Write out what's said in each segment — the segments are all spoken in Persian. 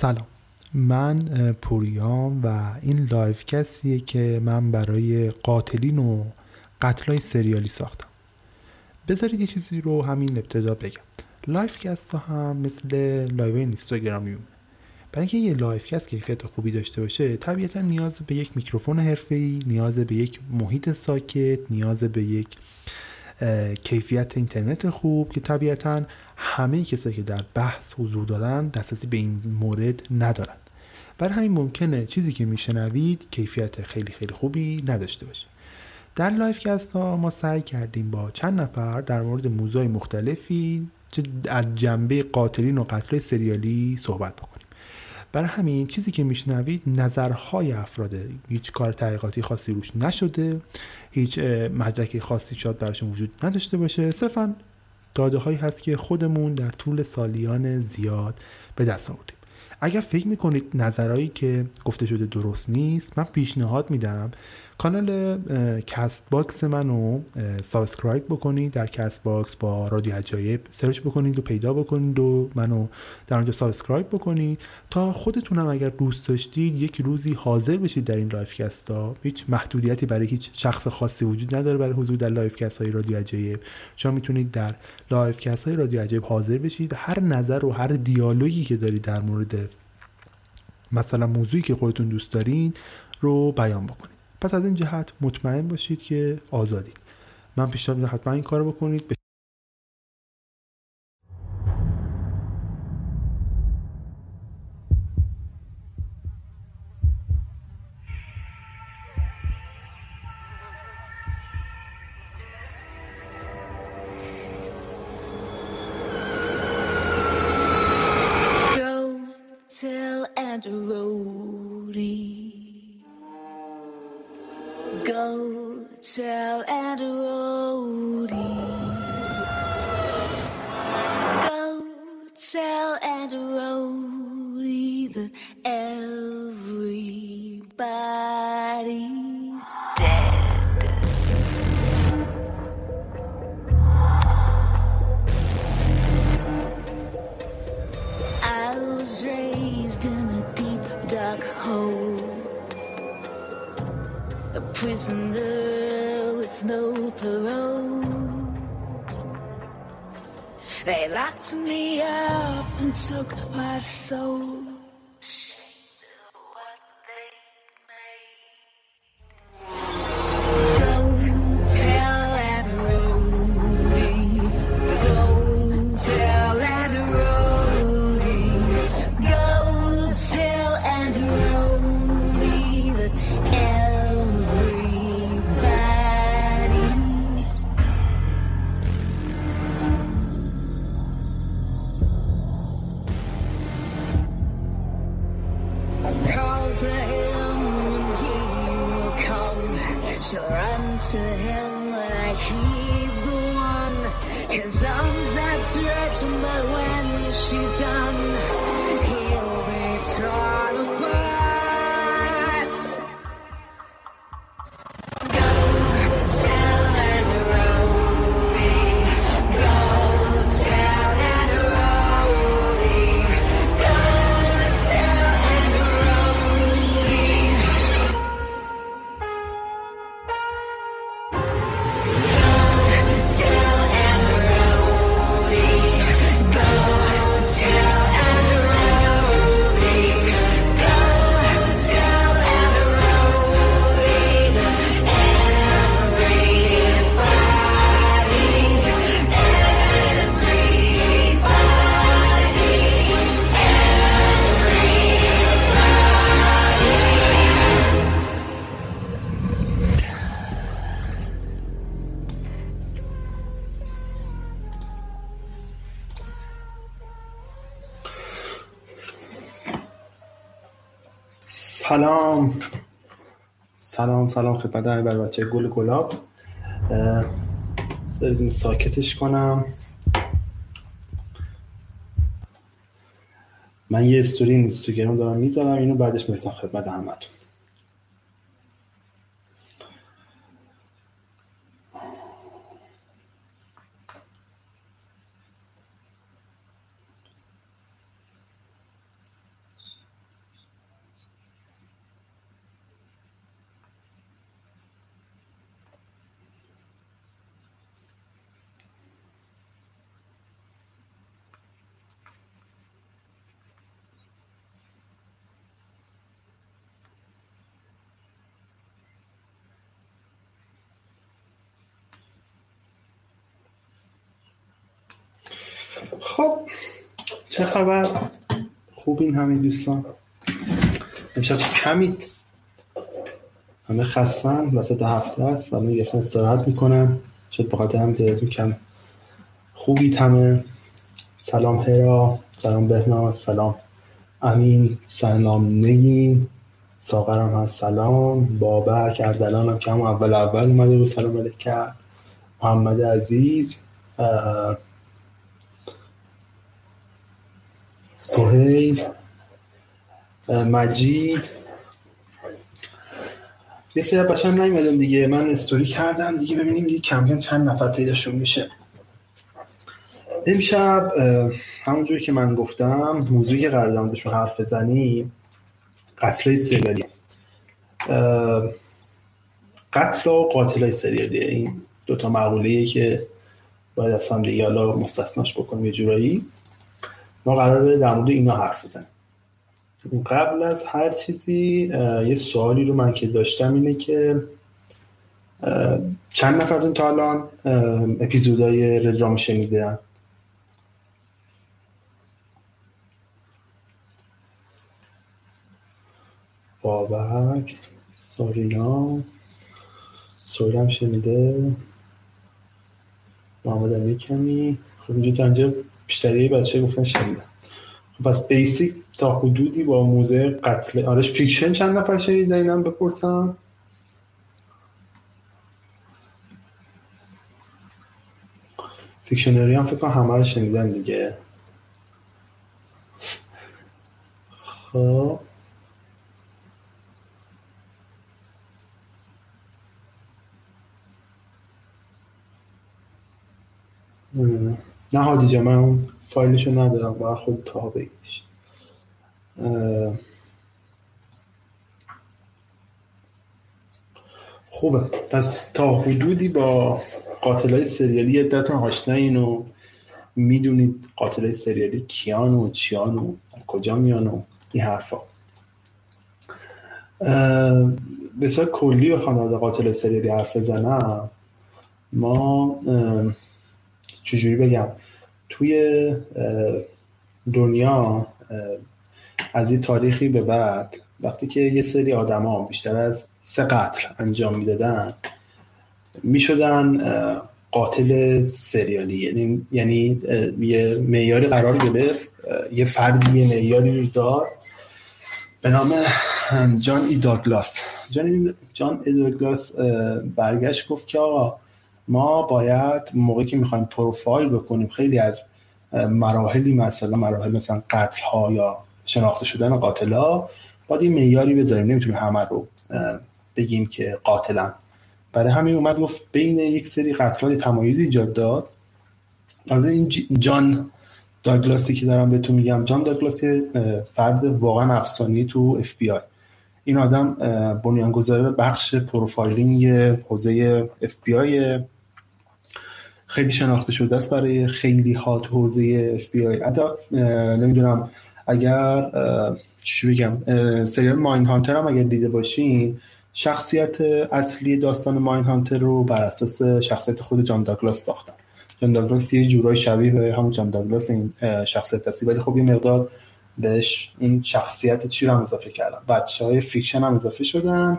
سلام. من پوریام و این livecast یه که من برای قاتلین و قتلای سریالی ساختم. بذارید یه چیزی رو همین ابتدا بگم. live ها هم مثل live اینستاگرامی میمونه برای اینکه یه livecast کیفیت خوبی داشته باشه طبیعتا نیاز به یک میکروفون حرفه‌ای نیاز به یک محیط ساکت نیاز به یک کیفیت اینترنت خوب که طبیعتا همه کسایی که در بحث حضور دارن دسترسی به این مورد ندارن. برای همین ممکنه چیزی که میشنوید کیفیت خیلی خیلی خوبی نداشته باشه. در livecast ما سعی کردیم با چند نفر در مورد موضوع مختلفی از جنبه قاتلین و قتل سریالی صحبت بکنیم. برای همین چیزی که میشنوید نظرهای افراده هیچ کار تحقیقاتی خاصی روش نشده هیچ مدرکی خاصی شاید براشون وجود نداشته باشه. صرفا داده هایی هست که خودمون در طول سالیان زیاد به دست آوردیم. اگر فکر می‌کنید نظرهایی که گفته شده درست نیست من پیشنهاد میدم کانال CastBox منو subscribe بکنید در CastBox با رادیو عجایب. search بکنید و پیدا بکنید و منو در آنجا subscribe بکنید تا خودتونم اگر دوست داشتید یک روزی حاضر بشید در این livecast ها هیچ محدودیتی برای هیچ شخص خاصی وجود نداره برای حضور در livecast های رادیو عجایب. شما می‌تونید در livecast های رادیو عجایب حاضر بشید. هر نظر و هر دیالوگی که دارید در مورد مثلا موضوعی که خودتون دوست دارین رو بیان بکنید. پس از این جهت مطمئن باشید که آزادید. من پیشنهاد میدم حتما این کارو بکنید. Everybody's dead. I was raised in a deep dark hole, a prisoner with no parole. They locked me up and took my soul. سلام. سلام سلام خدمت همه بر بچه گل گلاب. ساکتش کنم. من یه استوری این اینستاگرام دارم می‌ذارم اینو بعدش می‌رسم خدمت همتون خب چه خبر؟ خوبین همین دوستان. امشب کمید. همه خستن. وسط هفته است. الان گرفتن استراحت می‌کنن. شاید بخاطر هم تعدادتون کم. خوبی همه. سلام هرا. سلام بهنام سلام امین. سلام نگین. ساغرم هست. سلام. بابک. هم که اول اول اومده رو سلام علیک کرد محمد عزیز اه، سهیل مجید. یه سری بچه هم نیومدن دیگه. من استوری کردم. دیگه ببینیم دیگه کم کم چند نفر پیداشون میشه. امشب همونجوری که من گفتم موضوعی که قرار دارم حرف بزنیم قتل سریالی. قتل و قاتل های سریالی. این دوتا مقوله که باید هم دیگه حالا مستثناش بکنیم یه جورایی. ما قراره در مورد اینا حرف بزنیم. قبل از هر چیزی یه سوالی رو من که داشتم اینه که چند نفرتون تا الان اپیزودهای ردرام شنیدن بابک سارینا سویل هم شنیده. محمد علی کمی. خب اینجا تا بیشتری بچه گفتن شنیدن خب پس بیسیک تا حدودی با موزه قتل آرش فیکشن چند نفر شنیدن اینم بپرسم. فیکشنری هم فکر کنم همه رو شنیدن دیگه. خب. نه هادی من اون فایلشو ندارم باید خود تا بگیش خوبه. پس تا حدودی با قاتل های سریالی یه دتون آشنایین و می‌دونید قاتل های سریالی کیان و چیان و کجا میان و این حرفا. به صورت کلی در مورد قاتل سریالی حرف بزنم ما چجوری بگم توی دنیا از یه تاریخی به بعد وقتی که یه سری آدما بیشتر از سه قتل انجام می‌دادن می‌شدن قاتل سریالی. یعنی یعنی یه معیاری قرار گرفت یه فردی یه معیاری رو دار به نام جان ای داگلاس جان, جان ای داگلاس برگشت گفت که آقا ما باید موقعی که می‌خوایم پروفایل بکنیم خیلی از مراحلی مثلا مراحل مثلا قتل ها یا شناخته شدن قاتل ها باید یه معیاری بذاریم. نمی‌تونیم همه رو بگیم که قاتلن. برای همین اومد گفت بین یک سری قتلات تمایزی ایجاد داد. از این جان داگلاسی که دارم بهتون میگم جان داگلاسی فرد واقعا افسانه‌ای تو اف بی آی این آدم بنیانگذار بخش profiling حوزه اف بی آی خیلی شناخته شده است برای خیلی ها تو حوزه اف بی آی حتی نمی‌دونم اگر چی بگم سریال Mindhunter هم اگر دیده باشین شخصیت اصلی داستان Mindhunter رو بر اساس شخصیت خود جان داگلاس ساختن. جان داگلاس یه جورای شبیه به همون جان داگلاس این شخصیت هستی. ولی خب یه مقدار بهش این شخصیت چی رو هم اضافه کردن. بچه های فیکشن هم اضافه شدن.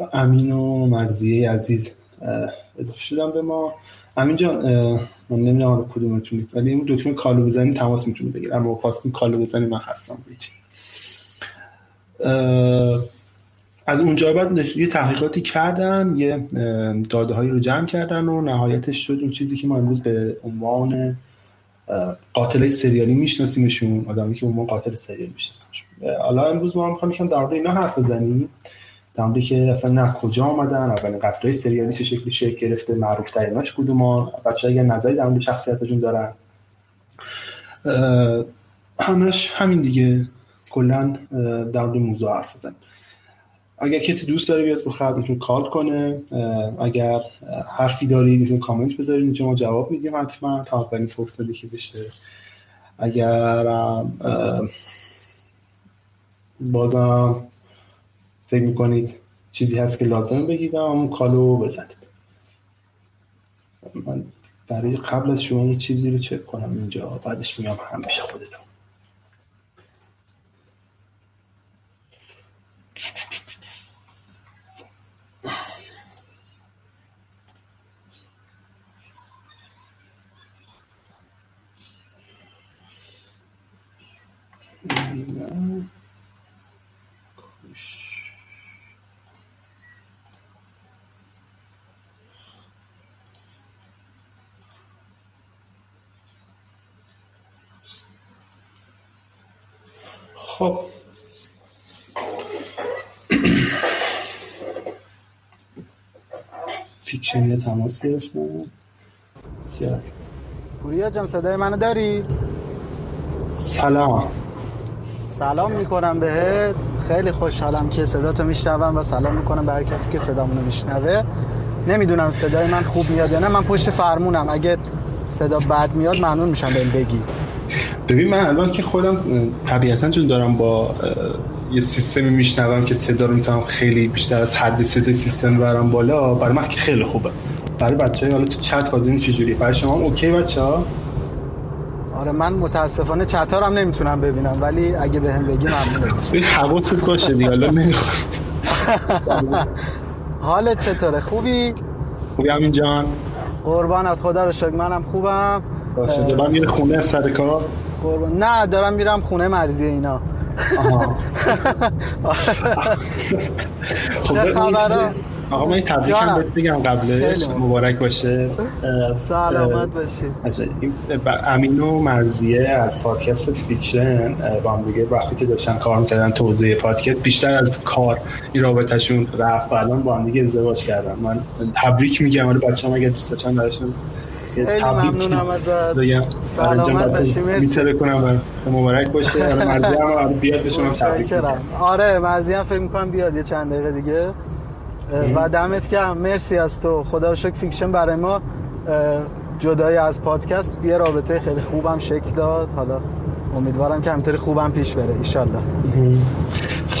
و امین و مرضیه عزیز اضافه شدن به ما. امین جان من نمی‌دونم کدومتون ولی این دکمه کالو بزنی تماس می‌تونه بگیر اما خواستیم کالو بزنی من هستم. بیچ از اونجا بعد یه تحقیقاتی کردن یه داده هایی رو جمع کردن و نهایتش شد اون چیزی که ما امروز به عنوان قاتل سریالی میشناسیمشون آدمی که عنوان قاتل سریالی میشناسیمشون. حالا امروز ما می‌خوام یکم در مورد اینا حرف بزنیم. در مورد که اصلا نه کجا آمدن اولین قتل سریالی چه شکلی شکل گرفته معروف تریناش کدوم بچه اگر نظری در مورد شخصیتشون دارن؟ همش همین دیگه. کلا در مورد موضوع حرف بزنیم اگر کسی دوست داره بیاد بخواد می‌تونه کال کنه. اگر حرفی داری می‌تونه کامنت بذارید اینجا ما جواب میدیم حتما. تا اولین فرصتی که بشه. اگر بازم فکر می‌کنید چیزی هست که لازم بگید؟ اون کالو بزنید. من برای قبل از شما یه چیزی رو چک کنم اینجا بعدش میام هم پیش خودتون خب یه تماس گرفتم بسیار. پوریا جان صدای منو داری؟ سلام. سلام می‌کنم بهت. خیلی خوشحالم که صداتو میشنوم و سلام می‌کنم به هر کسی که صدامونو میشنوه. نمی‌دونم صدای من خوب میاد یا نه. من پشت فرمونم. اگه صدا بد میاد ممنون میشم بهم بگی. ببین من الان که خودم طبیعتا چون دارم با یه سیستمی میشنوم که صدا رو می‌تونم خیلی بیشتر از حد صد سیستم برام بالا. برای من که خیلی خوبه. برای بچه حالا تو چت بازی چجوری؟ برای شما اوکی بچه ها آره من متاسفانه چت هم نمی‌تونم ببینم ولی اگه بهم به بگی ممنون. حواست باشه دیگه حالا نمی‌خوام. حالت چطوره؟ خوبی؟ خوبی همین جان. قربانت خدا رو شکر منم خوبم. باشه دارم میره خونه سر کار. قربان نه دارم میرم خونه مرزی اینا. خب آقا من تبریکم بهت بگم قبل مبارک باشه. سلامت باشی. امین و مرزیه از پادکست فیکشن با هم دیگه وقتی که داشتن کار می‌کردن توضیح پادکست بیشتر از کار این رابطهشون رفت. و الان با هم دیگه ازدواج کردن. من تبریک میگم. ولی بچه‌ها اگه دوست داشتن براشون خیلی ممنونم ازت. سلامت باشی مرسی. کنم مبارک باشه. آره مرزی هم بیاد به شما تبریک آره مرزی هم فکر می‌کنم بیاد یه چند دقیقه دیگه. و دمت گرم. مرسی از تو. خدا رو شکر فیکشن برای ما جدای از پادکست. یه رابطه خیلی خوبم شکل داد. حالا امیدوارم که همینطوری خوبم پیش بره. ایشالله.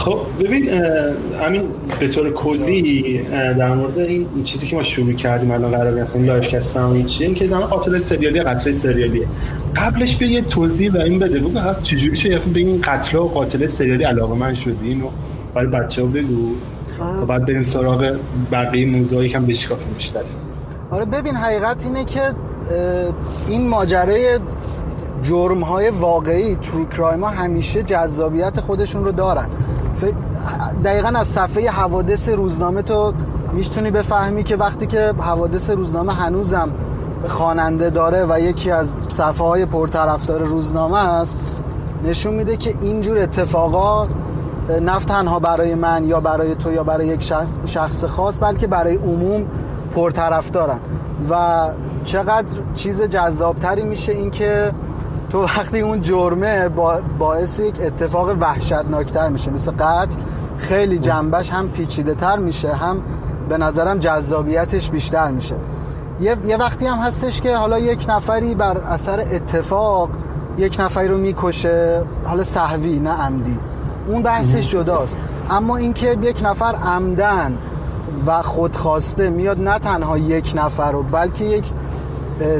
خب ببین همین به طور کلی در مورد این چیزی که ما شروع کردیم الان قرار اصلا live cast م این چیه این که در قاتل سریالی قتل سریالیه قبلش بیا یه توضیح به این بده. بگو هست چجوری شد به این قتل و قاتل سریالی علاقه‌مند شدی؟ اینو برای بچه ها بگو تا بعد بریم سراغ بقیه موضوعی که هم بشکافیم بیشتر. آره ببین حقیقت اینه که این ماجرای جرم های واقعی ترو کرایم ها همیشه جذابیت خودشون رو دارن. دقیقا از صفحه حوادث روزنامه تو می‌تونی بفهمی که وقتی که حوادث روزنامه هنوزم خواننده داره و یکی از صفحه های پرطرفدار روزنامه است نشون میده که اینجور اتفاقا نه تنها برای من یا برای تو یا برای یک شخص خاص بلکه برای عموم پرطرفدارن و چقدر چیز جذابتری میشه اینکه تو وقتی اون جرمه باعث یک اتفاق وحشتناکتر میشه مثل قتل خیلی جنبش هم پیچیده تر میشه هم به نظرم جذابیتش بیشتر میشه. یه،, یه وقتی هم هستش که حالا یک نفری بر اثر اتفاق یک نفری رو می‌کشه حالا صحوی نه عمدی. اون بحثش جداست. اما اینکه یک نفر عمدن و خودخواسته میاد نه تنها یک نفر رو بلکه یک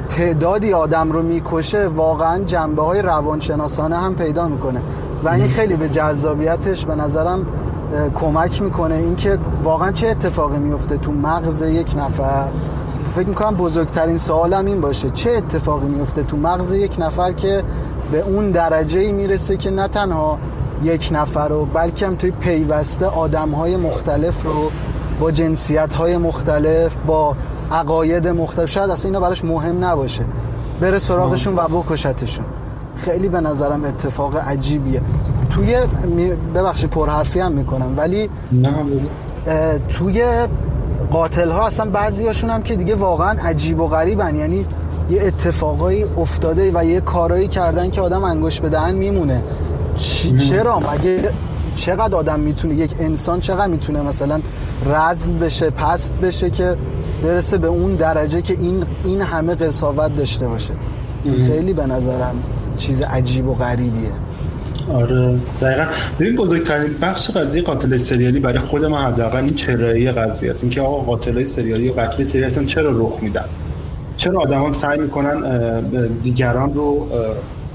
تعدادی آدم رو می‌کشه واقعا جنبه های روانشناسانه هم پیدا می‌کنه. و این خیلی به جذابیتش به نظرم کمک می‌کنه. اینکه واقعا چه اتفاقی میفته تو مغز یک نفر؟ فکر می‌کنم بزرگترین سوالم این باشه. چه اتفاقی میفته تو مغز یک نفر که به اون درجه ای می‌رسه که نه تنها یک نفر رو بلکه هم توی پیوسته آدم های مختلف رو با جنسیت های مختلف با عقاید مختلف. شاید اصلا اینا براش مهم نباشه. بره سراغشون و بکشتشون. خیلی به نظرم اتفاق عجیبیه. توی ببخشید پرحرفی هم می‌کنم ولی توی قاتل ها اصلا بعضی هاشون هم که دیگه واقعا عجیب و غریبن. یعنی یه اتفاقایی افتاده و یه کارایی کردن که آدم انگوش به دهن میمونه. چرا؟ مگه چقدر آدم می‌تونه یک انسان چقدر می‌تونه مثلا رزم بشه پست بشه که برسه به اون درجه که این این همه قصاوت داشته باشه. خیلی به نظرم چیز عجیب و غریبیه. آره دقیقا. ببین بزرگترین بخش قضیه قاتل سریالی برای خود ما حداقل این چرایی قضیه است. اینکه آقا قاتل سریالی و قتل سریالی اصلا چرا رخ میدن؟ چرا آدمان سعی می‌کنن دیگران رو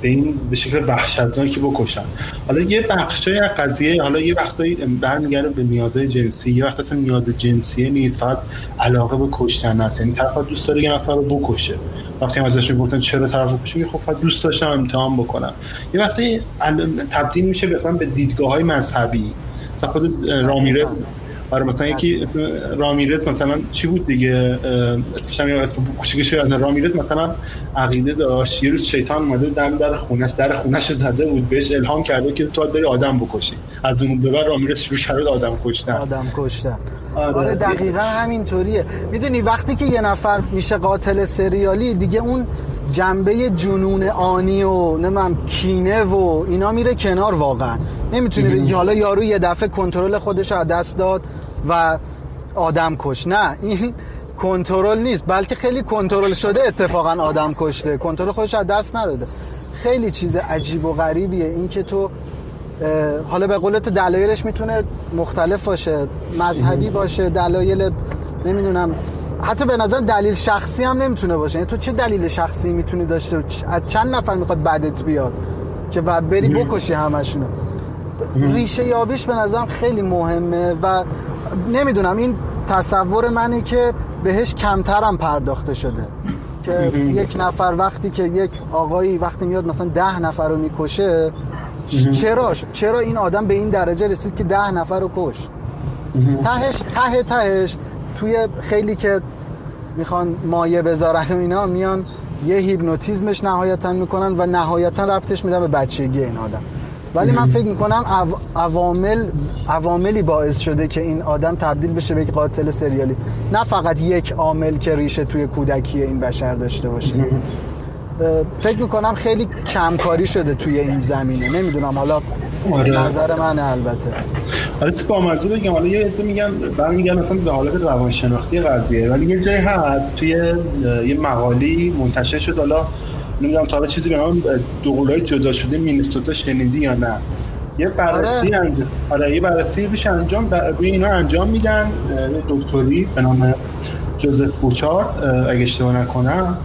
به این به شکل وحشتناکی بکشن. حالا یه بخشای از قضیه حالا یه وقتایی برمیگرده به نیازهای جنسی یه وقت اصلا نیاز جنسیه نیست فقط علاقه به کشتن هست. یعنی طرف دوست داره یه نفر رو بکشه. وقتی ازش می‌پرسن چرا طرف بکشه خب فقط دوست داشتم امتحان بکنم یه وقتی تبدیل میشه مثلا به دیدگاه های مذهبی. مثلا خود رامیرز آره مثلا یکی اسم رامیرز مثلا چی بود دیگه؟ اسمش هم اسم کوچیکش از رامیرز مثلا عقیده داشت. یه روز شیطان اومده در در خونش در خونش زده بود. بهش الهام کرده که تو داری آدم بکشی. از اون به بعد رامیرز شروع کرد آدم کشتن. آدم کشتن. آره, آره دقیقا همینطوریه. می‌دونی وقتی که یه نفر میشه قاتل سریالی دیگه اون جنبه جنون آنی و نمیم کینه و اینا میره کنار واقعا. نمی‌تونی بگی حالا یارو یه دفعه کنترل خودش از دست داد و آدم کش. نه این کنترل نیست بلکه خیلی کنترل شده اتفاقا آدم کشته. کنترل خودش از دست نداده. خیلی چیز عجیب و غریبیه. این که تو حالا به قولت دلایلش می‌تونه مختلف باشه مذهبی باشه دلایل نمی‌دونم حتی به نظر دلیل شخصی هم نمی‌تونه باشه. یعنی تو چه دلیل شخصی می‌تونی داشته از چند نفر می‌خواد بعدت بیاد که و بری بکشی همشونو؟ ریشه یابیش به نظرم خیلی مهمه و نمی‌دونم این تصور منه که بهش کمترم پرداخته شده. که یک نفر وقتی که یک آقایی وقتی میاد مثلا ده نفر رو می‌کشه چرا چرا این آدم به این درجه رسید که ده نفر رو کش؟ تهش ته تهش توی خیلی که می‌خوان مایه بذارن و اینا میان یه هیپنوتیزمش نهایتا می‌کنن و نهایتا ربطش میدن به بچگی این آدم. ولی من فکر می‌کنم عوامل عواملی باعث شده که این آدم تبدیل بشه به یک قاتل سریالی. نه فقط یک عامل که ریشه توی کودکی این بشر داشته باشه. فکر می‌کنم خیلی کمکاری شده توی این زمینه. نمی‌دونم حالا آره. نظر من البته. آره با مزه بگم حالا یه عده میگن برمیگن مثلا به حالت روانشناختی قضیه ولی یه جایی هست توی یه مقالی منتشر شد. حالا نمی‌دونم تا چیزی به نام دوقلوهای جدا شده مینستوتا شنیدی یا نه. یه بررسی آره. انجام آره یه بررسی روش انجام روی اینا انجام میدن. دکتری به نام جوزف بوچار اگه اشتباه نکنم.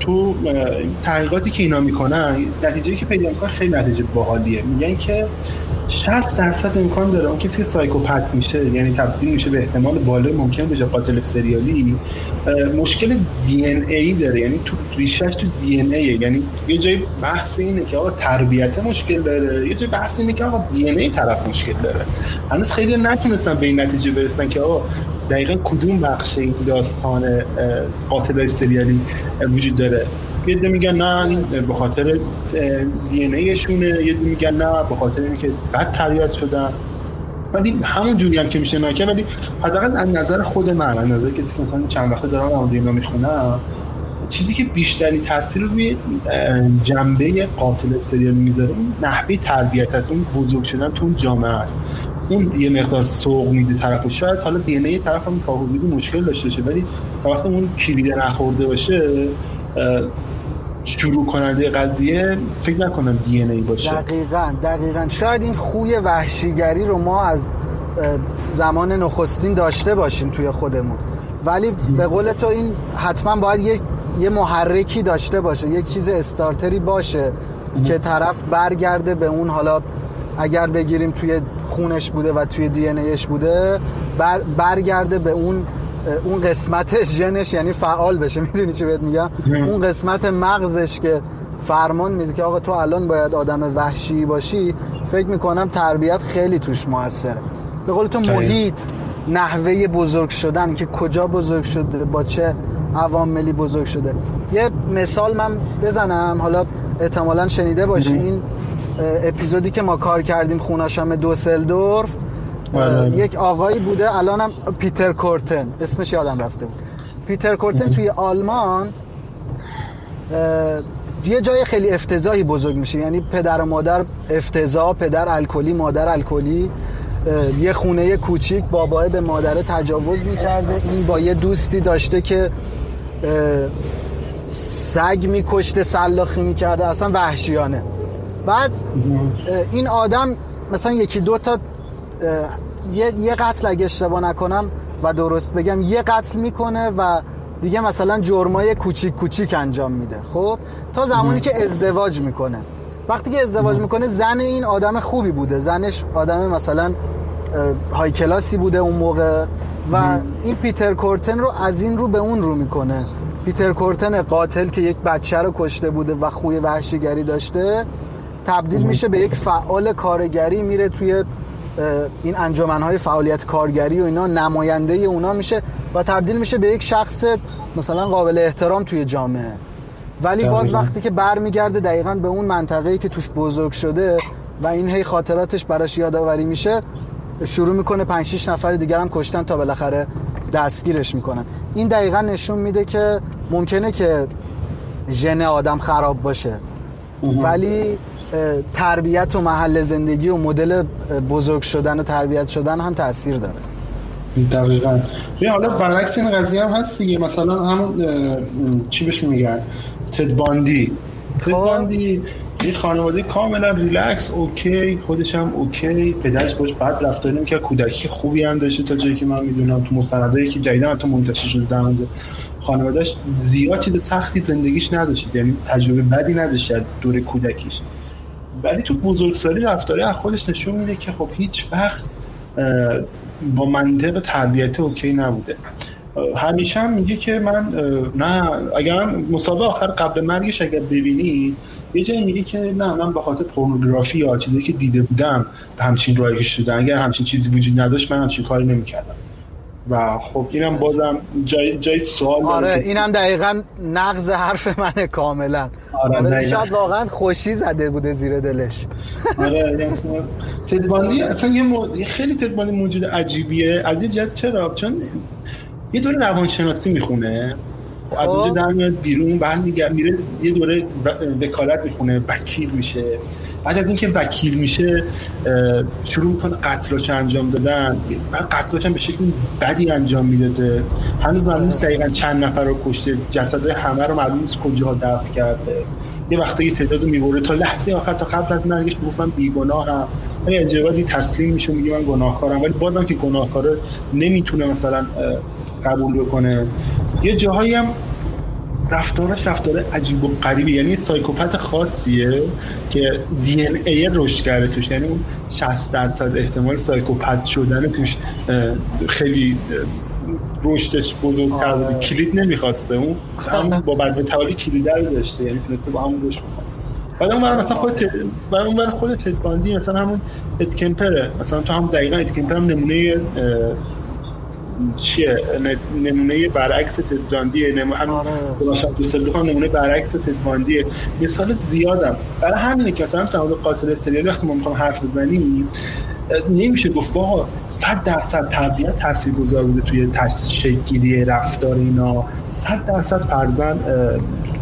تو تحقیقاتی که اینا می‌کنن نتیجه که پیدا می‌کنن خیلی نتیجه باحالیه. میگن که 60 درصد امکان داره اون کسی که سایکوپت میشه یعنی تبدیل میشه به احتمال بالا ممکن بشه قاتل سریالی مشکل دی ان ای داره. یعنی تو ریشش تو دی ان ای یعنی یه جای بحث اینه که آقا تربیت مشکل داره. یه جای بحث اینه که آقا دی ان ای طرف مشکل داره. هنوز خیلی نتونستن به این نتیجه برسن که آقا دقیقا کدوم بخش این داستان قاتل سریالی وجود داره؟ یه ده میگن نه به خاطر دی ان ایشونه. یه میگن نه به خاطر اینکه بد تربیت شدن. ولی همون جوری هم که میشه نکه ولی حداقل از نظر خود من از نظر کسی که مثلا چند وقته دارم دینا می‌خونم چیزی که بیشتری تاثیر روی جنبه قاتل سریال می‌ذاره نحوه تربیت هست اون بزرگ شدن تو اون جامعه است. اون یه مقدار سوق میده طرف شاید حالا دی ان ای طرف هم تا مشکل داشته باشه ولی وقتی اون کلیده نخورده باشه شروع کننده قضیه فکر نکنم دی ای باشه. دقیقا دقیقا. شاید این خوی وحشیگری رو ما از زمان نخستین داشته باشیم توی خودمون. ولی به قول تو این حتما باید یه, یه محرکی داشته باشه یک چیز استارتری باشه که طرف برگرده به اون حالا اگر بگیریم توی خونش بوده و توی دی ایش بوده بر برگرده به اون اون قسمت ژنش یعنی فعال بشه. می‌دونی چی بهت میگم؟ اون قسمت مغزش که فرمان میده که آقا تو الان باید آدم وحشی باشی فکر می‌کنم تربیت خیلی توش موثره. به قول تو محیط نحوه بزرگ شدن که کجا بزرگ شده با چه عواملی بزرگ شده. یه مثال من بزنم حالا احتمالا شنیده باشی. این اپیزودی که ما کار کردیم خوناشام دوسلدورف. بله. یک آقایی بوده الانم پیتر کورتن. اسمش یادم رفته بود. پیتر کورتن توی آلمان یه جای خیلی افتضاحی بزرگ میشه. یعنی پدر و مادر افتضاح پدر الکلی مادر الکلی. یه خونه کوچیک بابای به مادر تجاوز می‌کرده. این با یه دوستی داشته که سگ میکشته سلاخی می‌کرده. اصلا وحشیانه. بعد این آدم مثلا یکی دو تا یه, یه قتل اگه اشتباه نکنم و درست بگم یه قتل می‌کنه و دیگه مثلا جرمای کوچیک کوچیک انجام میده. خب؟ تا زمانی که ازدواج می‌کنه. وقتی که ازدواج می‌کنه زن این آدم خوبی بوده. زنش آدم مثلا های کلاسی بوده اون موقع و این پیتر کورتن رو از این رو به اون رو می‌کنه. پیتر کورتن قاتل که یک بچه رو کشته بوده و خوی وحشیگری داشته تبدیل میشه به یک فعال کارگری میره توی این انجمنهای فعالیت کارگری و اینا نماینده اونا میشه و تبدیل میشه به یک شخص مثلا قابل احترام توی جامعه. ولی باز وقتی که برمیگرده دقیقا به اون منطقه‌ای که توش بزرگ شده و این هی خاطراتش براش یادآوری میشه شروع می‌کنه 5 6 نفر دیگر هم کشتن تا بالاخره دستگیرش می‌کنن. این دقیقا نشون میده که ممکنه که ژن آدم خراب باشه. ولی تربیت و محل زندگی و مدل بزرگ شدن و تربیت شدن هم تاثیر داره. دقیقا. حالا برعکس این قضیه هم هست دیگه. مثلا همون چی بهش میگن؟ تد باندی تد باندی یه خانواده کاملا relax okay. خودش هم okay. پدرش باش بد رفتاری که کودکی خوبی هم داشته تا جایی که من می‌دونم. تو مستندایی که جدیدا تو منتشر شده در مورد خانوادهش زیاد چیز سختی زندگیش نداشت. یعنی تجربه بدی نداشت از دور کودکیش. ولی تو بزرگسالی رفتاری از خودش نشون میده که خب هیچ وقت با منطق تربیت اوکی نبوده. همیشه هم میگه که من نه اگر مسابقه آخر قبل مرگش اگر ببینی یه جایی میگه که نه من به خاطر پورنوگرافی یا چیزی که دیده بودم به همچین رایگی شدن اگر همچین چیزی وجود نداشت من همچین کاری نمی‌کردم. و خب اینم بازم جای, جای سوال آره اینم دقیقا نقض حرف منه کاملا. آره, آره شاید واقعا خوشی زده بوده زیر دلش. آره یعنی تدباندی اصلا یه, مو... یه خیلی تدباندی موجود عجیبیه. از یه جد چرا؟ چون یه دوره روانشناسی می‌خونه از اونجا در میاد بیرون برمیگرد میره یه دوره وکالت می‌خونه وکیل میشه. بعد از اینکه وکیل میشه شروع می‌کنه قتلاش انجام دادن. بعد قتلاش به شکل بدی انجام می‌داده. هنوز معلوم نیست دقیقا چند نفر رو کشته. جسدهای همه رو معلوم نیست کجا دفن کرده. یه وقتی تعداد می‌بره. تا لحظه آخر تا قبل از مرگش می‌گفت من بیگناهم. ولی اجاباتی تسلیم میشه میگه من گناهکارم. ولی بازم که گناهکار نمی‌تونه مثلا قبول بکنه. یه جاهایی هم رفتارش رفتار عجیب و غریبی یعنی سایکوپت خاصیه که دی ان ای رشد کرده توش یعنی اون 60 درصد احتمال سایکوپت شدن توش خیلی رشدش بزرگتر آره. کلید نمی‌خواسته. اون هم با بعد توالی کلید رو داشته یعنی تونسته با همون رشد کنه بعد اون مثلا خود ت... برای اون خود تدباندی مثلا همون ادکمپره مثلا تو هم دقیقا ادکمپر هم نمونه چیه؟ نمونه برعکس تدباندیه نمونه هم آره. نمونه برعکس تدباندیه مثال زیادم. برای همینه که مثلا تو قاتل سریالی وقتی ما می‌خوام حرف بزنیم نمیشه گفت آقا صد درصد تربیت تاثیرگذار بوده توی شکلگیری رفتار اینا. صد درصد فرزن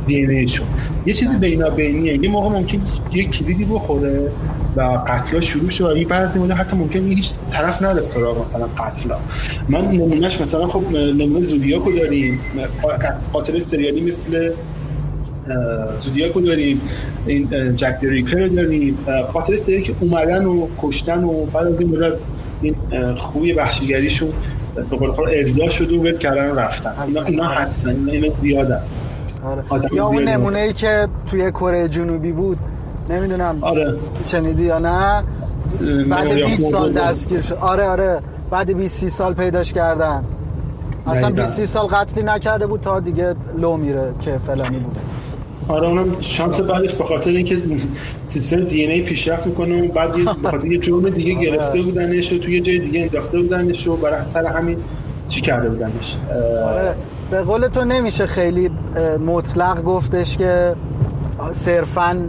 دی ان شون یه چیزی بینا بینیه. یه موقع ممکن یه کلیدی بخوره. و قتلا شروع و یه بعضی موقع حتی ممکن هیچ طرف نرس سراغ مثلا قتلا من نمونهش مثلا خب نمونه زودیاکو داریم. قاتل سریالی مثل زودیاکو داریم. این جک ریپر داریم. قاتل سریالی که اومدن و کشتن و بعد از این مدت این خوبی وحشیگریشون به قول خود ارضا شده و ول کردن و رفتن. اینا, اینا هستن. اینا, اینا زیادن. آره. یا اون نمونه ای که توی کره جنوبی بود. نمی‌دونم آره. شنیدی یا نه. بعد 20 سال دستگیر شد. آره آره. بعد 20 سال پیداش کردن. اصلا 20 سال قتلی نکرده بود تا دیگه لو میره که فلانی بوده. آره اونم شانس بعدش به خاطر اینکه سیستم دی ان ای پیشرفت می‌کنه و بعد یه به خاطر یه جرم دیگه گرفته بودنش و توی جای دیگه انداخته بودنش و برای سر همین چی کرده بودنش. آره. به قول تو نمیشه خیلی مطلق گفتش که صرفا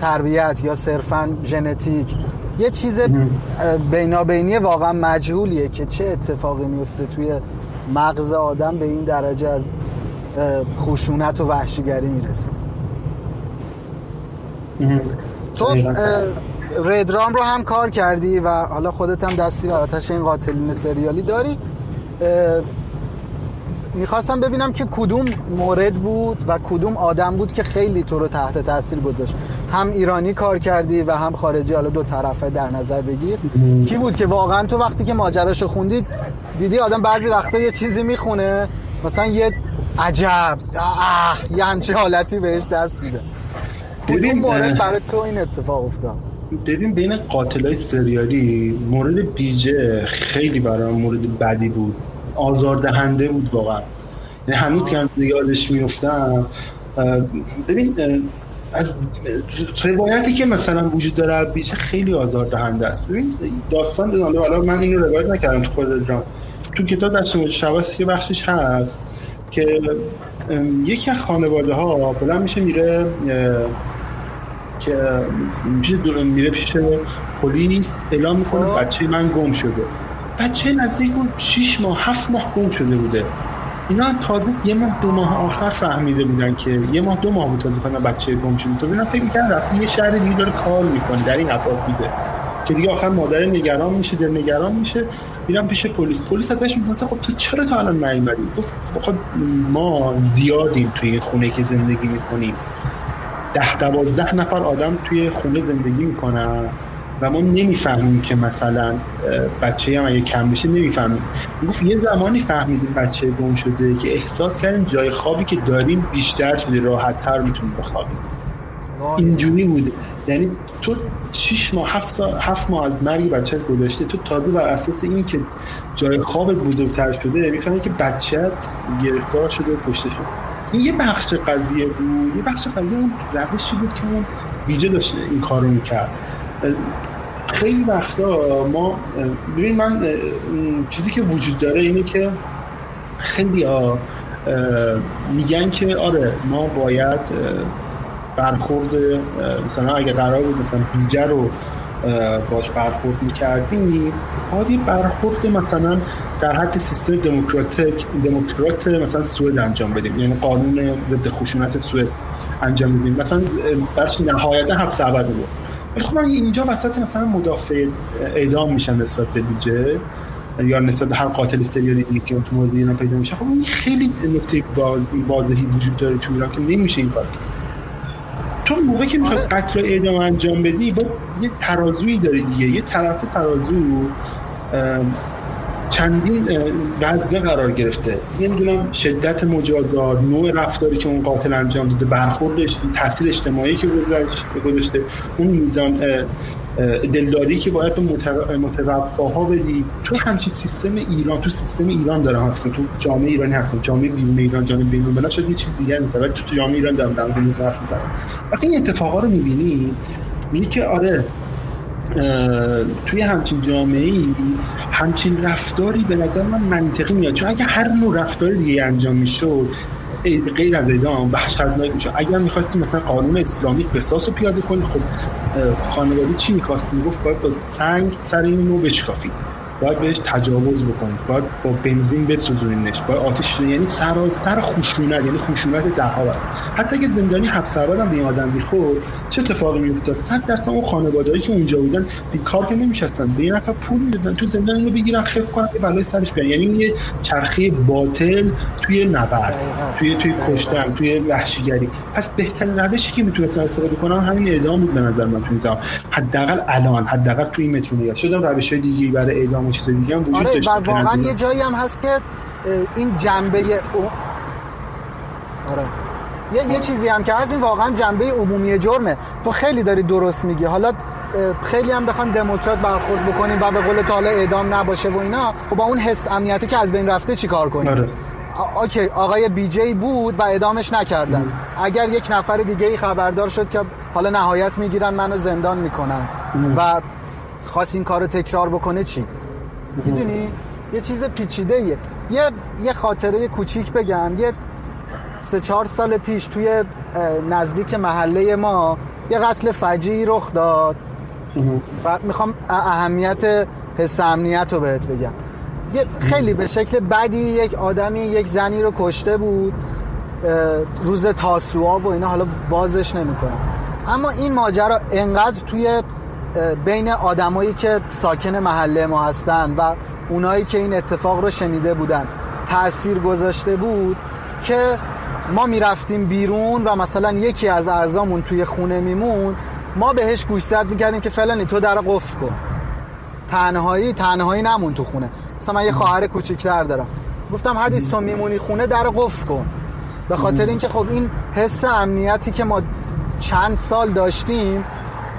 تربیت یا صرفا ژنتیک. یه چیز بینابینی واقعا مجهولیه که چه اتفاقی میفته توی مغز آدم به این درجه از خشونت و وحشیگری می‌رسه. تو ردرام رو هم کار کردی و حالا خودت هم دستی براتش این قاتلین سریالی داری. می‌خواستم ببینم که کدوم مورد بود و کدوم آدم بود که خیلی تو رو تحت تاثیر گذاشت. هم ایرانی کار کردی و هم خارجی حالا دو طرفه در نظر بگیر. کی بود که واقعا تو وقتی که ماجراشو خوندی دیدی آدم بعضی وقتا یه چیزی می‌خونه مثلا یه عجب آه یه همچه حالتی بهش دست میده. کدوم مورد برای تو این اتفاق افتاد؟ ببین بین قاتلای سریالی مورد بیجه خیلی برای مورد بدی بود. آزاردهنده بود واقعا. یعنی هنوز که هم یادش میفتم ببین از روایتی که مثلا وجود داره بیشه خیلی آزاردهنده است. ببین داستان دادم حالا من اینو روایت نکردم تو خود درام تو کتاب در شواست که بخشش هست که یکی از خانواده ها بلند میشه میره که میشه میره پیش پلیس اعلام می‌کنه بچه من گم شده. بچه نزدیک بود 6 ماه 7 ماه گم شده بوده. اینا تازه یه ماه دو ماه آخر فهمیده بودن که یه ماه دو ماه بود تازه فهمیدن بچه گم شده تو اینا فکر می‌کردن یه شهر دیگه داره کار می‌کنه در این اپارتمنت که دیگه آخر مادر نگران میشه دل نگران میشه. میرم پیش پلیس. پلیس ازش می‌پرسه خب تو چرا تا الان نیومدی؟ گفت خب ما زیادیم توی این خونه که زندگی می‌کنیم. ده دوازده نفر آدم توی خونه زندگی می‌کنن. و ما نمی‌فهمیم که مثلا بچه هم اگه کم بشه نمی‌فهمیم. گفت یه زمانی فهمیدیم بچه گم شده که احساس کردیم جای خوابی که داریم بیشتر شده راحت تر می‌تونیم بخوابیم. اینجوری بوده. یعنی تو 6 ماه 7 سال 7 ماه از مرگ بچه گذشته تو تازه بر اساس این که جای خوابت بزرگتر شده می‌فهمی که بچت گرفتار شده و کشته شده. این یه بخش قضیه بود. یه بخش قضیه اون روشی بود که اون ویژه داشته این کارو می‌کرد. خیلی وقتا ما ببین من چیزی که وجود داره اینه که خیلی ها میگن که آره ما باید برخورد مثلا اگه قرار بود مثلا بیجه رو باش برخورد می‌کردیم باید برخورد مثلا در حد سیستم دموکراتیک دموکرات مثلا سوئد انجام بدیم. یعنی قانون ضد خشونت سوئد انجام بدیم. مثلا برش نهایتا حبس ابد بود. ولی خب اینجا وسط مثلا مدافع اعدام میشن نسبت به دیجه یا نسبت به هر قاتل سریالی دیگه که تو مورد اینا پیدا میشه. خب این خیلی نکته واضحی وجود داره تو ایران که نمیشه این کار تو موقعی که می‌خواد قتل اعدام انجام بدی با یه ترازویی داری دیگه. یه طرف ترازو چندین وزنه قرار گرفته. نمی‌دونم شدت مجازات نوع رفتاری که اون قاتل انجام داده برخوردش تاثیر اجتماعی که گذاشته اون میزان دلداری که باید به متوفاها بدی. تو همچین سیستم ایران تو سیستم ایران دارم هستم تو جامعه ایرانی هستم جامعه بیرون ایران جامعه بین الملل شد یه چیز دیگه ولی تو جامعه ایران دارم در مورد حرف وقتی این اتفاقا رو می‌بینی میگی که آره توی همچین جامعه ای همچین رفتاری به نظر من منطقی میاد. چون اگه هر نوع رفتار دیگه انجام می‌شد غیر از اعدام وحشتناک میشه اگر می‌خواستی مثلا قانون اسلامی قصاص رو پیاده کنی خب خانواده چی می‌خواست؟ می‌گفت باید با سنگ سر این رو بشکافی. باید بهش تجاوز بکنید باید با بنزین بسوزونینش. باید آتش یعنی سراسر خشونت یعنی خشونت ده ها حتی اگه زندانی حبس هم به آدم می‌خورد چه اتفاقی میافتاد؟ صد درصد اون خانواده‌ای که اونجا بودن بیکار که نمیشستن. به یه نفر پول می‌دادن. تو زندان اینو بگیرن خف کنن یه بلای سرش بیان یعنی یه چرخه باطل توی نبرد توی توی کشتن توی وحشیگری. پس بهترین روشی که می‌تونستن استفاده کنن همین اعدام بود به نظر من تو حداقل الان حداقل توی این مترونیا شدم روش دیگه برای اعدام و چیز دیگه هم وجود آره و واقعا یه جایی هم هست که این جنبه او... آره. یه, یه چیزی هم که هست این واقعا جنبه عمومی جرمه. تو خیلی داری درست میگی. حالا خیلی هم بخوام دموکرات برخورد بکنیم و به قول تعالی اعدام نباشه و اینا. خب با اون حس امنیتی که از بین رفته چیکار کنیم؟ آره. اوکی آقای بی جی بود و اعدامش نکردن. ام. اگر یک نفر دیگه ای خبردار شد که حالا نهایت می‌گیرن منو زندان می‌کنن. ام. و خواست این کارو تکرار بکنه چی؟ می‌دونی؟ یه چیز پیچیده ایه. یه یه خاطره کوچیک بگم. یه سه چهار سال پیش توی نزدیک محله ما یه قتل فجیعی رخ داد. و می‌خوام اهمیت حس امنیت رو بهت بگم. یه خیلی به شکل بدی یک آدمی یک زنی رو کشته بود. روز تاسوعا و اینا حالا بازش نمی‌کنم. اما این ماجرا انقدر توی بین آدمایی که ساکن محله ما هستن و اونایی که این اتفاق رو شنیده بودن تأثیر گذاشته بود که ما می‌رفتیم بیرون و مثلا یکی از اعضامون توی خونه میمون ما بهش گوشزد می‌کردیم که فلانی تو در قفل کن. تنهایی تنهایی نمون تو خونه. مثلا من یه خواهر کوچیکتر دارم. گفتم حدیث تو میمونی خونه در قفل کن. به خاطر اینکه خب این حس امنیتی که ما چند سال داشتیم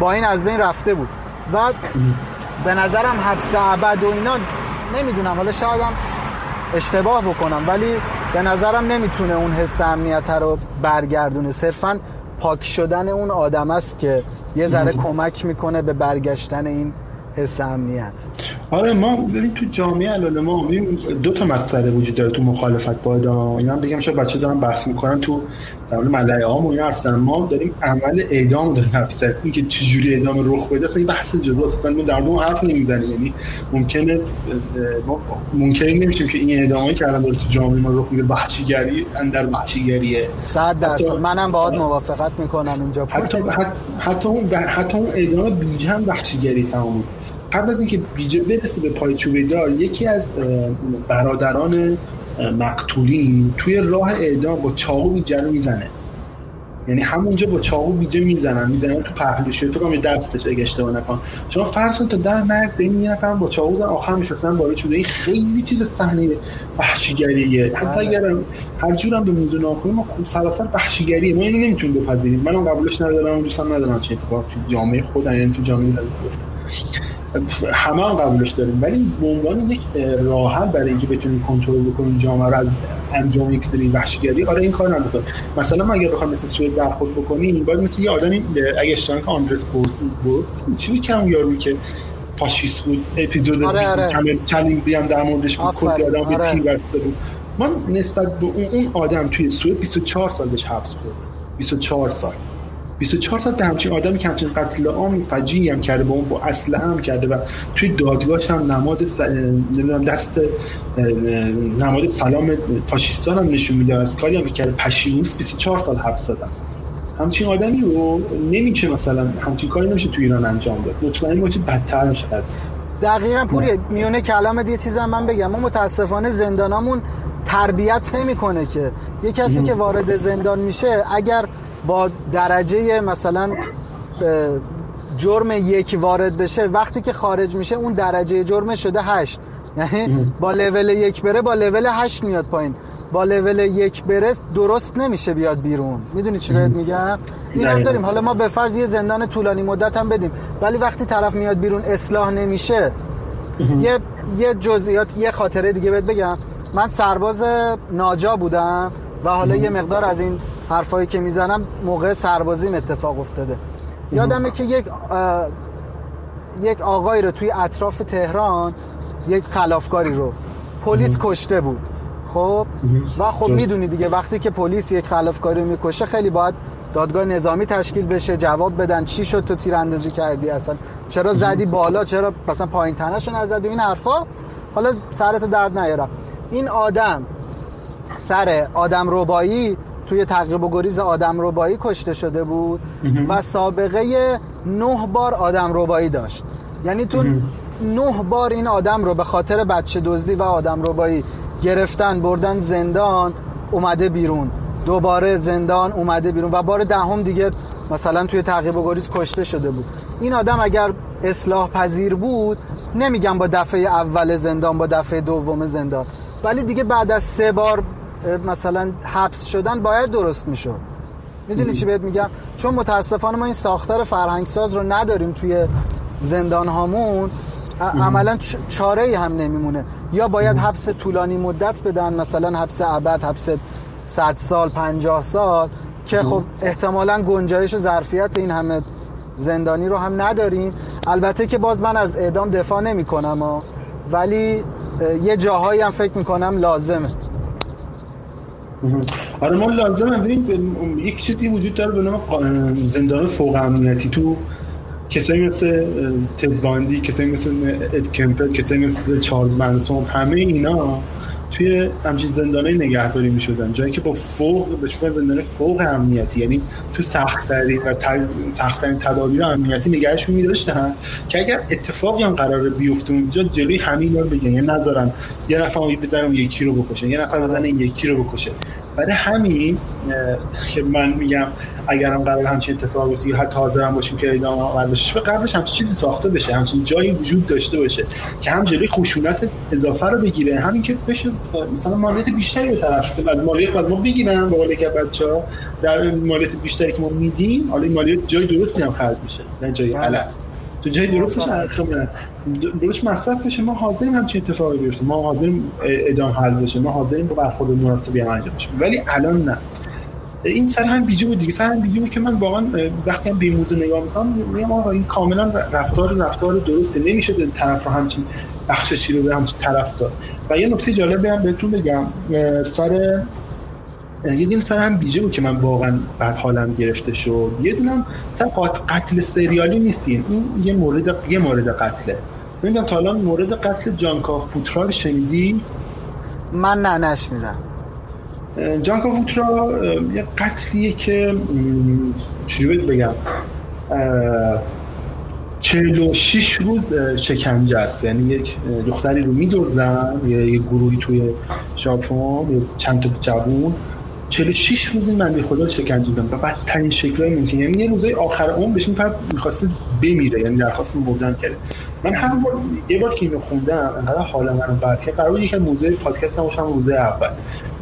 با این از بین رفته بود. و به نظرم حبس ابد و اینا نمی‌دونم. حالا شایدم اشتباه بکنم ولی به نظرم نمی‌تونه اون حس امنیت رو برگردونه. صرفا پاک شدن اون آدم است که یه ذره کمک می‌کنه به برگشتن این حس امنیت. آره ما ببین تو جامعه الان ما دو تا مسئله وجود داره تو مخالفت با اعدام اینا هم بگم شاید بچه دارن بحث می‌کنن تو در مورد ملعه عام و اینا ما داریم عمل اعدام داریم حرف زدن این که چجوری اعدام رخ بده اصلا بحث جداست. اصلا در اون حرف نمی‌زنیم. یعنی ممکنه ما ممکن نمیشیم که این اعدامایی که الان داره تو جامعه ما رخ میده وحشیگری اندر وحشیگریه. 100 درصد. منم باهات موافقت می‌کنم اینجا حتی حتی اون حتی اون اعدام بیجه هم وحشیگری تمام. قبل از اینکه بیجه برسه به پای چوبه دار یکی از برادران مقتولین توی راه اعدام با چاقو بیجه رو می‌زنه. یعنی همونجا با چاقو بیجه می‌زنن می‌زنن تو پهلوش تو کنم دستش اگه اشتباه نکنم. شما فرض کن تا ده مرد به این نفر با چاقو زن آخر میفرستن بالا چوبه این خیلی چیز صحنه وحشیگریه. حتی بله. اگر هر جورم به موضوع ناکنیم ما خوب سراسر وحشیگریه. ما اینو نمی‌تونیم بپذیریم. منم قبولش ندارم دوستم ندارم چه اتفاق تو جامعه خودم یعنی تو جامعه گفته همه هم قبولش داریم. ولی به عنوان یک راه برای اینکه بتونیم کنترل بکنیم جامعه رو از انجام یک سری وحشیگری آره این کار نمی‌کنه مثلا ما اگه بخوام مثل سوئد برخورد بکنیم باید مثل یه آدمی اگه اشتباه که آندرس بورس بود. چی بود که یارو که فاشیست بود؟ اپیزود آره آره. بیام در موردش بود. کلی آدم به تیر بسته بود. من نسبت به اون آدم توی سوئد 24 سال بهش حبس خورد. 24 سال. 24 ساعت به همچین آدمی که همچین قتل عام فجیعی هم کرده با اون با اسلحه هم کرده و توی دادگاهش هم نماد س... دست نماد سلام فاشیستان هم نشون میده از کاری هم کرده. پشیمونس 24 سال حبس دادن. همچین آدمی رو نمیشه مثلا همچین کاری نمیشه تو ایران انجام داد. مطمئن باشه بدتر میشه از دقیقا پوری میونه کلامت یه چیزم من بگم. ما متاسفانه زندانامون تربیت نمی‌کنه که. یه کسی که وارد زندان میشه اگر با درجه مثلا جرم یک وارد بشه وقتی که خارج میشه اون درجه جرم شده هشت. یعنی با لول یک بره با لول هشت میاد پایین. با لول یک بره درست نمیشه بیاد بیرون. می‌دونی چی بهت میگم؟ این هم داریم. حالا ما به فرض یه زندان طولانی مدت هم بدیم. ولی وقتی طرف میاد بیرون اصلاح نمیشه یه یه جزئیات یه خاطره دیگه بهت بگم. من سرباز ناجا بودم و حالا یه مقدار از این حرفایی که می‌زنم موقع سربازیم اتفاق افتاده. یادمه که یک یک آقایی رو توی اطراف تهران یک خلافکاری رو پلیس کشته بود. خب؟ و خب. می‌دونی دیگه وقتی که پلیس یک خلافکاری رو می‌کشه خیلی باید دادگاه نظامی تشکیل بشه جواب بدن چی شد تو تیراندازی کردی اصلا؟ چرا زدی بالا؟ چرا مثلا پایین تنش نزدی؟ و این حرفا حالا سرتو درد نیارم. این آدم سر آدم ربایی توی تعقیب و گریز آدم ربایی کشته شده بود و سابقه نه بار آدم ربایی داشت. یعنی تو نه بار این آدم رو به خاطر بچه دزدی و آدم ربایی گرفتن بردن زندان اومده بیرون. دوباره زندان اومده بیرون و بار دهم دیگه مثلا توی تعقیب و گریز کشته شده بود. این آدم اگر اصلاح پذیر بود نمیگم با دفعه اول زندان با دفعه دوم زندان. ولی دیگه بعد از سه بار مثلا حبس شدن باید درست می‌شد. می‌دونی چی بهت میگم؟ چون متاسفانه ما این ساختار فرهنگساز رو نداریم توی زندان هامون عملا چاره ای هم نمیمونه. یا باید حبس طولانی مدت بدن مثلا حبس ابد حبس 100 سال 50 سال که خب احتمالا گنجایش و ظرفیت این همه زندانی رو هم نداریم. البته که باز من از اعدام دفاع نمی کنم ولی یه جاهایی هم فکر می‌کنم لازمه. آره ما لازمه. ببین یک چیزی وجود داره به نام زندان فوق امنیتی. تو کسایی مثل اه، تد باندی کسایی مثل اد کمپر کسایی مثل چارلز منسون همه اینا توی همچین زندانه نگهداری می شدن جایی که با فوق میگن زندان فوق امنیتی یعنی تو سختترین و سختترین تدابیر امنیتی نگهشون می داشتن که اگر اتفاقی هم قرار بیفته اونجا جلوی همین رو بگن. یعنی نذارن یه نفر بزنن یکی رو بکشن یه نفر این یکی رو بکشه. برای همین که من میگم اگرم قرار همچین اتفاق بیفته یا حتی حاضر هم باشیم که اعدام آور بشه. به قبلش همچین چیزی ساخته بشه همچین جایی وجود داشته باشه که هم جلوی خشونت اضافه رو بگیره همین که بشه مثلا مالیات بیشتری به طرف از مالیات از ما بگیرن به قول که بچه‌ها. در مالیات بیشتری که ما میدیم حالا این مالیات جای درستی هم خرج میشه نه جای بله. غلط تو جای درستش خب درست مصرف بشه ما حاضریم همچین اتفاقی بیفته. ما حاضریم ادام حل بشه. ما حاضریم با برخورد مناسبی هم انجام بشه. ولی الان نه. این سر هم بیجه بود دیگه. سر هم بیجه بود که من واقعا وقتی هم به موضوع نگاه می‌کنم میگم آقا این کاملا رفتار رفتار درسته. نمیشه این طرف رو همچین بخششی رو به همچین طرف داد. و یه نکته جالب هم بهتون بگم سر یه دونه سر هم بیجه بود که من واقعا بعد حالم گرفته شد. یه دونم سر قتل سریالی نیستیم. این یه مورد یه مورد قتله. نمی‌دونم تا الان مورد قتل جانکا فوترا رو شنیدی؟ من نه نشنیدم. جانکا فوترا یه قتلیه که چجوری بگم؟ 46 روز شکنجه است. یعنی یک دختری رو میدوزن یه گروهی توی ژاپن چند تا جوون. 46 روز این بنده خدا شکنجه دادن و بدترین شکلهای ممکن. یعنی یه روزای آخر عمر بهش میفرد می‌خواسته بمیره یعنی درخواست مردن کرده. من هر بار یه بار که اینو خوندم انقدر حال منو بد. که قرار یک از موضوع پادکست هم موضوع اول.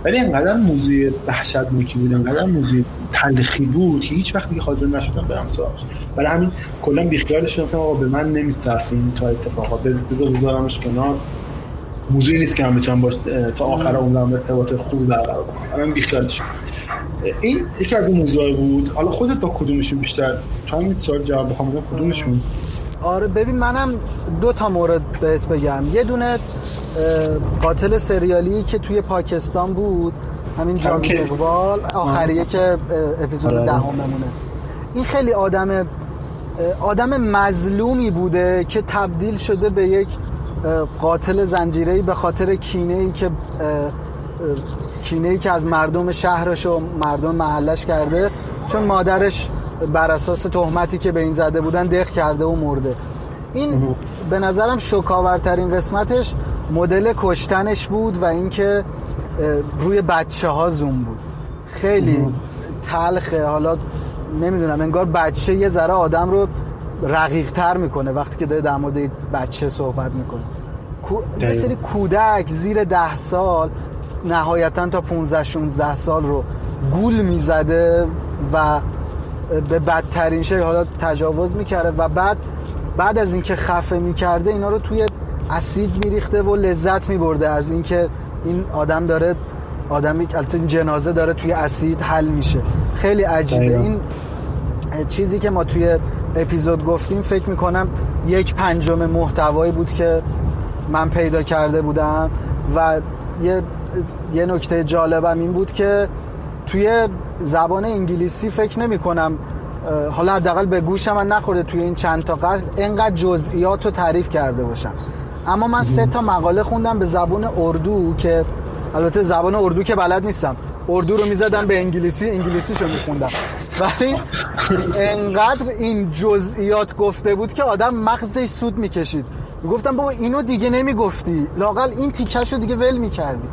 ولی انقدر موضوع وحشتناکی بود انقدر موضوع تلخی بود که هیچ وقت دیگه حاضر نشدم برم سراغش. برای همین کلا بیخیالش شدم که آقا به من نمیصرفه این تا اتفاقات بذار بذارمش کنار. موضوعی نیست که من بتونم باش تا آخر عمرم ارتباط خوب برقرار کنم. من بیخیالش شدم این یکی از اون موضوعی بود. حالا خودت با کدومشون بیشتر؟ تو همین سوال جواب بخوام بدم. کدومشون؟ آره ببین منم دو تا مورد بهت بگم. یه دونه قاتل سریالی که توی پاکستان بود همین جاوید اقبال. آخریه که اپیزود دهممونه. این خیلی آدم آدم مظلومی بوده که تبدیل شده به یک قاتل زنجیره‌ای به خاطر کینه‌ای که کینه‌ای که از مردم شهرش و مردم محلش کرده. چون مادرش بر اساس تهمتی که به این زده بودن دق کرده و مرده. این به نظرم شکاورترین قسمتش مدل کشتنش بود و اینکه روی بچه ها زوم بود. خیلی تلخه. حالا نمی‌دونم انگار بچه یه ذره آدم رو رقیق تر می‌کنه وقتی که داره در مورد بچه صحبت می‌کنه. یه سری کودک زیر ده سال نهایتا تا 15 16 سال رو گول می‌زده و به بدترین شکل حالا تجاوز می‌کرده و بعد بعد از اینکه خفه می‌کرده اینا رو توی اسید میریخته و لذت میبرده از اینکه این آدم داره آدمی البته جنازه داره توی اسید حل میشه. خیلی عجیبه. این چیزی که ما توی اپیزود گفتیم فکر می‌کنم یک پنجم محتوایی بود که من پیدا کرده بودم و یه یه نکته جالبم این بود که توی زبان انگلیسی فکر نمی کنم حالا حداقل به گوشم من نخورده توی این چند تا قطع اینقدر جزئیات رو تعریف کرده باشم. اما من سه تا مقاله خوندم به زبان اردو که البته زبان اردو که بلد نیستم. اردو رو می‌زدم به انگلیسی انگلیسیشو میخوندم. ولی انقدر این جزئیات گفته بود که آدم مغزش سود می‌کشید. می‌گفتم بابا اینو دیگه نمی‌گفتی. لاقل این تیکش رو دیگه ول می‌کردی.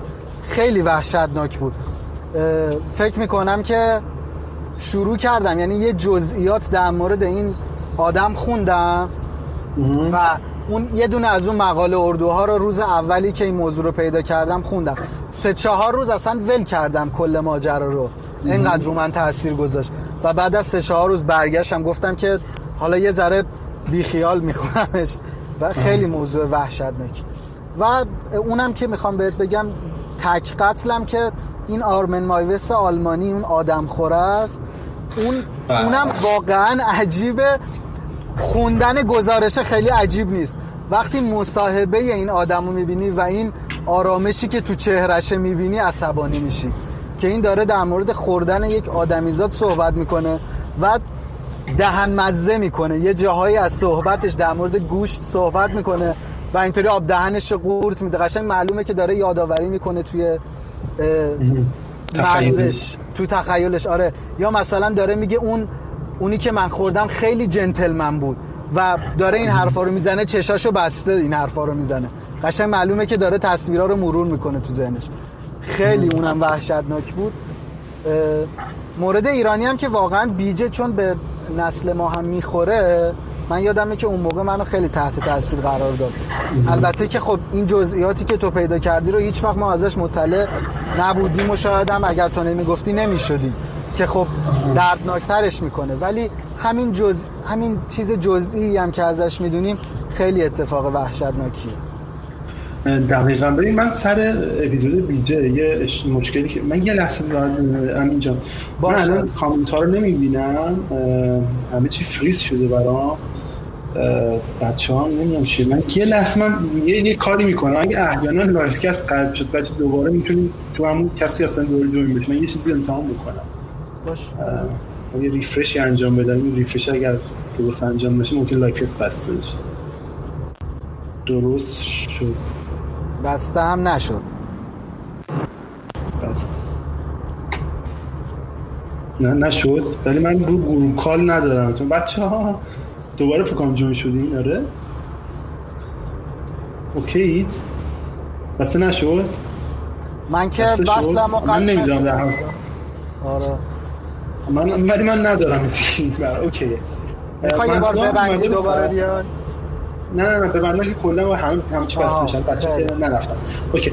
خیلی وحشتناک بود. فکر می‌کنم که شروع کردم. یعنی یه جزئیات در مورد این آدم خوندم و اون یه دونه از اون مقاله اردوها رو روز اولی که این موضوع رو پیدا کردم خوندم. سه چهار روز اصلا ول کردم کل ماجرا رو. اینقدر رو من تاثیر گذاشت. و بعد از سه چهار روز برگشتم گفتم که حالا یه ذره بیخیال میخونمش و خیلی موضوع وحشتناک و اونم که می‌خوام بهت بگم تک قتلم که این آرمن مایوس آلمانی اون آدم خوره است اون بله. اونم واقعا عجیبه. خوندن گزارش خیلی عجیب نیست. وقتی مصاحبه این آدم رو می‌بینی و این آرامشی که تو چهرشه می‌بینی عصبانی میشی. که این داره در مورد خوردن یک آدمیزاد صحبت می‌کنه و دهن مزه می‌کنه. یه جاهایی از صحبتش در مورد گوشت صحبت می‌کنه و اینطوری آب دهنش قورت میده. قشنگ معلومه که داره یادآوری می‌کنه توی مغزش تو تخیلش. آره. یا مثلا داره میگه اون اونی که من خوردم خیلی جنتلمن بود و داره این حرفا رو می‌زنه چشاشو بسته این حرفا رو می‌زنه. قشنگ معلومه که داره تصویرها رو مرور می‌کنه تو ذهنش. خیلی اونم وحشتناک بود. مورد ایرانی هم که واقعا بیجه چون به نسل ما هم می‌خوره من یادمه که اون موقع منو خیلی تحت تاثیر قرار داد. البته که خب این جزئیاتی که تو پیدا کردی رو هیچ وقت ما ازش مطلع نبودیم و شاید هم اگر تو نمی‌گفتی نمی‌شدیم. که خب دردناکترش می‌کنه. ولی همین جز همین چیز جزئی هم که ازش می‌دونیم خیلی اتفاق وحشتناکیه. دقیقا. ببین من سر اپیزود بیجه یه مشکلی که من یه لحظه امین جان. من الان کامنت ها رو نمی‌بینم. همه چی فریز شده برام. بچه ها نمی‌دونم چیه. من یه لحظه من یه, یه کاری می‌کنم. اگه احیانا live cast قطع شد بچه دوباره می‌تونیم تو همون کسی اصلا دوباره join بشه من یه چیزی امتحان بکنم. باش. یه refresh ی انجام بدم این refresh اگر درست انجام بشه ممکن live cast بسته بشه. درست شد. بسته هم نشد. بسته نه نشد. ولی من رو گروه کال ندارم. چون بچه ها دوباره فکرم جون شدین. آره. اوکی. بسته نشد؟ من که بسلم و من نمی‌دونم در آره. من ولی من ندارم اوکی. می‌خوای یه بار ببندی دوباره بیای؟ نه نه نه به من که کلا هم همه چی بس میشن. بچه که نرفتم اوکی.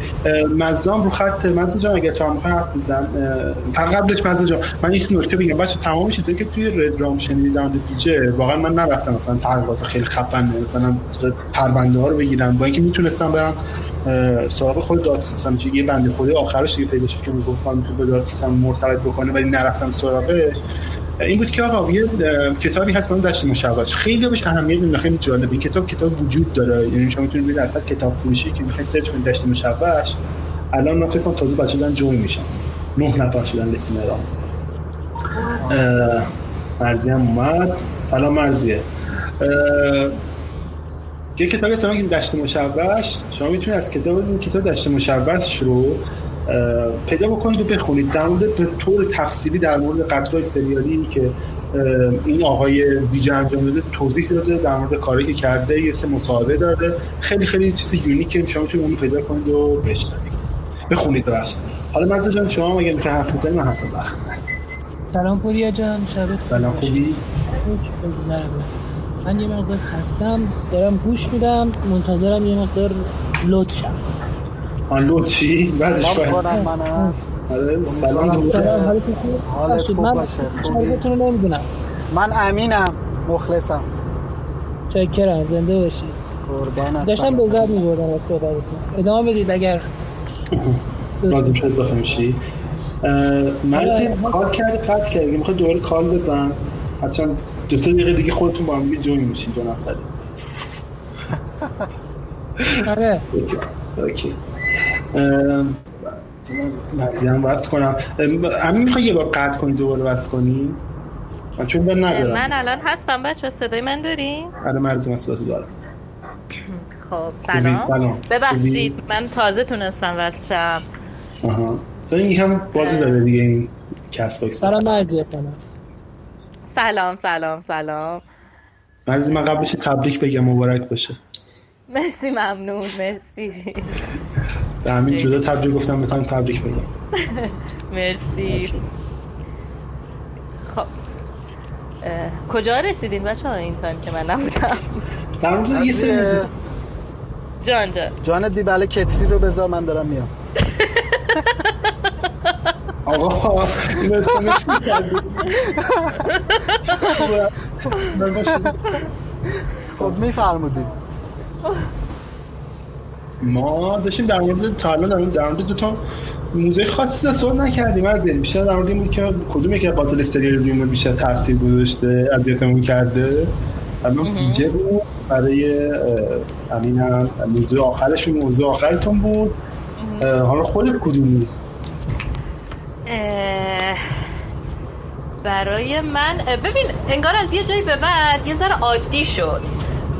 مزدام رو خط مزد جان اگر تو هم حرف بزن. فقط قبلش مزد جان. من یه نکته بگم. بچه تمام چیزایی که توی رد رام شنیدید در پیچه واقعا من نرفتم مثلا تحقیقات خیلی خفن مثلا پرونده ها رو بگیرم. با اینکه می‌تونستم برم سراغ خود داد سیستم یه بنده خودی آخرش دیگه پیدا که می‌گفت من تو به سیستم مرتبط بکنه ولی نرفتم سراغش. این بود که آقا یه کتابی هست من دشت مشوش. خیلی بهش اهمیت میدم خیلی جالبه این کتاب کتاب وجود داره. یعنی شما می‌تونید ببینید اصلا کتاب فروشی که می‌خواین سرچ کنید دشت مشوش. الان من فکر کنم تازه بچه دارن جوین میشن. نه نفر شدن لسینرا مرزی هم اومد. سلام مرزیه. یه کتابی هست که دشت مشوش شما می‌تونید از کتاب این کتاب دشت مشوش رو پیدا بکنید و بخونید. در مورد به طور تفصیلی در مورد قتل‌های سریالی که این آقای بیجه انجام داده توضیح داده در مورد کاری که کرده یه سه مصاحبه داده. خیلی خیلی چیز یونیکه شما می‌تونید اون پیدا کنید و بشنوید. بخونید بس حالا مزه جان شما اگه می‌خواید حرف بزنید من هستم سلام پوریا جان شبت سلام خوبی؟ من یه مقدار خستم دارم گوش میدم منتظرم یه مقدار لود شم. آن لود چی؟ بعدش باید منم. آره، سلام. سلام حالت خوب من باشه رو نمی‌دونم. من امینم مخلصم. چکرم زنده باشی. قربانت داشتم به زد میبردم از صحبتتون ادامه بدید اگر لازم شد اضافه میشی مرزی کار کردی؟ قطع کردی؟ می‌خوای دوباره کال بزن؟ حتما دو سه دقیقه دیگه خودتون با هم جوین میشین دو نفری آره. Okay ام، هم وصل کنم. ام، امین می‌خوای یه بار قطع کنی دوباره وصل کنی؟ من چون من ندارم. من الان هستم بچه صدای من داری؟ آره مرزی من صدا دارم. خب؟ سلام. سلام. ببخشید من تازه تونستم وصل شم. آها. تو این یکم بازی داره دیگه این Castbox. سلام مرزی کنم. سلام سلام سلام. مرزی من قبلش تبریک بگم مبارک باشه. مرسی ممنون مرسی. به همین جدا تبریک گفتم بتونم تبریک بگم. مرسی. خب. کجا رسیدین بچه ها این تایم که من نبودم. در مورد یه سری جان جان. جانت بی بله کتری رو بذار من دارم میام. آقا این اسمس خب میفرمودید ما داشتیم در مورد تا الان در مورد- دو تا موزه خاصی صحبت نکردیم از این بیشتر در مورد این بود که کدوم یکی از قاتل سریال ما بیشتر تاثیر گذاشته اذیتمون کرده. اما بیجه بود برای همین هم موضوع آخرشون موضوع آخرتون بود. حالا خودت کدومی برای من ببین انگار از یه جایی به بعد یه ذره عادی شد.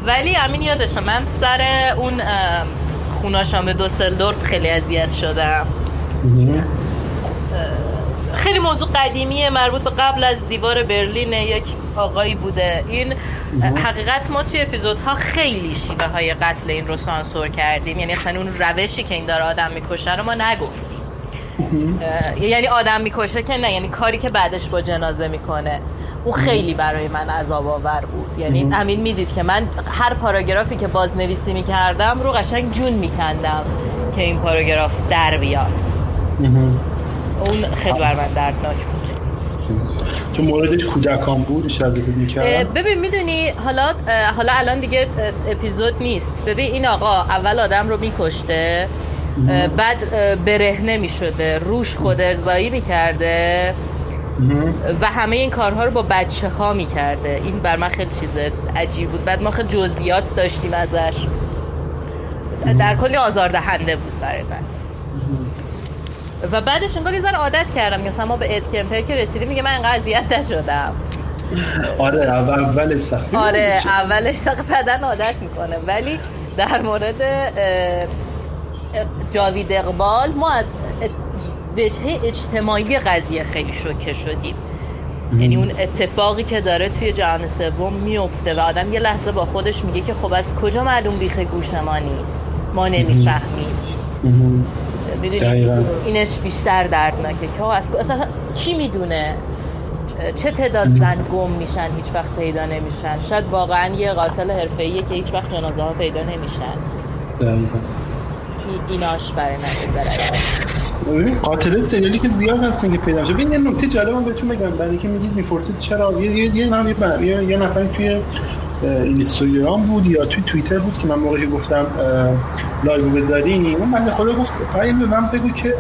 ولی امین یادشه من سر اون اه، خوناشام به دوسلدورف خیلی اذیت شدم. خیلی موضوع قدیمیه مربوط به قبل از دیوار برلین یک آقایی بوده. این حقیقت ما توی اپیزودها خیلی شیوه های قتل این رو سانسور کردیم. یعنی اصلا اون روشی که این داره آدم می‌کشه رو ما نگفتیم. اه، یعنی آدم می‌کشه که نه یعنی کاری که بعدش با جنازه می‌کنه. اون خیلی برای من عذاب آور بود. یعنی امین می‌دید که من هر پاراگرافی که بازنویسی می‌کردم رو قشنگ جون میکندم که این پاراگراف در بیاد. اون خیلی بر من دردناک بود. چون موردش کودکان بود اه، می‌کرد ببین می‌دونی حالا حالا الان دیگه اپیزود نیست. ببین این آقا اول آدم رو میکشته بعد برهنه می‌شده. روش خود ارزایی می‌کرده. و همه این کارها رو با بچه ها می‌کرده. این بر من خیلی چیز عجیب بود. بعد ما خیلی جزئیات داشتیم ازش. در کلی آزاردهنده بود برای من. و بعدش انگار یه عادت کردم. مثلا ما به اد کمپر که رسیدیم میگه من انقدر اذیت نشدم. آره اول اول سخت آره اولش تا بدن عادت می‌کنه. ولی در مورد جاوید اقبال ما از وجهه اجتماعی قضیه خیلی شوکه شدیم. یعنی اون اتفاقی که داره توی جهان سوم میفته و آدم یه لحظه با خودش میگه که خب از کجا معلوم بیخ گوش ما نیست؟ ما نمی‌فهمیم. اینش بیشتر دردناکه که از اصلا کی می‌دونه؟ چه تعداد زن گم میشن هیچ وقت پیدا نمیشن؟ شاید واقعا یه قاتل حرفه‌ایه که هیچ وقت جنازه ها پیدا نمیشن. دقیقاً. ای- ایناش برای من قاتل سریالی که زیاد هستن که پیدا میشه. ببین یه نکته جالبم بهتون بگم. برای اینکه میگید می‌پرسید چرا؟ یه یه یه نام- یه, یه, نفری توی اینستاگرام بود یا توی توییتر بود که من موقعی گفتم لایو بذاریم اون بنده خدا گفت فقط به من بگو که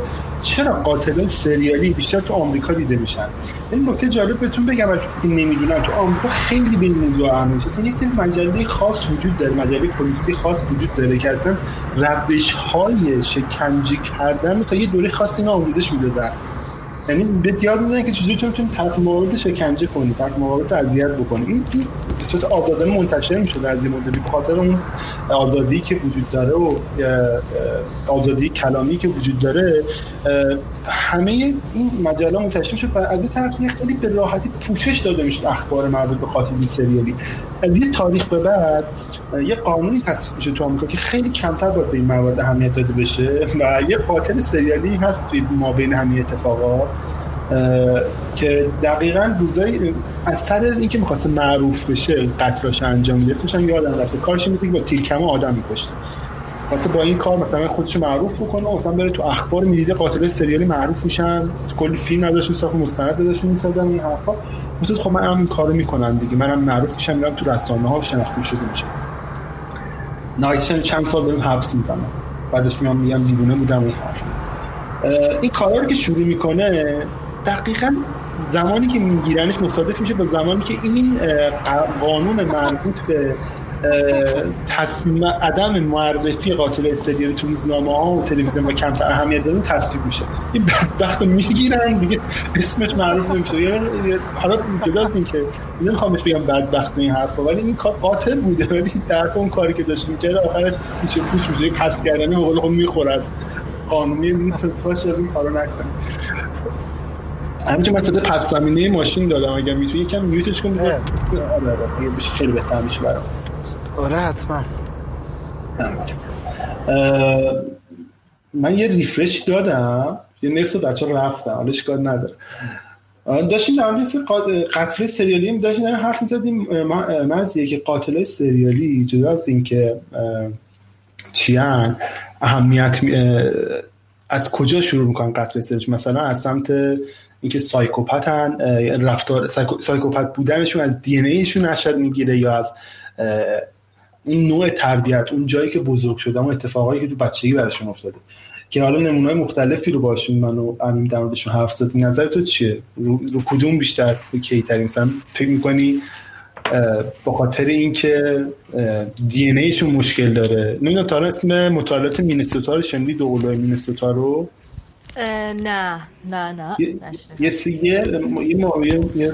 چرا قاتلان سریالی بیشتر تو آمریکا دیده میشن؟ این نکته جالب بهتون بگم برای کسی نمی‌دونن تو آمریکا خیلی به این موضوع اهمیت اصلا یک سری مجله خاص وجود داره مجله پلیسی خاص وجود داره که اصلا روش های شکنجه کردن تا یه دوره خاصی اینا آموزش می‌دادن. یعنی بهت یاد میدن که چجوری تو می‌تونی تحت موارد شکنجه کنی تحت موارد اذیت بکنی. این به صورت آزادانه منتشر می‌شده از یه مدلی به خاطر اون آزادی که وجود داره و آزادی کلامی که وجود داره همه این مجله منتشر شد و از یه طرف یه خیلی به راحتی پوشش داده می‌شد اخبار مربوط به قاتل سریالی. از یه تاریخ به بعد یه قانونی تصویب میشه تو آمریکا که خیلی کمتر باید به این موارد اهمیت داده بشه و یه قاتل سریالی هست توی ما بین همین اتفاقات. که دقیقا روزای از سر اینکه می‌خواسته معروف بشه قتلاش انجام میده اسمش هم یادم رفته. کارش این که با تیرکمه آدم میکشته واسه با این کار مثلا خودش معروف بکنه مثلا بره تو اخبار می‌دیده قاتل سریالی معروف میشن کلی فیلم ازش میساخت مستند ازش می‌سازن این حرفا. مثلا خب من هم این کارو می‌کنم دیگه. منم معروف میشم میرم تو رسانه ها شناخته شده میشم. نهایتش چند سال بریم حبس می‌زنم بعدش میام میگم دیوونه بودم این حرف این کارا رو که شروع می‌کنه دقیقا زمانی که میگیرنش مصادف میشه با زمانی که این قانون مربوط به تصمیم عدم معرفی قاتل سریالی تو روزنامه ها و تلویزیون و کمتر اهمیت دادن تصویب میشه. این بدبخت می‌گیرن دیگه اسمش معروف نمیشه. یا حالا جدا از این که نمیخوامش بگم بدبخت این حرفا ولی این کار قاتل بوده. ولی در اون کاری که داشت می‌کرد آخرش میشه پوش میشه پس کردنی به قول می‌خوره از قانونی تو از این کارو نکنه. همینجا من صدا پس زمینه ماشین دادم اگر می‌تونی یکم میوتش کنی آره آره خیلی بهتر میشه برام. آره حتما. من یه ریفرش دادم یه نصف بچه رفتم حالا اشکال نداره. داشتیم در مورد قتل سریالی هم داشتیم حرف می‌زدیم. من که قاتل سریالی جدا از اینکه چیان اهمیت از کجا شروع می‌کنن قتل سریالی؟ مثلا از سمت اینکه سایکوپتن رفتار سایکوپت بودنشون از دی ان ایشون نشد می‌گیره یا از این نوع تربیت اون جایی که بزرگ شده اون اتفاقایی که تو بچگی براشون افتاده. که حالا نمونه مختلفی رو باشون منو امین در موردشون حرف زدیم. نظر تو چیه؟ رو, رو کدوم بیشتر کیترین مثلا فکر می‌کنی با خاطر اینکه دی ان ایشون مشکل داره. نمی‌دونم تا اسم مطالعات مینیسوتا رو شنیدی؟ دو مینیسوتا رو؟ نه نه نه یه یه یه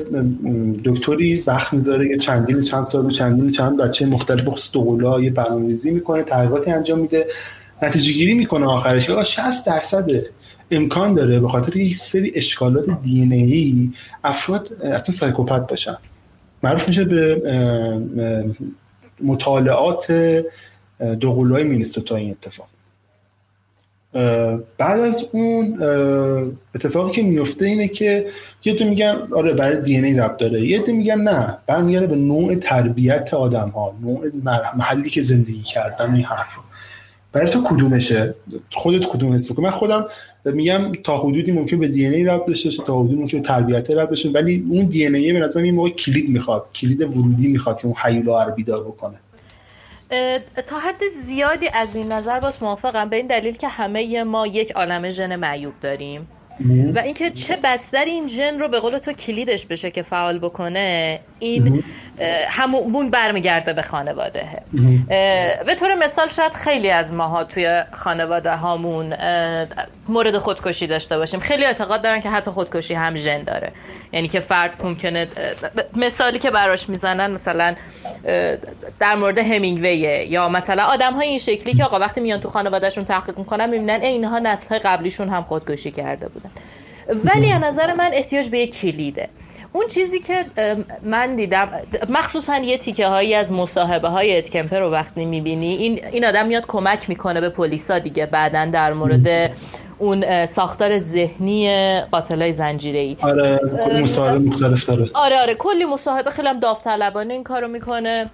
دکتری وقت می‌ذاره یه چندین چند سال و چندین چند بچه مختلف بخصوص دوقلا یه برنامه‌ریزی می‌کنه تحقیقاتی انجام میده. نتیجه گیری می‌کنه آخرش. که 60 درصد امکان داره به خاطر یه سری اشکالات دی ان ای افراد اصلا سایکوپت باشن معروف میشه به مطالعات دوقلوهای مینیسوتا این اتفاق. بعد از اون اتفاقی که میفته اینه که یه دو میگن آره برای دی ای رب داره. یه دو میگن نه برمیگرده به نوع تربیت آدم ها نوع محلی که زندگی کردن این حرف برای تو کدومشه؟ خودت کدوم حس من خودم میگم تا حدودی ممکن به دی ای رب داشته تا حدودی ممکن به تربیت رب داشته ولی اون دی ای به نظر این موقع کلید می‌خواد کلید ورودی می‌خواد که اون حیولا رو بیدار بکنه. تا حد زیادی از این نظر باز موافقم به این دلیل که همه ما یک عالم ژن معیوب داریم. و اینکه چه بستر این ژن رو به قول تو کلیدش بشه که فعال بکنه این همون برمیگرده به خانواده. به طور مثال شاید خیلی از ماها توی خانواده هامون مورد خودکشی داشته باشیم. خیلی اعتقاد دارن که حتی خودکشی هم ژن داره. یعنی که فرد ممکنه مثالی که براش می‌زنن مثلا در مورد همینگویه یا مثلا آدم های این شکلی که آقا وقتی میان تو خانوادهشون تحقیق می‌کنن می‌بینن اینها نسل قبلیشون هم خودکشی کرده بودن. ولی از نظر من احتیاج به یک کلیده. اون چیزی که من دیدم مخصوصا یه تیکه هایی از مصاحبه های ادکمپر رو وقتی می‌بینی این, این آدم میاد کمک می‌کنه به پلیسا دیگه بعدا در مورد اون ساختار ذهنی قاتلای زنجیره ای آره مصاحبه مختلف داره. آره آره کلی مصاحبه خیلی هم داوطلبانه این کارو می‌کنه.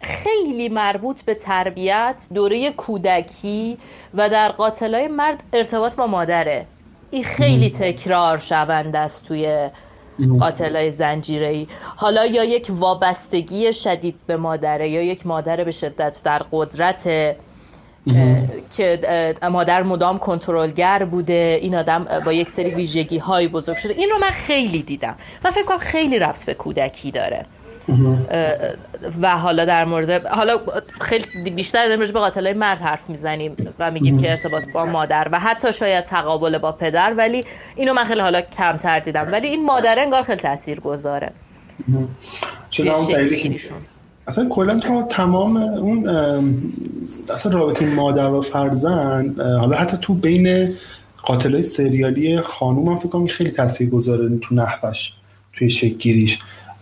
خیلی مربوط به تربیت دوره کودکی و در قاتلای مرد ارتباط با مادره. این خیلی تکرار شونده است توی قاتلای زنجیره ای حالا یا یک وابستگی شدید به مادره یا یک مادر به شدت در قدرت که مادر مدام کنترلگر بوده. این آدم با یک سری ویژگی های بزرگ شده. این رو من خیلی دیدم و فکر کنم خیلی رفت به کودکی داره. و حالا در مورد حالا خیلی بیشتر در به قاتلای مرد حرف می‌زنیم و میگیم که ارتباط با مادر و حتی شاید تقابل با پدر ولی اینو من خیلی حالا کمتر دیدم. ولی این مادر انگار خیلی تاثیر گذاره چرا اون اصلا کلا تا تمام اون اصلا رابطه مادر و فرزند حالا حتی تو بین قاتلای سریالی خانوم هم فکر کنم خیلی تاثیر گذاره تو نحوش توی شکل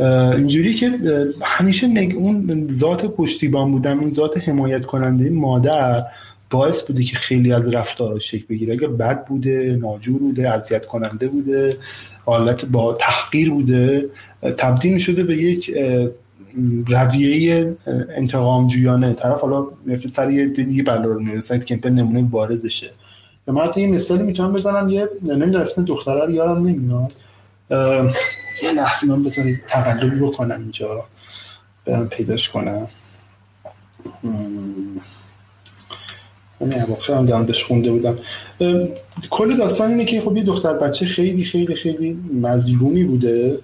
اینجوری که همیشه نگ... اون ذات پشتیبان بودن اون ذات حمایت کننده مادر باعث بوده که خیلی از رفتارها شکل بگیره. اگر بد بوده ناجور بوده اذیت کننده بوده حالت با تحقیر بوده تبدیل شده به یک رویه انتقام جویانه طرف حالا سر یه دیگه بلا رو می‌رسه که نمونه بارزشه. من حتی یه مثالی می‌تونم بزنم یه نمی‌دونم اسم دختره رو یادم نمیاد. یه لحظه من بذارید تقلبی بکنم اینجا. برم پیداش کنم. همین اواخر هم دارم خونده بودم. کل داستان اینه که خب یه دختر بچه خیلی خیلی خیلی مظلومی بوده.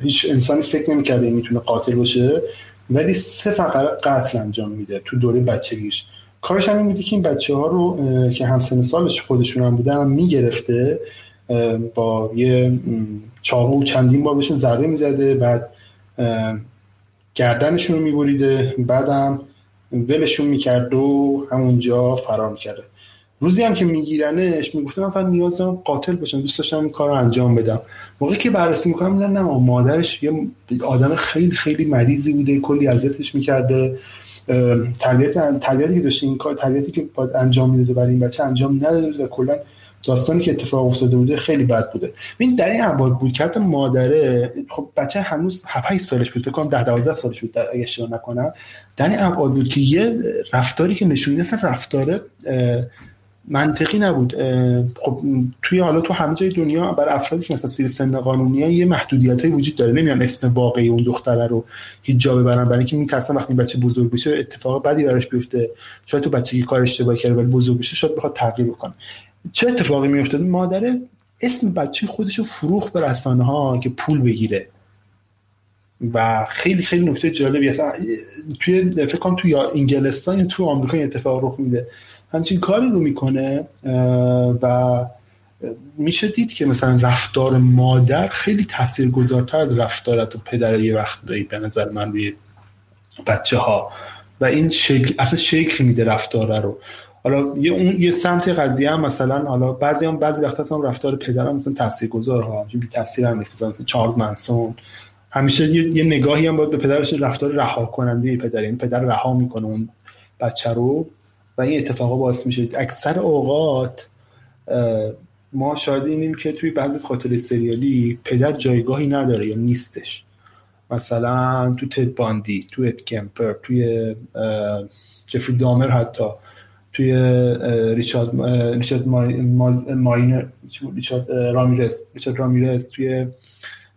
هیچ انسانی فکر نمی‌کرده می‌تونه قاتل باشه ولی سه فقط قتل انجام میده تو دوره بچگیش. کارش هم این بوده که این بچه ها رو که همسن سالش خودشون هم بودن می‌گرفته با یه چاقو چندین بار بهشون ضربه می‌زده بعد گردنشون رو میبریده بعدم ولشون می‌کرد و همونجا فرار می‌کرده. روزی هم که میگیرنش می‌گفتم من فقط نیاز دارم قاتل بشم دوست داشتم این کار رو انجام بدم. موقعی که بررسی می‌کنم نه نه مادرش یه آدم خیلی خیلی مریضی بوده کلی اذیتش می‌کرده. تربیت تربیتی که داشته این کار تربیتی که باید انجام می‌داده برای این بچه انجام نداده و کلا داستانی که اتفاق افتاده بوده خیلی بد بوده. این در این ابعاد بود که مادره خب بچه هنوز 7 8 سالش بود فکر کنم 10 12 سالش بود اگه اشتباه نکنم. در این ابعاد بود که یه رفتاری که نشون میده رفتاره منطقی نبود. خب توی حالا تو همه جای دنیا برای افرادی که مثلا سیر سن قانونی یه محدودیت وجود داره. نمیان اسم واقعی اون دختره رو هیچ جا ببرن برای اینکه میترسن وقتی بچه بزرگ بشه اتفاق بدی براش بیفته. شاید تو بچگی کار اشتباهی کرده ولی بزرگ بشه شاید بخواد تغییر بکنه. چه اتفاقی میافتاد؟ مادره اسم بچه خودش رو فروخ به رسانه ها که پول بگیره. و خیلی خیلی نکته جالبی. هست توی فکر کنم توی انگلستان یا توی آمریکا اتفاق رخ میده. همچین کاری رو می‌کنه و میشه دید که مثلا رفتار مادر خیلی تاثیرگذارتر از رفتارت و پدر یه وقت داری به نظر من روی بچه ها و این شکل اصلا شکل میده رفتاره رو. حالا یه اون یه سمت قضیه هم مثلا حالا بعضی هم بعضی وقتا هم رفتار پدرم مثلا تاثیرگذار ها بی تاثیر هم مثلا چارلز منسون. همیشه یه, یه نگاهی هم باید به پدرش رفتار رها کننده پدر این یعنی پدر رها می‌کنه اون بچه رو. و این اتفاقا باعث میشه. اکثر اوقات ما شاهد اینیم که توی بعضی خاطر سریالی پدر جایگاهی نداره یا نیستش. مثلا تو تد باندی تو اد کمپر توی جفری دامر حتی توی ریچارد ریچارد ماینر ریچارد رامیرس ریچارد رامیرس توی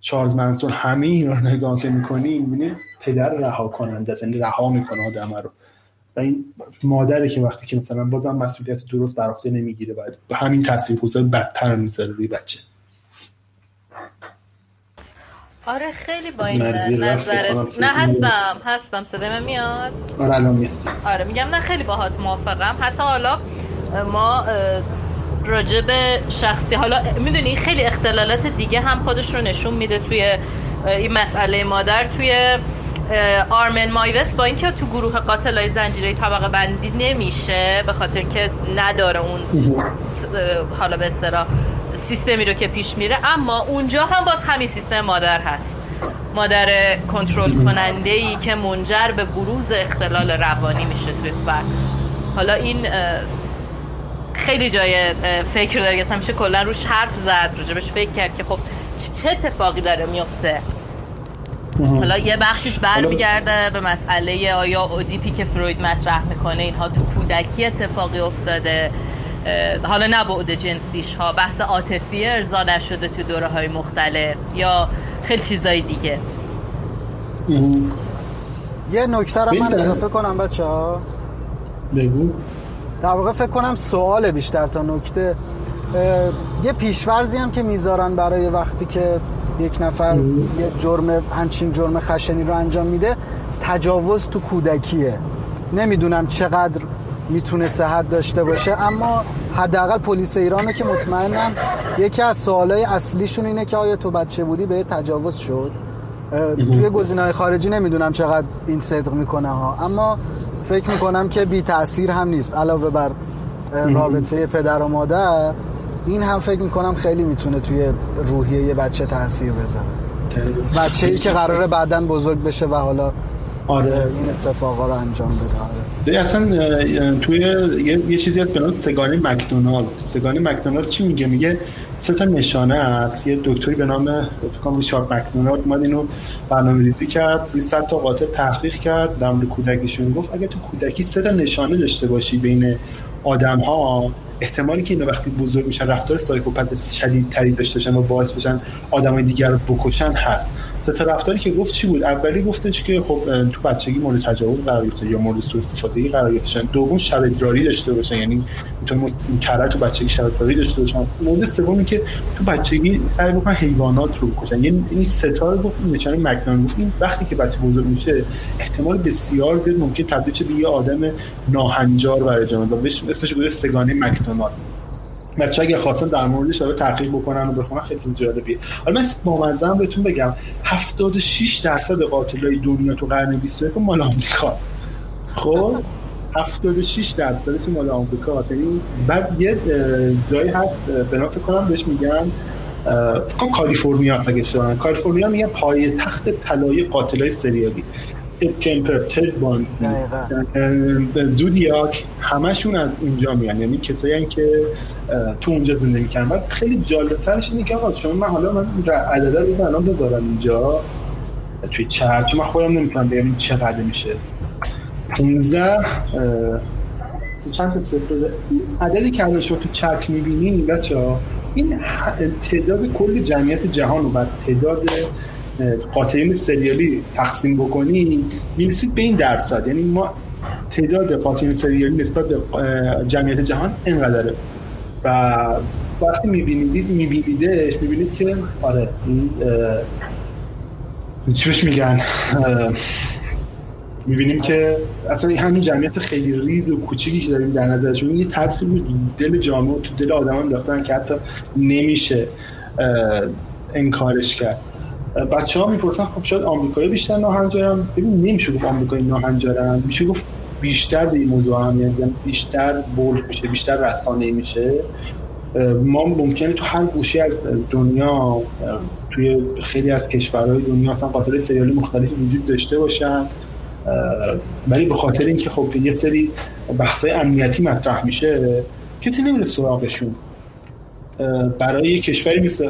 چارلز منسون. همه این رو نگاه که می‌کنی می‌بینی پدر رها کننده یعنی رها می‌کنه آدم رو. و این مادره که وقتی که مثلا بازم مسئولیت درست بر عهده نمی‌گیره باید به همین تاثیرگذار بدتر می‌ذاره روی بچه. آره خیلی با این نظرت. نه هستم هستم. صدای میاد؟ آره الان میاد. آره میگم نه خیلی باهات موافقم. حتی حالا ما راجع به شخصی حالا می‌دونی خیلی اختلالات دیگه هم خودش رو نشون میده توی این مسئله مادر توی آرمن مایوس با اینکه تو گروه قاتلای زنجیره طبقه بندی نمیشه به خاطر اینکه نداره اون حالا به استرا سیستمی رو که پیش میره اما اونجا هم باز همین سیستم مادر هست. مادر کنترل کننده ای که منجر به بروز اختلال روانی میشه توی فرد حالا این خیلی جای فکر داره همیشه کلا روش حرف زد راجبش فکر کرد که خب چه اتفاقی داره میفته؟ حالا یه بخشش برمیگرده به مسئله آیا اودیپی که فروید مطرح می‌کنه اینها تو کودکی اتفاقی افتاده حالا نه بعد جنسیش ها بحث عاطفی ارضا نشده تو دوره های مختلف یا خیلی چیزای دیگه. یه نکته رو من اضافه کنم بچه ها. بگو. در واقع فکر کنم سوال بیشتر تا نکته. یه پیشورزی هم که می‌ذارن برای وقتی که یک نفر یه جرم همچین جرم خشنی رو انجام میده تجاوز تو کودکیه. نمی‌دونم چقدر می‌تونه صحت داشته باشه اما حداقل پلیس ایرانه که مطمئنم یکی از سوالای اصلیشون اینه که آیا تو بچه بودی به تجاوز شد؟ توی گزینه‌های خارجی نمی‌دونم چقدر این صدق می‌کنه ها. اما فکر می‌کنم که بی تاثیر هم نیست علاوه بر رابطه پدر و مادر. این هم فکر می‌کنم خیلی می‌تونه توی روحیه یه بچه تاثیر بذاره. بچه ای که قراره بعدا بزرگ بشه و حالا آره. این اتفاقا رو انجام بده. آره. اصلا توی یه, یه چیزی هست به سگانه مکدونالد. سگانه مکدونالد چی میگه؟ میگه سه تا نشانه است. یه دکتری به نام فکر ریچارد مکدونالد اومد اینو برنامه‌ریزی کرد. روی صد تا قاتل تحقیق کرد. در مورد کودکیشون گفت اگه تو کودکی سه تا نشانه داشته باشی بین آدم ها احتمالی که اینا وقتی بزرگ میشن رفتار سایکوپت شدید تری داشته باشن و باعث بشن آدمای دیگر رو بکشن هست. سه تا رفتاری که گفت چی بود؟ اولی گفتش که خب تو بچگی مورد تجاوز قرار گرفته یا مورد سوء استفاده قرار گرفتن دوم شب ادراری داشته باشن. یعنی می‌تونه کرا تو بچگی شب ادراری داشته باشن. مورد سومی که تو بچگی سعی بکنن حیوانات رو بکشن. یعنی این ستا رو گفت نشانه مکنان گفت. این وقتی که بچه بزرگ میشه احتمال بسیار زیاد ممکن تبدیل به یه آدم ناهنجار برای جامعه و اسمش بوده سگانه مکدونالد. بچه اگه خواستن در موردش داره تحقیق بکنن و بخونن خیلی چیز جالبیه. حالا من بامزه بهتون بگم 76 درصد قاتلای دنیا تو قرن 21 مال آمریکا. خب؟ 76 درصدش مال آمریکا یعنی بعد یه جایی هست فکر کنم بهش میگن کالیفرنیا اگه اشتباه کالیفرنیا میگن پای تخت طلایی قاتلای سریالی. اد کمپر تد بان زودیاک همشون از اونجا میان. یعنی کسایی که تو اونجا زندگی می‌کنن. بعد خیلی جالبترش اینه که آقا شما من حالا من عدده رو الان بذارم اینجا. توی چت چون من خودم نمی‌تونم بگم این چقدر میشه. 15 چند تا صفر عددی که الان شما تو چت می‌بینین بچه ها این تعداد کل جمعیت جهان و تعداد قاتلین سریالی تقسیم بکنی می‌رسید به این درصد. یعنی ما تعداد قاتلین سریالی نسبت به جمعیت جهان اینقدره. و وقتی می‌بینید میبینیدش می‌بینید که آره این چی بهش میگن؟ می‌بینیم که اصلا همین جمعیت خیلی ریز و کوچیکی که داریم در نظرش. یه ترسی بود دل جامعه و تو دل آدم هم که حتی نمیشه انکارش کرد. بچه ها می‌پرسن خب شاید آمریکایی بیشتر ناهنجارن؟ ببین نمیشه گفت آمریکایی ناهنجارن. میشه گفت بیشتر به این موضوع هم یعنی بیشتر بول میشه بیشتر رسانه میشه. ما ممکنه تو هر گوشی از دنیا توی خیلی از کشورهای دنیا اصلا قاتل سریالی مختلفی وجود داشته باشن. ولی به خاطر اینکه خب یه سری بحثای امنیتی مطرح میشه کسی نمیره سراغشون. برای کشوری مثل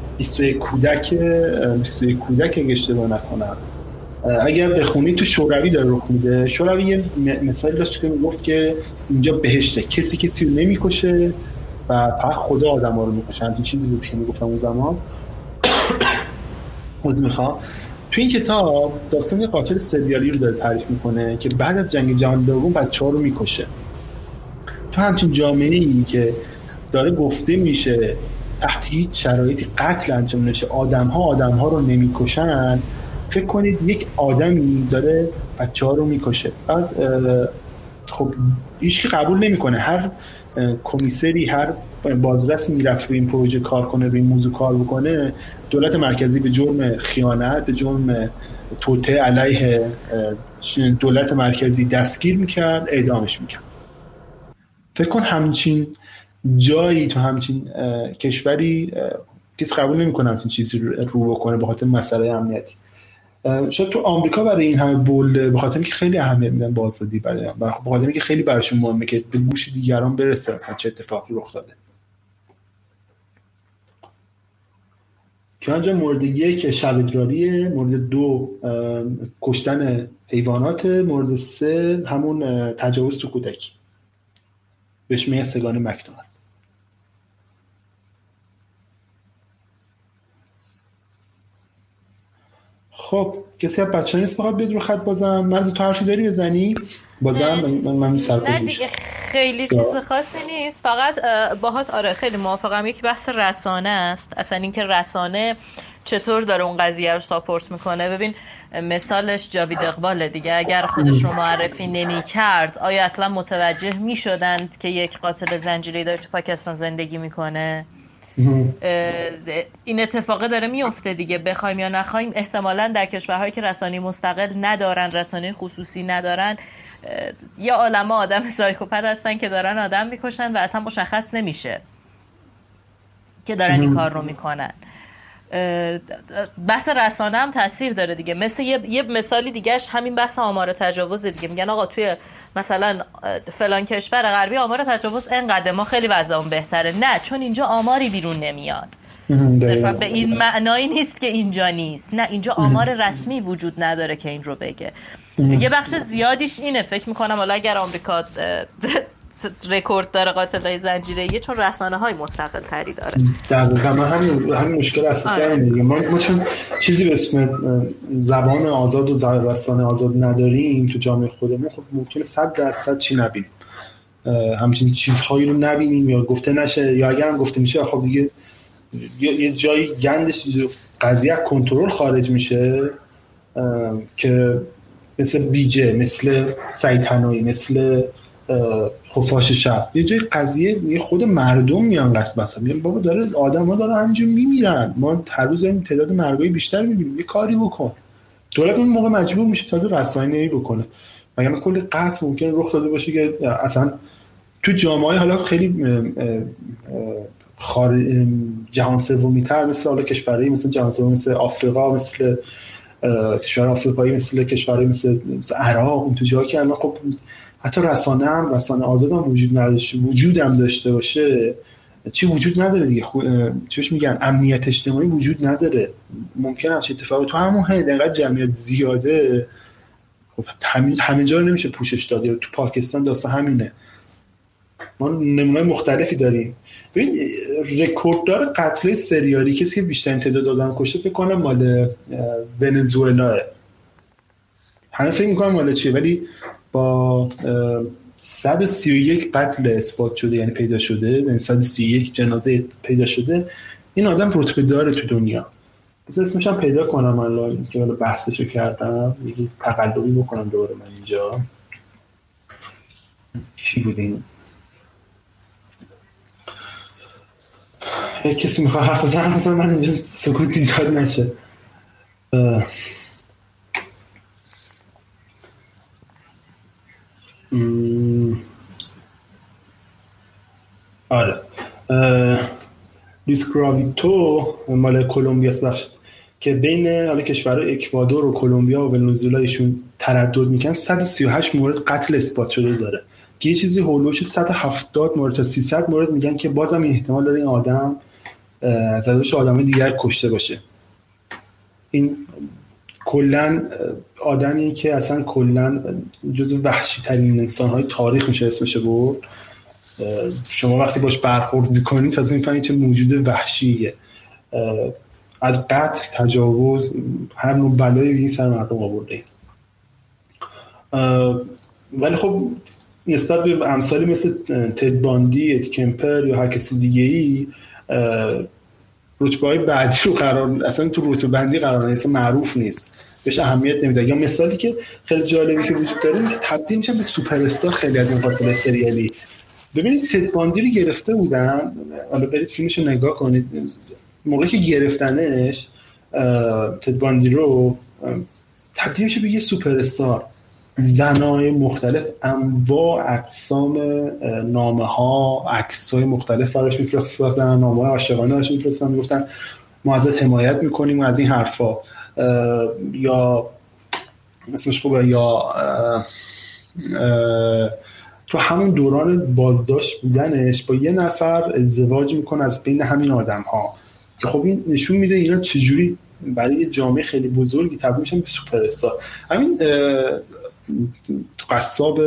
21 کودک 21 کودک اگه اشتباه نکنم. اگر بخونید تو شوروی داره رخ میده. شوروی یه مثالی داشت که می‌گفت که اینجا بهشته. کسی کسی رو نمی‌کشه و فقط خدا آدم ها رو می‌کشه. همچین چیزی بود که می‌گفتم اون زمان. از می‌خوام. تو این کتاب داستان قاتل سریالی رو داره تعریف می‌کنه که بعد از جنگ جهانی دوم بچه ها رو می‌کشه. تو همچین جامعه ای که داره گفته میشه تحت هیچ شرایطی قتل انجام نشه. آدم ها آدم ها رو نمی‌کشن. فکر کنید یک آدمی داره بچه ها رو می‌کشه. بعد خب هیچ قبول نمی‌کنه. هر کمیسری هر بازرسی می‌رفت روی این پروژه کار کنه روی این موضوع کار بکنه دولت مرکزی به جرم خیانت به جرم توته علیه دولت مرکزی دستگیر می‌کرد اعدامش می‌کرد. فکر کن همچین جایی تو همچین کشوری کسی قبول نمی‌کنه همچین چیزی رو بکنه به خاطر مسئله امنیتی. شاید تو آمریکا برای این همه بول به خاطر اینکه خیلی اهمیت میدن به آزادی برای به خاطر اینکه خیلی براشون مهمه که به گوش دیگران برسه اصلا چه اتفاقی رخ داده. که مورد یک شبدراریه مورد دو کشتن حیوانات مورد سه همون تجاوز تو کودکی بهش میگن سگان مکدونالد خب کسی از بچه نیست بخواد بیاد رو خط بازم مرز تو حرفی داری بزنی؟ بازم من, من سر نه دیگه خیلی چیز خاصی نیست. فقط باهات آره خیلی موافقم. یک بحث رسانه است. اصلا اینکه رسانه چطور داره اون قضیه رو ساپورت می‌کنه. ببین مثالش جاوید اقباله دیگه. اگر خودش رو معرفی نمی کرد آیا اصلا متوجه می شدند که یک قاتل زنجیری داره تو پاکستان زندگی می‌کنه؟ این اتفاقه داره میفته دیگه بخوایم یا نخوایم. احتمالا در کشورهایی که رسانه مستقل ندارن رسانه خصوصی ندارن یا عالم آدم سایکوپت هستن که دارن آدم می‌کشن و اصلا مشخص نمیشه که دارن این کار رو می‌کنن. بحث رسانه هم تاثیر داره دیگه. مثل یه, یه مثالی دیگهش همین بحث آمار تجاوز دیگه. میگن آقا توی مثلا فلان کشور غربی آمار تجاوز انقدر ما خیلی وضعمون بهتره. نه چون اینجا آماری بیرون نمیاد. صرفا به این معنایی نیست که اینجا نیست. نه اینجا آمار رسمی وجود نداره که این رو بگه. یه بخش زیادیش اینه. فکر می‌کنم حالا اگر آمریکا رکورد داره قاتل زنجیره چون رسانه های مستقل تری داره. دقیقا. من همین هم مشکل اساسی آره. هم ما, ما چون چیزی به اسم زبان آزاد و رسانه آزاد نداریم تو جامعه خودمون خب ممکنه صد درصد چی نبینیم. همچین چیزهایی رو نبینیم یا گفته نشه یا اگر هم گفته میشه خب دیگه یه جایی گندش قضیه کنترل خارج میشه که مثل بیجه مثل سیتنایی مثل خفاش شب. یه جای قضیه یه خود مردم میان قصد میگن بابا داره آدم ها داره همینجور میمیرن. ما هر روز داریم تعداد مرگای بیشتر می‌بینیم. یه کاری بکن. دولت اون موقع مجبور میشه تازه رسانه ای بکنه. مگر کل قتل ممکن رخ داده باشه که اصلا تو جامعه حالا خیلی خار... جهان سومی تر مثل حالا کشورهایی مثل جهان سومی مثل آفریقا مثل کشور آفریقایی مثل کشورهایی مثل, مثل عراق اون تو جایی که الان خب حتی رسانه هم رسانه آزاد هم وجود نداشته وجود هم داشته باشه چی وجود نداره دیگه؟ خو... چیش میگن؟ امنیت اجتماعی وجود نداره. ممکن است اتفاقی؟ تو همون هند انقدر جمعیت زیاده. خب همین همین جا نمیشه پوشش داد. تو پاکستان داستان همینه. ما نمونه مختلفی داریم. ببین رکورددار قتل سریالی کسی که بیشترین تعداد آدم کشته فکر کنم مال ونزوئلا همه فکر می‌کنم مال چیه؟ ولی با 131 قتل اثبات شده یعنی پیدا شده یعنی 131 جنازه پیدا شده این آدم رتبه داره تو دنیا. از اسمش هم پیدا کنم الان که حالا بحثشو کردم یکی تقلبی بکنم دوره من اینجا. چی بودیم؟ کسی می‌خواه حرف بزنم من اینجا سکوت ایجاد نشه. آره. لیس گراویتو مال کلمبیا بخش که بین حالا کشور اکوادور و کلمبیا و ونزوئلا ایشون تردد می‌کنن 138 مورد قتل اثبات شده داره. که یه چیزی هولوش 170 مورد تا 300 مورد میگن که بازم این احتمال داره این آدم زده آدم دیگر کشته باشه. این کلا آدمی که اصلا کلا جز وحشی ترین انسان های تاریخ میشه اسمش بود شما وقتی باش برخورد می‌کنید تازه می‌فهمید چه موجود وحشیه. از قتل تجاوز هر نوع بلایی این سر مردم آورده ولی خب نسبت به امثالی مثل تد باندی اد کمپر یا هر کسی دیگه ای رتبه های بعدی رو قرار اصلا تو رتبه بندی قرار نیست معروف نیست. بهش اهمیت نمیده. یا مثالی که خیلی جالبی که وجود داره که تبدیل میشن به سوپر استار خیلی از این قاتل سریالی. ببینید تد باندی رو گرفته بودن. حالا برید فیلمش رو نگاه کنید. موقعی که گرفتنش تد باندی رو تبدیل میشه به یه سوپر استار زنای مختلف انواع اقسام نامه ها عکس های مختلف براش میفرستادن نامه های عاشقانه براش میفرستادن می‌گفتن ما ازت حمایت می‌کنیم از این حرفا. یا اسمش خوبه یا تو همون دوران بازداشت بودنش با یه نفر ازدواج می‌کنه از بین همین آدم ها که خب این نشون میده اینا چجوری برای یه جامعه خیلی بزرگی تبدیل میشن به سوپر استار همین قصاب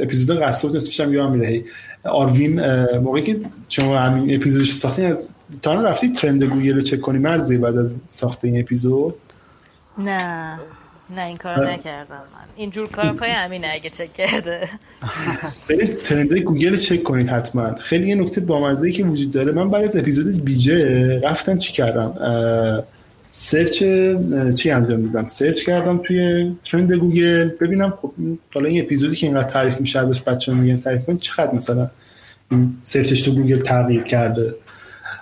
اپیزود قصاب نسبش هم یادم میره. آروین موقعی که شما همین اپیزودش ساختین تا رفتی trend گوگل رو چک کنی مرزی بعد از ساخت این اپیزود؟ نه. نه این کار نکردم من. اینجور کار پای امینه اگه چک کرده. برید trend گوگل چک کنید حتما. خیلی یه نکته بامزه که وجود داره. من بعد از اپیزود بیجه رفتم چی کردم؟ search چی انجام میدم search کردم توی trend گوگل. ببینم خب حالا این اپیزودی که اینقدر تعریف میشه ازش بچه میگن تعریف کن چقدر مثلا این search ش تو گوگل تغییر کرده؟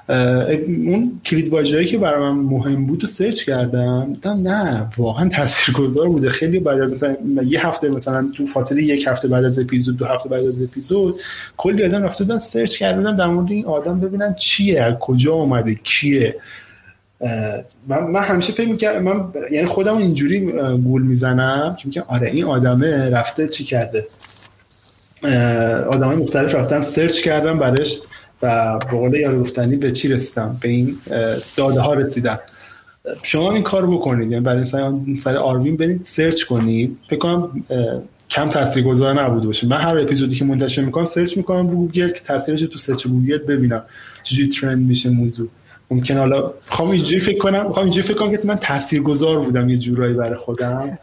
اون کلید واژه‌ای که برای من مهم بود و search کردم دیدم نه واقعا تاثیرگذار بوده. خیلی بعد از مثلا یه هفته مثلا تو فاصله یک هفته بعد از اپیزود دو هفته بعد از اپیزود کلی آدم رفته بودن search کردن در مورد این آدم ببینن چیه کجا اومده کیه. من, من همیشه فکر می‌کنم من یعنی خودم اینجوری گول می‌زنم که میگم آره این آدمه رفته چی کرده. آدمای مختلف رفتن search کردم برش و به قول یارو گفتنی به چی رسیدم؟ به این داده ها رسیدم. شما این کار بکنید. یعنی برای سر آروین برید search کنید. فکر کنم کم تاثیرگذار نبوده باشه. من هر اپیزودی که منتشر می‌کنم search می‌کنم رو گوگل که تاثیرش تو search گوگل ببینم چجوری ترند میشه موضوع. ممکن حالا می‌خوام اینجوری فکر کنم می‌خوام اینجوری فکر کنم که من تاثیرگذار بودم یه جورایی برای خودم.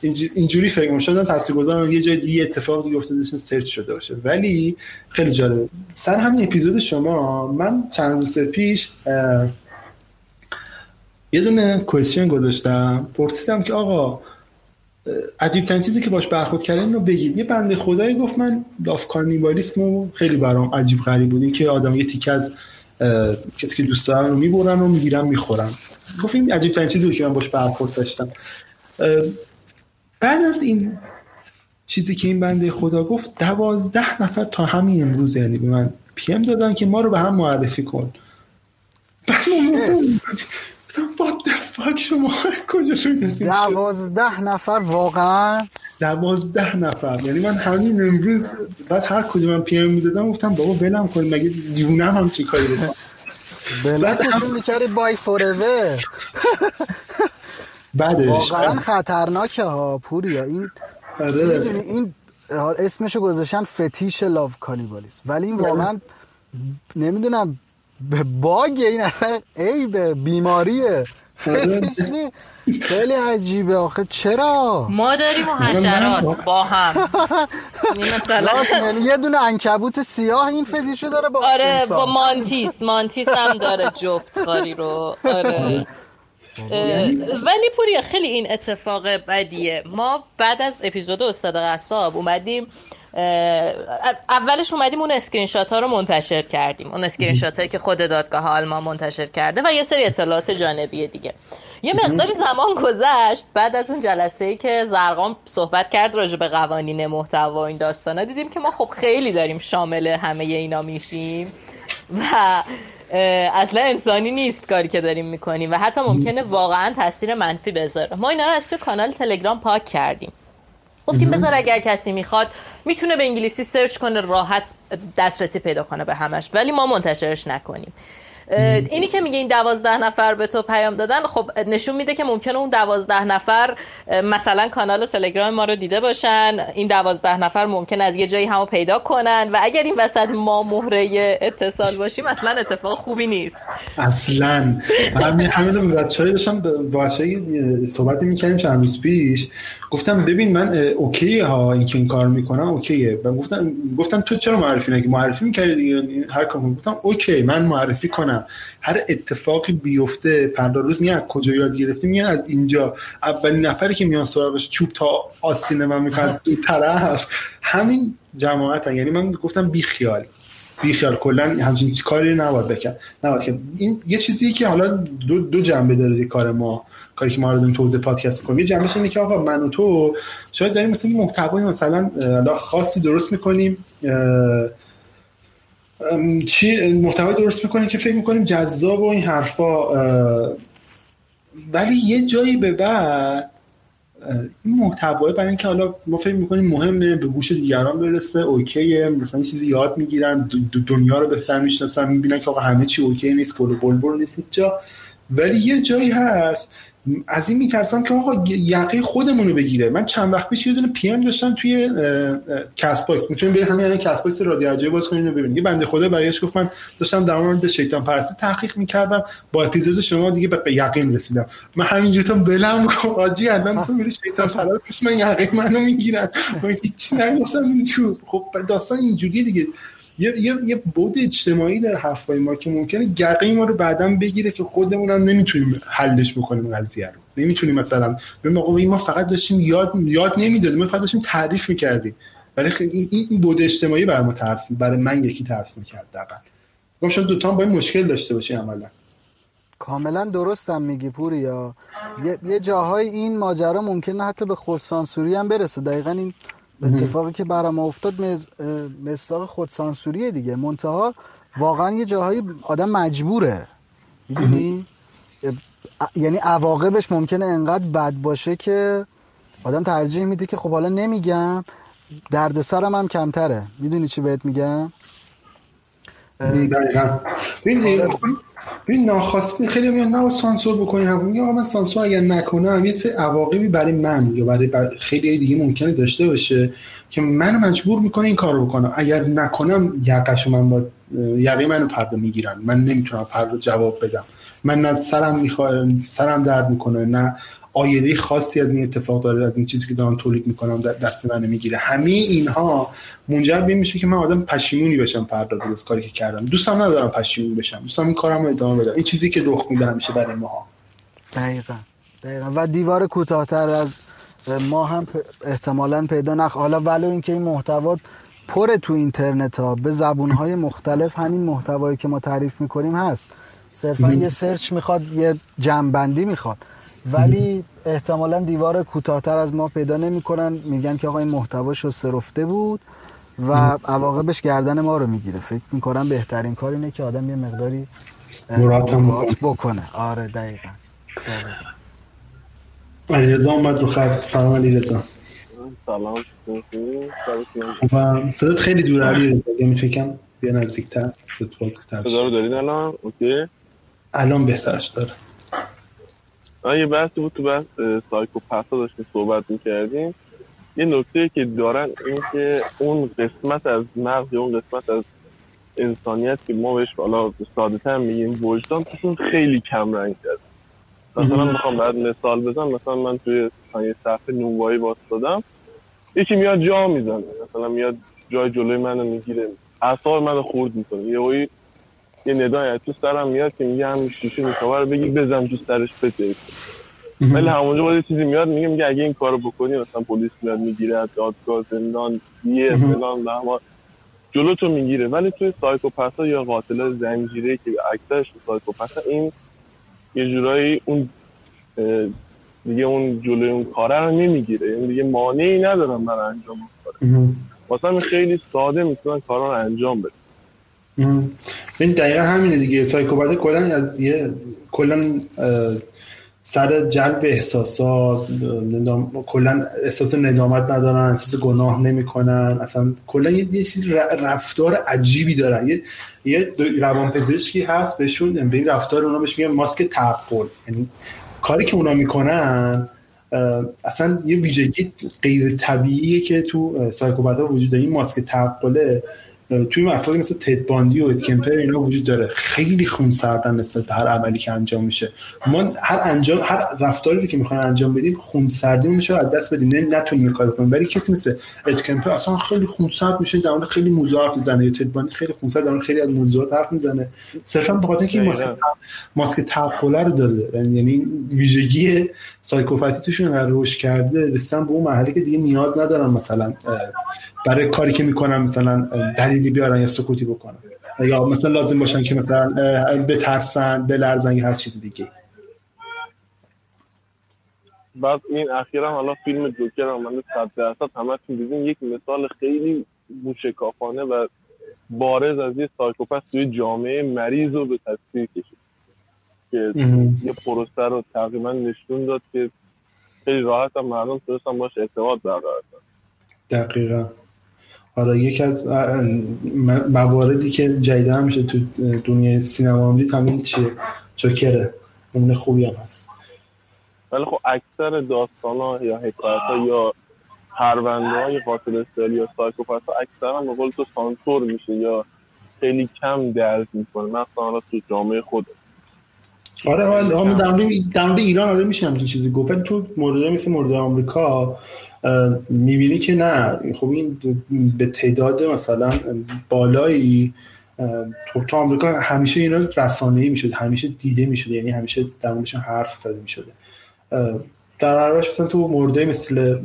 اینجوری فکر کنم شدم تاثیرگذار یه جای دیگه اتفاق دیگه افتاده سرچ شده باشه. ولی خیلی جالب. سر همین اپیزود شما من چند روز پیش یه دونه کوئسشن گذاشتم. پرسیدم که آقا عجیب ترین چیزی که باش برخورد کردن رو بگید. یه بنده خدایی گفت من لاف کارنیوالیسم خیلی برام عجیب غریب بود. که آدم یه تیکه از کسی که دوست دارن رو می‌برن و می‌گیرن می‌خورن. گفت این عجیب ترین چیزی که من باش برخورد داشتم. بعد از این چیزی که این بنده خدا گفت دوازده نفر تا همین امروز یعنی به من پیم دادن که ما رو به هم معرفی کن. بعد فاک شما کجا دوازده نفر واقعا؟ دوازده نفر. یعنی من همین امروز بعد هر کجا من پیم می‌دادم گفتم بابا بلم کن مگه دیونم هم چی کاری بکنم؟ بلکشون می‌کردی بای فوروور بعدش. واقعا خطرناکه ها پوریا. این آره. این اسمشو گذاشتن فتیش لاو کانیبالیسم. ولی این واقعا نمی‌دونم به باگ این اصلا ای به بیماریه خیلی عجیبه آخه. چرا؟ ما داریم و حشرات با هم. یعنی یه دونه عنکبوت سیاه این فتیشو داره با آره با mantis. Mantis هم داره جفت کاری رو آره. ولی پوریا خیلی این اتفاق بدیه. ما بعد از اپیزود استاد قصاب اومدیم اولش اومدیم اون اسکرین شات ها رو منتشر کردیم. اون screen هایی که خود دادگاه آلمان منتشر کرده و یه سری اطلاعات جانبی دیگه. یه مقداری زمان گذشت. بعد از اون جلسه ای که ضرغام صحبت کرد راجع به قوانین محتوا این داستانا دیدیم که ما خب خیلی داریم شامل همه اینا میشیم. و اصلا انسانی نیست کاری که داریم می‌کنیم و حتی ممکنه واقعا تاثیر منفی بذاره. ما اینا رو از توی کانال تلگرام پاک کردیم. گفتیم بذار اگر کسی می‌خواد می‌تونه به انگلیسی سرچ کنه راحت دسترسی پیدا کنه به همش. ولی ما منتشرش نکنیم. اینی که میگه این دوازده نفر به تو پیام دادن خب نشون میده که ممکنه اون دوازده نفر مثلا کانال تلگرام ما رو دیده باشن. این دوازده نفر ممکن از یه جایی همو پیدا کنن و اگر این وسط ما مهره اتصال باشیم اصلا اتفاق خوبی نیست. اصلا. همین همین بچه های داشتم با بچه صحبتی می‌کنیم چند روز پیش. گفتم ببین من okay ها این که این کار می‌کنم okay ه. و گفتم گفتم تو چرا معرفی نگی معرفی می‌کردی دیگه؟ هر کار گفتم okay من معرفی کنم. هر اتفاقی بیفته فردا روز میاد کجا یاد گرفتی؟ میان از اینجا. اولین نفری که میان سراغش چوب تو آستین من می‌کنن دو طرف. همین جماعت یعنی من گفتم بی خیال بیخیال کلا همچین کاری نباید بکن نباید که این یه چیزی که حالا دو, دو جنبه داره کار ما. کاری که ما رو داریم پادکست می‌کنیم. یه جنبش اینه که آقا من و تو شاید داریم مثلا محتوای مثلا خاصی درست می‌کنیم. چی محتوای درست می‌کنیم که فکر می‌کنیم جذاب و این حرفا ولی یه جایی به بعد این محتوای برای اینکه حالا ما فکر می‌کنیم مهمه به گوش دیگران برسه اوکیه. مثلا چیزی یاد می‌گیرن دنیا رو بهتر می‌شناسن می‌بینن که آقا همه چی okay نیست گل بلبل نیست جا ولی یه جایی هست از این میترسم که آقا یقه خودمون رو بگیره. من چند وقت پیش یه دونه PM داشتم توی Castbox. می‌تونیم بریم همین الان Castbox رادیو اجای باز کنین و ببینید یه بنده خدا برایش گفت من داشتم در مورد شیطان پرستی تحقیق می‌کردم. با اپیزود شما دیگه به یقین رسیدم. من همینجوری تو دلم گفتم آجی الان تو میری شیطان پرست من یقه منو می‌گیرن. من هیچ نگفتم. اینجور خب داستان اینجوری دیگه. یه, یه،, یه بود اجتماعی در حرفای ما که ممکنه گقه ما رو بعدا بگیره که خودمون هم نمی‌تونیم حلش بکنیم قضیه رو. نمی‌تونیم مثلا ببین ما فقط داشتیم یاد یاد نمی‌دادیم ما فقط داشتیم تعریف می‌کردیم. برای این این بود اجتماعی برای ما ترس برای من یکی ترس می‌کرد دقیقا گفتم شاید دوتا با این مشکل داشته باشی عملا. کاملا درستم میگی پوریا یه, یه جاهای این ماجرا ممکنه حتی به خودسانسوری هم برسه. دقیقا این اتفاقی که برام افتاد مصداق خودسانسوریه دیگه. منتها واقعا یه جاهایی آدم مجبوره. می‌دونی؟ یعنی عواقبش ممکنه انقدر بد باشه که آدم ترجیح میده که خب حالا نمیگم. دردسرم هم کمتره. می‌دونی چی بهت میگم؟ دقیقا. ببین ناخواسته خیلی میان نه سانسور بکنی هم میگه من سانسور اگر نکنم یه سه عواقبی برای من یا برای خیلی دیگه ممکنه داشته باشه که من مجبور می‌کنه این کارو بکنم اگر نکنم یقش من با یقه منو فردا می‌گیرن. من نمی‌تونم فردا جواب بدم. من نه سرم می‌خواد سرم درد می‌کنه نه آیده خاصی از این اتفاق داره از این چیزی که دارم تولید می‌کنم دست من می‌گیره. همه اینها منجر به میشه که من آدم پشیمونی بشم فردا از کاری که کردم. دوستم ندارم پشیمون بشم. دوستم این کارم رو ادامه بدم این چیزی که رخ میده همیشه برای ماها دقیقا. دقیقا. و دیوار کوتاهتر از ما هم احتمالا پیدا نخ حالا ولو اینکه این محتوا پر تو اینترنت ها به زبون های مختلف همین محتوایی که ما تعریف می‌کنیم هست. صرفا یه سرچ می‌خواد یه جنبندی می‌خواد. ولی احتمالا دیوار کوتاهتر از ما پیدا نمی‌کنن. میگن که آقا این محتوا شسته بود و عواقبش گردن ما رو می‌گیره. فکر می‌کنم بهترین کار اینه که آدم یه مقداری مراعات بکنه. آره دقیقا. علی رضا اومد رو خط. سلام علی رضا سلام خوبم صدات خیلی دور علی رضا. می‌تونم بیا نزدیکتر. صدات صدا رو دارید الان؟ اوکی. الان بهترش داره. یه بحثی بود تو بحث سایکوپاتا داشتیم صحبت می‌کردیم. یه نکته که دارن این که اون قسمت از مغز اون قسمت از انسانیت که ما بهش حالا ساده تر میگیم وجدان توشون خیلی کم رنگ کرد مثلا می‌خوام بعد مثال بزنم. مثلا من توی یه صفحه نونوایی دادم یکی میاد جا می‌زنه. مثلا میاد جای جلوی منو می‌گیره. اعصاب منو خورد می‌کنه. یه یه ندای تو سرم میاد که میگه همین شیشه می‌خواه رو بگی بزن تو سرش بده ولی همونجا باید چیزی میاد میگه میگه اگه این کارو بکنی مثلا پلیس میاد می‌گیره از دادگاه زندان یه فلان ما جلو تو می‌گیره. ولی توی سایکوپاتا یا قاتل زنجیره که اکثرش سایکوپاتا این یه جورایی اون دیگه اون جلوی اون کاره رو نمی‌گیره. یعنی دیگه مانعی ندارم من انجام بدم واسه خیلی ساده می‌تونن کارا رو انجام بده این دقیقا همینه دیگه. سایکوپات کلا از یه کلا سر جلب احساسات کلا احساس ندامت ندارن احساس گناه نمی‌کنن. اصلا کلا یه, یه رفتار عجیبی دارن. یه یه روانپزشکی هست بهشون به این رفتار اونا بهش میگن ماسک تعقل. یعنی کاری که اونا می‌کنن اصلا یه ویژگی غیر طبیعیه که تو سایکوپات وجود داره. این ماسک تعقله توی افرادی مثل تد باندی و اتکمپر اینا وجود داره. خیلی خون سردن نسبت به هر عملی که انجام میشه. ما هر انجام هر رفتاری که می‌خوایم انجام بدیم خون سردی میشه از دست بدیم. نه نتونیم کار کنیم. ولی کسی مثل اتکمپر اصلا خیلی خون سرد میشه در خیلی موضوع حرف می‌زنه. یا تد باندی خیلی خون سرد در خیلی از موضوعات حرف می‌زنه. صرفا به خاطر اینکه ماسک ماسک تعقله رو داره. یعنی ویژگی سایکوپاتی توشون رشد کرده. رسیدن به اون مرحله که دیگه نیاز ندارن مثلا برای کاری که می‌کنن مثلا دلیلی بیارن یا سکوتی بکنن یا مثلا لازم باشن که مثلا بترسن بلرزن یا هر چیز دیگه. بعد این اخیرا حالا فیلم جوکر هم من صد درصد همه دیدین. یک مثال خیلی موشکافانه و بارز از یه سایکوپس توی جامعه مریض رو به تصویر کشید. که یه پروسه رو تقریبا نشون داد که خیلی راحت هم مردم تونستن باش اعتماد برقرار دقیقا. آره یکی از مواردی که جدیدا میشه تو دنیای سینما هم دید همین چیه جوکره. نمونه خوبی هم هست. ولی خب اکثر داستان ها یا حکایت ها یا پرونده های قاتل سری یا سایکوپت ها اکثرا به قول تو سانسور میشه یا خیلی کم درد می‌کنه مثلا حالا تو جامعه خود آره آره در ایران آره میشه همچین چیزی گفت. تو مورد مثل مورد آمریکا می‌بینی که نه. خب این به تعداد مثلا بالایی خب تو آمریکا همیشه اینا رسانه ای می‌شد همیشه دیده می‌شد یعنی همیشه در موردشون حرف زده می‌شده. در حالش مثلا تو مورد مثل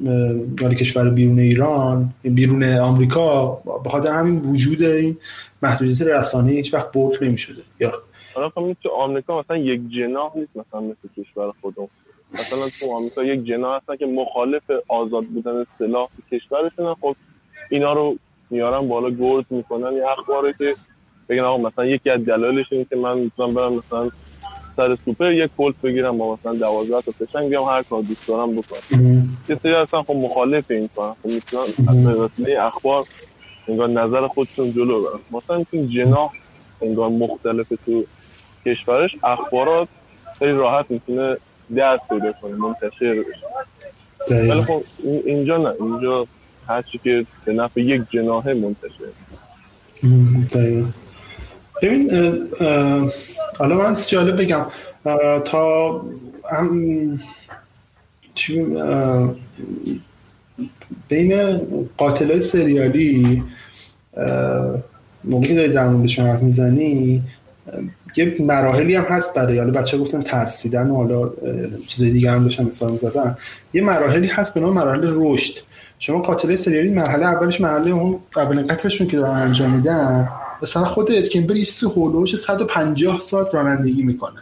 مال کشور بیرون ایران بیرون آمریکا به خاطر همین وجود این محدودیت رسانه هیچ وقت برد نمی‌شده. یا حالا خب تو آمریکا مثلا یک جناح نیست مثلا مثل کشور خودم مثلا تو آمریکا یک جناح هستن که مخالف آزاد بودن سلاح تو کشورشون خب اینا رو میارن بالا گرد می‌کنن. یه اخباری که بگن آقا مثلا یکی از دلایلش اینه که من می‌تونم برم مثلا سر سوپر یک کلت بگیرم با مثلا 12 تا فشنگ بیام هر کار دوست دارم بکنم. یه سری اصلا خب مخالف این کارن خب می‌تونن از اخبار انگار نظر خودشون جلو برن. مثلا این جناح انگار مختلف تو کشورش اخبارات خیلی راحت می‌تونه دست پیدا کنه منتشر بشه. ولی خب اینجا نه اینجا هرچی که به نفع یک جناحه منتشر. دقیقا. ببین حالا من جالب بگم تا بین قاتل سریالی موقعی که داری در موردشون حرف می‌زنی یه مراحلی هم هست برای حالا بچه گفتن ترسیدن و حالا چیز دیگه هم داشتن مثال زدن یه مراحلی هست به نام مراحل رشد. شما قاتل سریالی مرحله اولش مرحله اون اولین قتلشون که دارن انجام میدن مثلا خود اد کمپر یه چیزی حدود 150 ساعت رانندگی می‌کنه.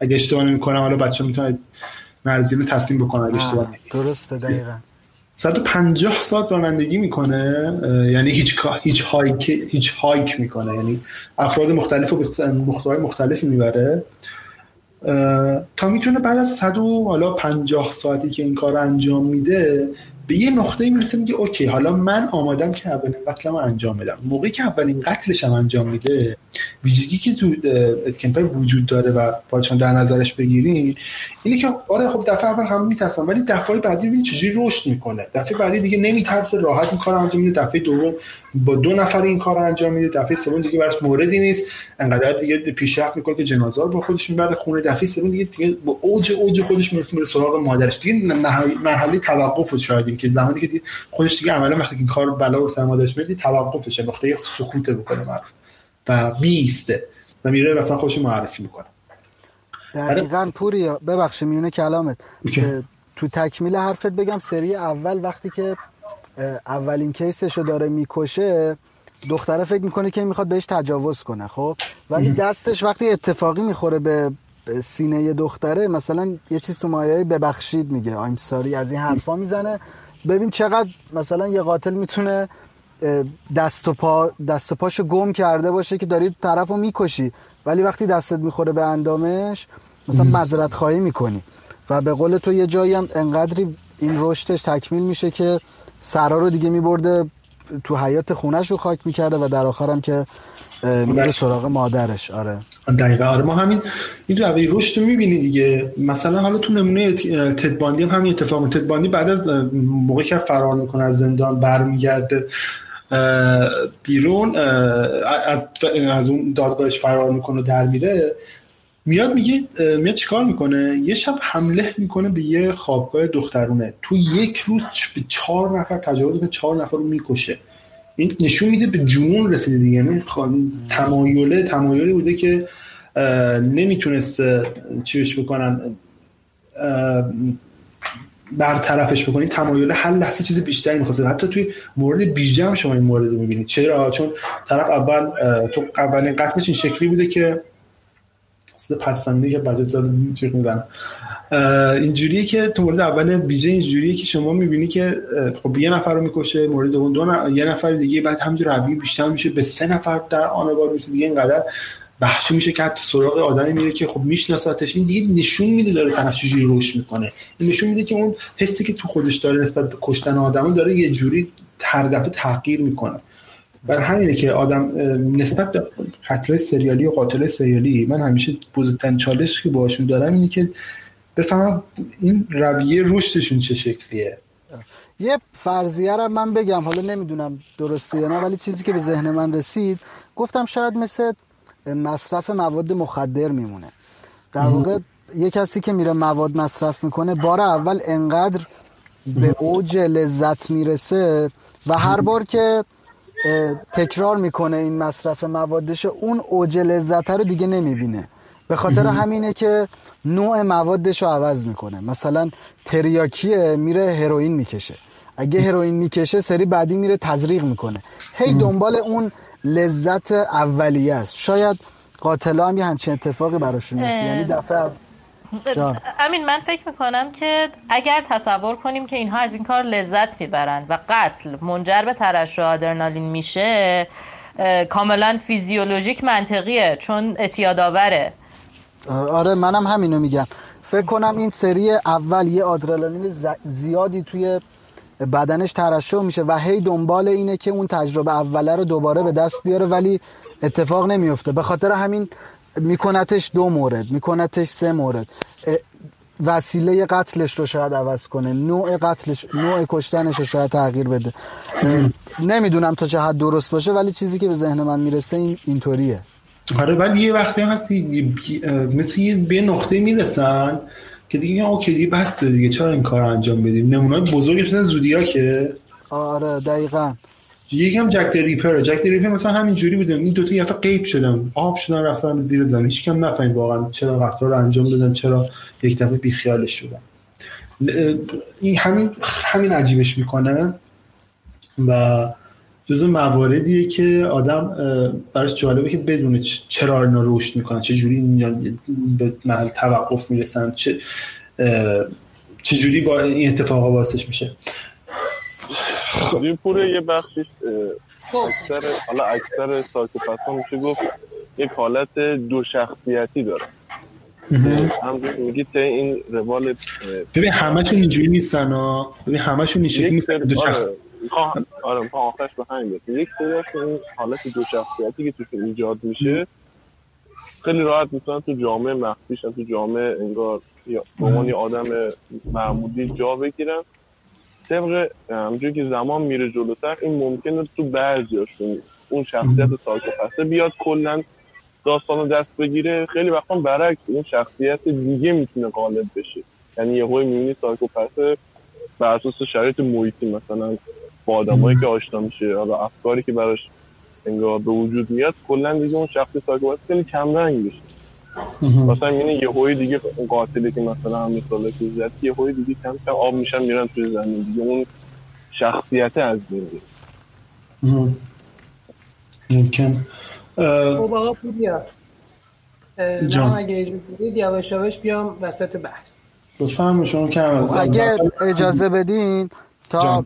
اگه اشتباه نمی‌کنم حالا بچه می‌تونه مرزی تصحیح بکنه اگه اشتباه درسته دقیقاً. 150 ساعت رانندگی می‌کنه یعنی hitch hitchhike hitchhike می‌کنه. یعنی افراد مختلف رو به محتوای مختلفی می‌بره. تا می‌تونه بعد از 100 حالا 50 ساعتی که این کار انجام میده به یه نقطه می‌رسه میگه اوکی حالا من آمادم که اولین قتلم انجام بدم. موقعی که اولین قتلش هم انجام میده ویژگی که تو اتکمپر وجود داره و باید در نظرش بگیرین اینه که آره خب دفعه اول هم میترسن ولی دفعه بعدی ببین چجوری رشد می‌کنه. دفعه بعدی دیگه نمیترسه راحت این کار انجام میده. دفعه دوم با دو نفر این کار انجام میده. دفعه سوم دیگه براش موردی نیست. انقدر دیگه پیشرفت می‌کنه که جنازه رو با خودش می‌بره خونه. دفعه سوم دیگه دیگه با اوج اوج خودش می‌رسه میره سراغ مادرش. دیگه مرحله توقف شاید که زمانی که خودش دیگه عملا وقتی این کار بلا رو سر مادرش میده توقفشه. نقطه سکوت بکنه معرف و بیسته و میره مثلا خودش معرفی می‌کنه. دقیقا پوری ببخشید میونه کلامت. تو تکمیل حرفت بگم سری اول وقتی که اولین کیسش رو داره می‌کشه دختره فکر می‌کنه که می‌خواد بهش تجاوز کنه خب؟ ولی دستش وقتی اتفاقی می‌خوره به سینه دختره مثلا یه چیز تو مایه ببخشید میگه. آیم ساری از این حرفا می‌زنه. ببین چقدر مثلا یه قاتل می‌تونه دست و پا دست و پاشو گم کرده باشه که داری طرفو می‌کشی. ولی وقتی دستت می‌خوره به اندامش مثلا مذرت خواهی می‌کنی. و به قول تو یه جایی هم انقدری این رشدش تکمیل میشه که سرا رو دیگه میبرده تو حیات خونش رو خاک می‌کرده و در آخرم که میره سراغ مادرش. آره. دقیقا. آره ما همین این روی رشد رو می‌بینی دیگه. مثلا حالا تو نمونه تدباندی هم همین اتفاق. تدباندی بعد از موقعی که فرار می‌کنه از زندان برمیگرده بیرون از از اون دادگاهش فرار می‌کنه در میره میاد میگه میاد چیکار می‌کنه؟ یه شب حمله می‌کنه به یه خوابگاه دخترونه. تو یک روز به چهار نفر تجاوز به چهار نفر رو می‌کشه. این نشون میده به جنون رسیده دیگه. یعنی تمایله تمایلی بوده که نمی‌تونست چیش بکنن. برطرفش بکنید تمایل هر لحظه چیز بیشتری می‌خواد حتی توی مورد بیژه هم شما این مورد رو می‌بینید چرا؟ چون طرف اول تو اولین قتلش این شکلی بوده که پسنده که بچه سال چیخ میدن اینجوریه که تو مورد اول بیجه اینجوریه که شما می‌بینی که خب یه نفر رو می‌کشه مورد اون دو یه نفر دیگه بعد همینجور روی بیشتر میشه. به سه نفر در آن بار میشه دیگه اینقدر وحشی میشه که حتی سراغ آدمی میره که خب میشناساتش این دیگه نشون میده داره طرف چجوری روش می‌کنه. این نشون میده که اون حسی که تو خودش داره نسبت به کشتن آدم داره یه جوری هر دفعه تغییر می‌کنه. بر همینه که آدم نسبت به قتل سریالی و قاتل سریالی من همیشه بزرگترین چالش که باشون دارم اینه که بفهمم این رویه رشدشون چه شکلیه. یه فرضیه رو من بگم حالا نمی‌دونم درسته یا نه ولی چیزی که به ذهن من رسید گفتم شاید مثل مصرف مواد مخدر میمونه. در واقع یه کسی که میره مواد مصرف می‌کنه بار اول انقدر به اوج لذت می‌رسه و هر بار که تکرار می‌کنه این مصرف موادش اون اوج لذت رو دیگه نمی‌بینه. به خاطر همینه که نوع موادش رو عوض می‌کنه. مثلا تریاکیه میره هروئین می‌کشه. اگه هروئین می‌کشه سری بعدی میره تزریق می‌کنه. هی دنبال اون لذت اولیه است. شاید قاتلا هم یه همچین اتفاقی براشون میفته. یعنی دفعه امین من فکر می‌کنم که اگر تصور کنیم که اینها از این کار لذت می‌برند و قتل منجر به ترشح آدرنالین میشه کاملا فیزیولوژیک منطقیه چون اتیادآوره آره منم همینو میگم. فکر کنم این سری اول یه آدرنالین زیادی توی بدنش ترشح میشه و هی دنبال اینه که اون تجربه اوله رو دوباره به دست بیاره ولی اتفاق نمیفته. به خاطر همین میکنتش دو مورد میکنتش سه مورد. وسیله قتلش رو شاید عوض کنه نوع قتلش نوع کشتنش رو شاید تغییر بده. نمی‌دونم تا چه حد درست باشه ولی چیزی که به ذهن من می‌رسه این اینطوریه. آره بعد یه وقتی هستی مثل یه به نقطه می‌رسن که دیگه اوکی دیگه بسته دیگه چرا این کار انجام بدیم؟ نمونه بزرگی مثلا زودیا که آره دقیقا. یکم جک ریپر. جک ریپر مثلا همین جوری بودن این دو تا یه غیب شدن. آب شدن رفتن زیر زمین. هیچ کم نفهمید واقعا چرا قتل رو انجام دادن چرا یک دفعه بی خیالش شدن این همین همین عجیبش می‌کنه. و جز مواردیه که آدم براش جالبه که بدونه چرا اینا رشد می‌کنن چه جوری به محل توقف می‌رسن چه چه جوری با این اتفاقا واسش میشه. خب پوره یه بخشیش اکثر حالا اکثر سایکوپت میشه گفت یک حالت دو شخصیتی داره. هم میگی ته این روال ببین همشون اینجوری نیستن ها. ببین همشون این شکلی نیستن دو آره می‌خوام آخرش به همین بیاد یک سریش این حالت دو شخصیتی که توش ایجاد میشه خیلی راحت می‌تونن تو جامعه مخفیشن تو جامعه انگار به عنوان آدم معمولی جا بگیرن. طبق همونجوری که زمان میره جلوتر این ممکنه تو بعضیاشون اون شخصیت سایکوپسه بیاد کلا داستان دست بگیره. خیلی وقتا برعکس اون شخصیت دیگه می‌تونه غالب بشه. یعنی یه هوی می‌بینی سایکوپسه بر اساس شرایط محیطی مثلا. با آدمایی که آشنا میشه حالا افکاری که براش انگار به وجود میاد کلا دیگه اون شخصی سایکوپس خیلی کم رنگ بشه مثلا یعنی یه هوی دیگه قاتلی که مثلا هم مثال که زد یه هوی دیگه کم کم آب میشن میرن توی زمین. دیگه اون شخصیت از بین ممکن. خب آقا پوریا جان. اگه اجازه بدید یواش یواش بیام وسط بحث. لطفا شما که اگه اجازه بدین تا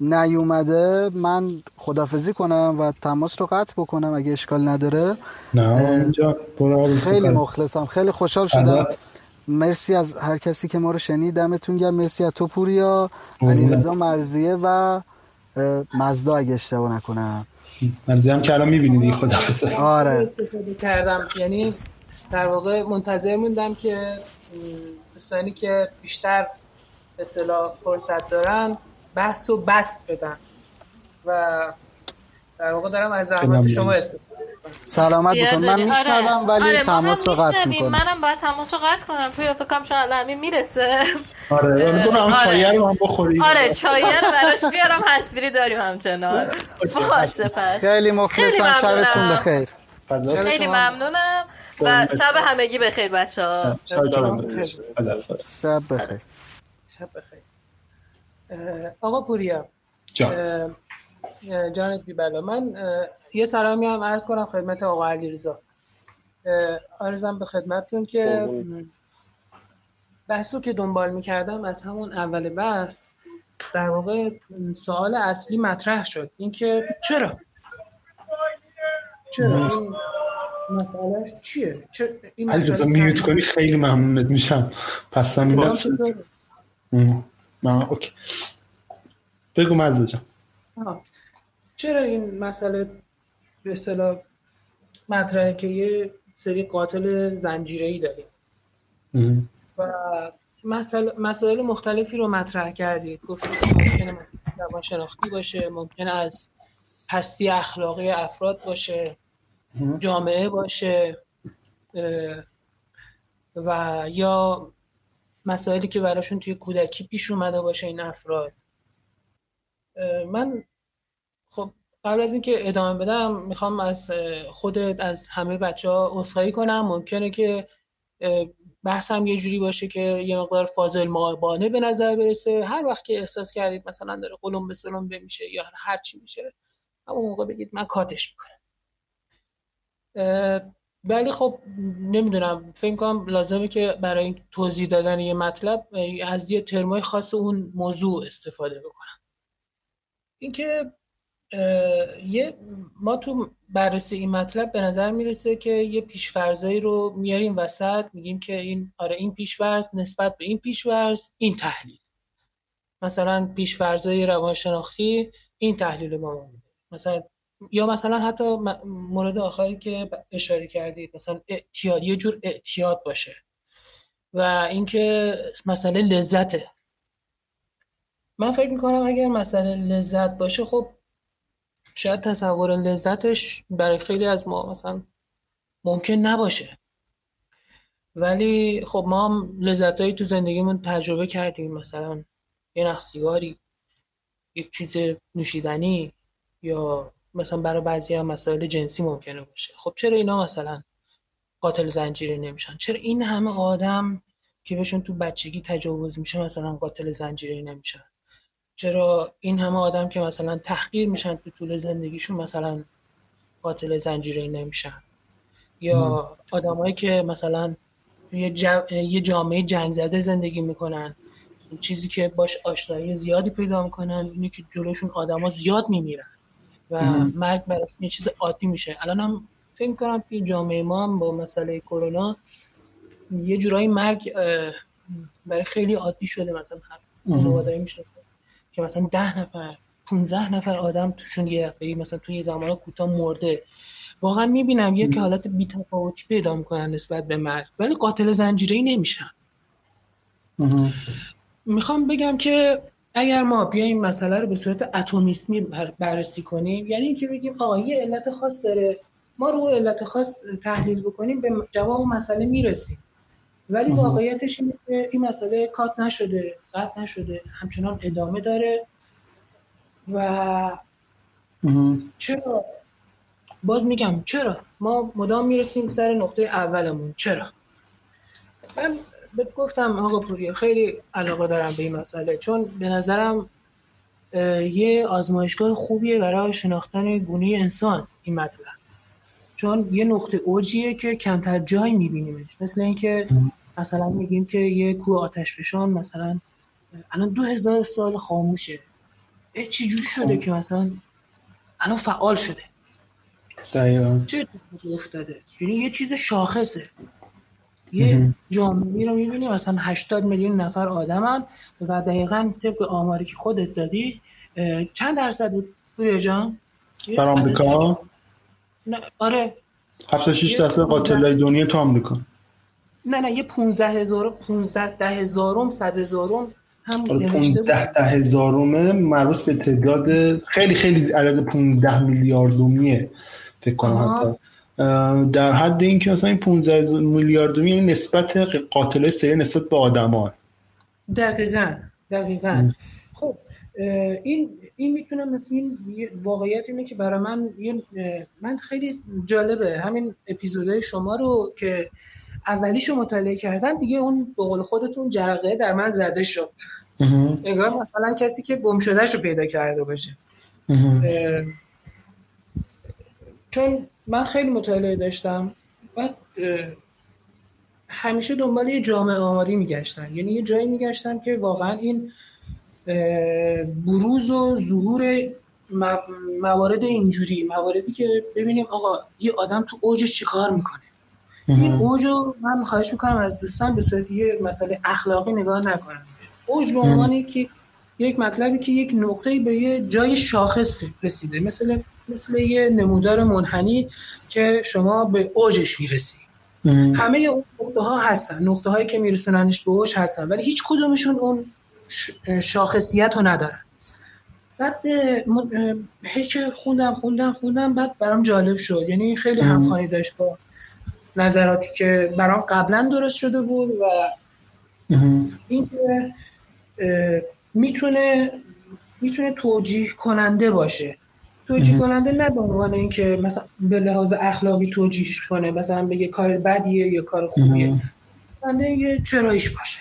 نیومده من خدافزی کنم و تماس رو قطع بکنم اگه اشکال نداره. نه خیلی مخلصم. خیلی خوشحال شدم. مرسی از هر کسی که ما رو شنید. دمتون گرم. مرسی از تو پوریا. علیرضا مرزیه و مزدا اگه اشتباه نکنم. مرزیه هم که الان می‌بینید خدافزی آره. کردم. یعنی در واقع منتظر موندم که دوستانی که بیشتر به اصطلاح فرصت دارن بحث و بست بدن و در واقع دارم از زحمت شما استفاده سلامت بکن من میشنوم ولی آره تماس رو قطع می‌کنم منم باید تماس رو قطع کنم. توی فکرم شاید الان می‌رسه. آره اون چایه رو هم بخوری. آره چایه رو براش بیارم حسبیری داریم همچنان. باشه پس. خیلی مخلصم. شبتون بخیر. خیلی ممنونم. و شب همگی بخیر بچه ها شب بخیر. شب بخیر. آقا پوریا. جان. جان بیبلا. من یه سلامی هم عرض کنم خدمت آقا علیرضا. آرزم به خدمتتون که بحث رو که دنبال می‌کردم از همون اول بحث در واقع سوال اصلی مطرح شد. اینکه چرا؟ چرا؟ این مسئلهش چیه؟ چه این میوت کنی خیلی ممنونت میشم. پس زمینت من اوکی. بگو مزه جان. چرا این مسئله به اصطلاح مطرحه که یه سری قاتل زنجیره‌ای داریم؟ و مسائل, مسائل مختلفی رو مطرح کردید. گفتید ممکنه روان شناختی باشه ممکنه از پستی اخلاقی افراد باشه جامعه باشه و یا مسائلی که براشون توی کودکی پیش اومده باشه این افراد. من خب قبل از اینکه ادامه بدم می‌خوام از خودت از همه بچه ها اصخایی کنم. ممکنه که بحثم یه جوری باشه که یه مقدار فاضل معابانه به نظر برسه. هر وقت که احساس کردید مثلا داره قلم به سلم میشه یا هر چی میشه همون موقع بگید من کاتش می‌کنم. ولی خب نمی‌دونم فکر کنم لازمه که برای توضیح دادن یه مطلب از یه ترمای خاص اون موضوع استفاده بکنم. اینکه یه ما تو بررسی این مطلب به نظر می‌رسه که یه پیشفرزایی رو میاریم وسط میگیم که این آره این پیشفرز نسبت به این پیشفرز این تحلیل. مثلا پیشفرزای روانشناختی این تحلیل ما میده مثلا یا مثلا حتی مورد آخری که اشاره کردید مثلا اعتیاد یه جور اعتیاد باشه و اینکه مسئله لذته. من فکر می‌کنم اگر مسئله لذت باشه خب شاید تصور لذتش برای خیلی از ما مثلا ممکن نباشه. ولی خب ما هم لذتهایی تو زندگیمون تجربه کردیم مثلا یه نخ سیگاری یک چیز نوشیدنی یا مثلا برای بعضی هم مسائل جنسی ممکنه باشه. خب چرا اینا مثلا قاتل زنجیره نمیشن؟ چرا این همه آدم که بهشون تو بچگی تجاوز میشه مثلا قاتل زنجیره نمیشن؟ چرا این همه آدم که مثلا تحقیر میشن تو طول زندگیشون مثلا قاتل زنجیره نمیشن؟ یا آدمایی که مثلا توی یه جامعه جنگ زده زندگی می‌کنن. چیزی که باش آشنایی زیادی پیدا می‌کنن اینه که جلوشون آدما زیاد میمیرن. و مرگ براشون یه چیز عادی میشه. الان هم فکر کنم که جامعه ما هم با مسئله کرونا یه جورایی مرگ برای خیلی عادی شده مثلا خانوادایی میشه که مثلا ده نفر 15 نفر آدم توشون یه دفعه مثلا توی یه زمان کوتاه مرده. واقعا می‌بینم یک حالت بی‌تفاوتی پیدا می‌کنن نسبت به مرگ ولی قاتل زنجیره‌ای نمیشن. می‌خوام بگم که اگر ما بیایم مسئله رو به صورت اتمیسمی بررسی کنیم یعنی اینکه بگیم آقا یه علت خاص داره ما رو علت خاص تحلیل بکنیم به جواب مسئله می‌رسیم. ولی واقعیتش اینه که این مسئله کات نشده قطع نشده همچنان ادامه داره و چرا؟ باز میگم چرا؟ ما مدام می‌رسیم سر نقطه اولمون چرا؟ من بهت گفتم آقا پوری خیلی علاقه دارم به این مسئله چون به نظرم یه آزمایشگاه خوبیه برای شناختن گونه انسان این مطلب. چون یه نقطه اوجیه که کمتر جای میبینیمش. مثل اینکه مثلا میگیم که یه کوه آتش فشان مثلا الان دو هزار سال خاموشه. چی چجور شده که مثلا الان فعال شده؟ دقیقا. چه افتاده؟ یعنی یه چیز شاخصه. یه جامعه رو می‌بینی مثلا 80 میلیون نفر آدمن و دقیقا طبق آماری که خودت دادی چند درصد بود؟ پوریا جان؟ در آمریکا؟ نه آره. 76 درصد قاتلای دنیا تو آمریکا. نه نه یه 15 هزار 15 ده هزارم 100 هزارم هم آره 15 ده هزارم مربوط به تعداد خیلی خیلی عدد 15 میلیاردومیه فکر کنم حتی. در حد اینکه مثلا این 15 میلیاردومی یعنی نسبت قاتل سری نسبت به آدمان. دقیقاً دقیقاً. خب این این می‌تونه مثل این واقعیت اینه که برای من من خیلی جالبه همین اپیزودهای شما رو که اولیشو مطالعه کردم دیگه اون به قول خودتون جرقه در من زده شد. انگار مثلا کسی که گم شدهش رو پیدا کرده باشه. چون من خیلی مطالعه داشتم. بعد همیشه دنبال یه جامعه آماری میگشتم. یعنی یه جایی میگشتم که واقعا این بروز و ظهور موارد اینجوری مواردی که ببینیم آقا یه آدم تو اوجش چیکار می‌کنه؟ این اوج رو من خواهش می‌کنم از دوستان به صورت یه مسئله اخلاقی نگاه نکنم اوج به عنوان که یک مطلبی که یک نقطه به یه جای شاخص رسیده. مثل مثل یه نمودار منحنی که شما به اوجش می‌رسی. همه اون نقطه ها هستن. نقطه هایی که میرسوننش به اوج هستن ولی هیچ کدومشون اون شاخصیت رو ندارن. بعد هیچ خوندم خوندم خوندم بعد برام جالب شد. یعنی خیلی همخوانی داشت با نظراتی که برام قبلا درست شده بود و اینکه می‌تونه می‌تونه توجیه کننده باشه. توجیه کننده نه به عنوان اینکه مثلا به لحاظ اخلاقی توجیه کنه مثلا بگه کار بدیه یا کار خوبیه. کننده یه چرایش باشه.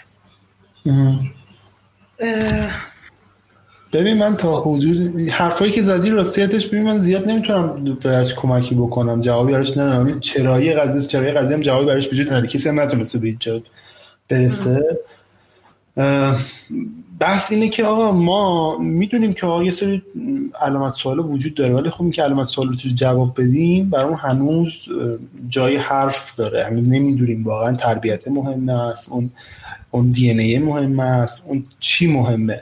ببین من تا حدود حرفایی که زدی راستیتش ببین من زیاد نمی‌تونم بهش کمکی بکنم جوابی براش ندارم. چرایی قضیه چرایی قضیه هم جوابی براش وجود نداره. کسی هم نتونسته به اینجا برسه. بحث اینه که آقا ما می‌دونیم که آقا یه سری علامت سوال وجود داره ولی خب که علامت سوال رو جواب بدیم برای اون هنوز جای حرف داره. همین نمی‌دونیم واقعا تربیت مهم است اون اون دی ای مهم است اون چی مهمه.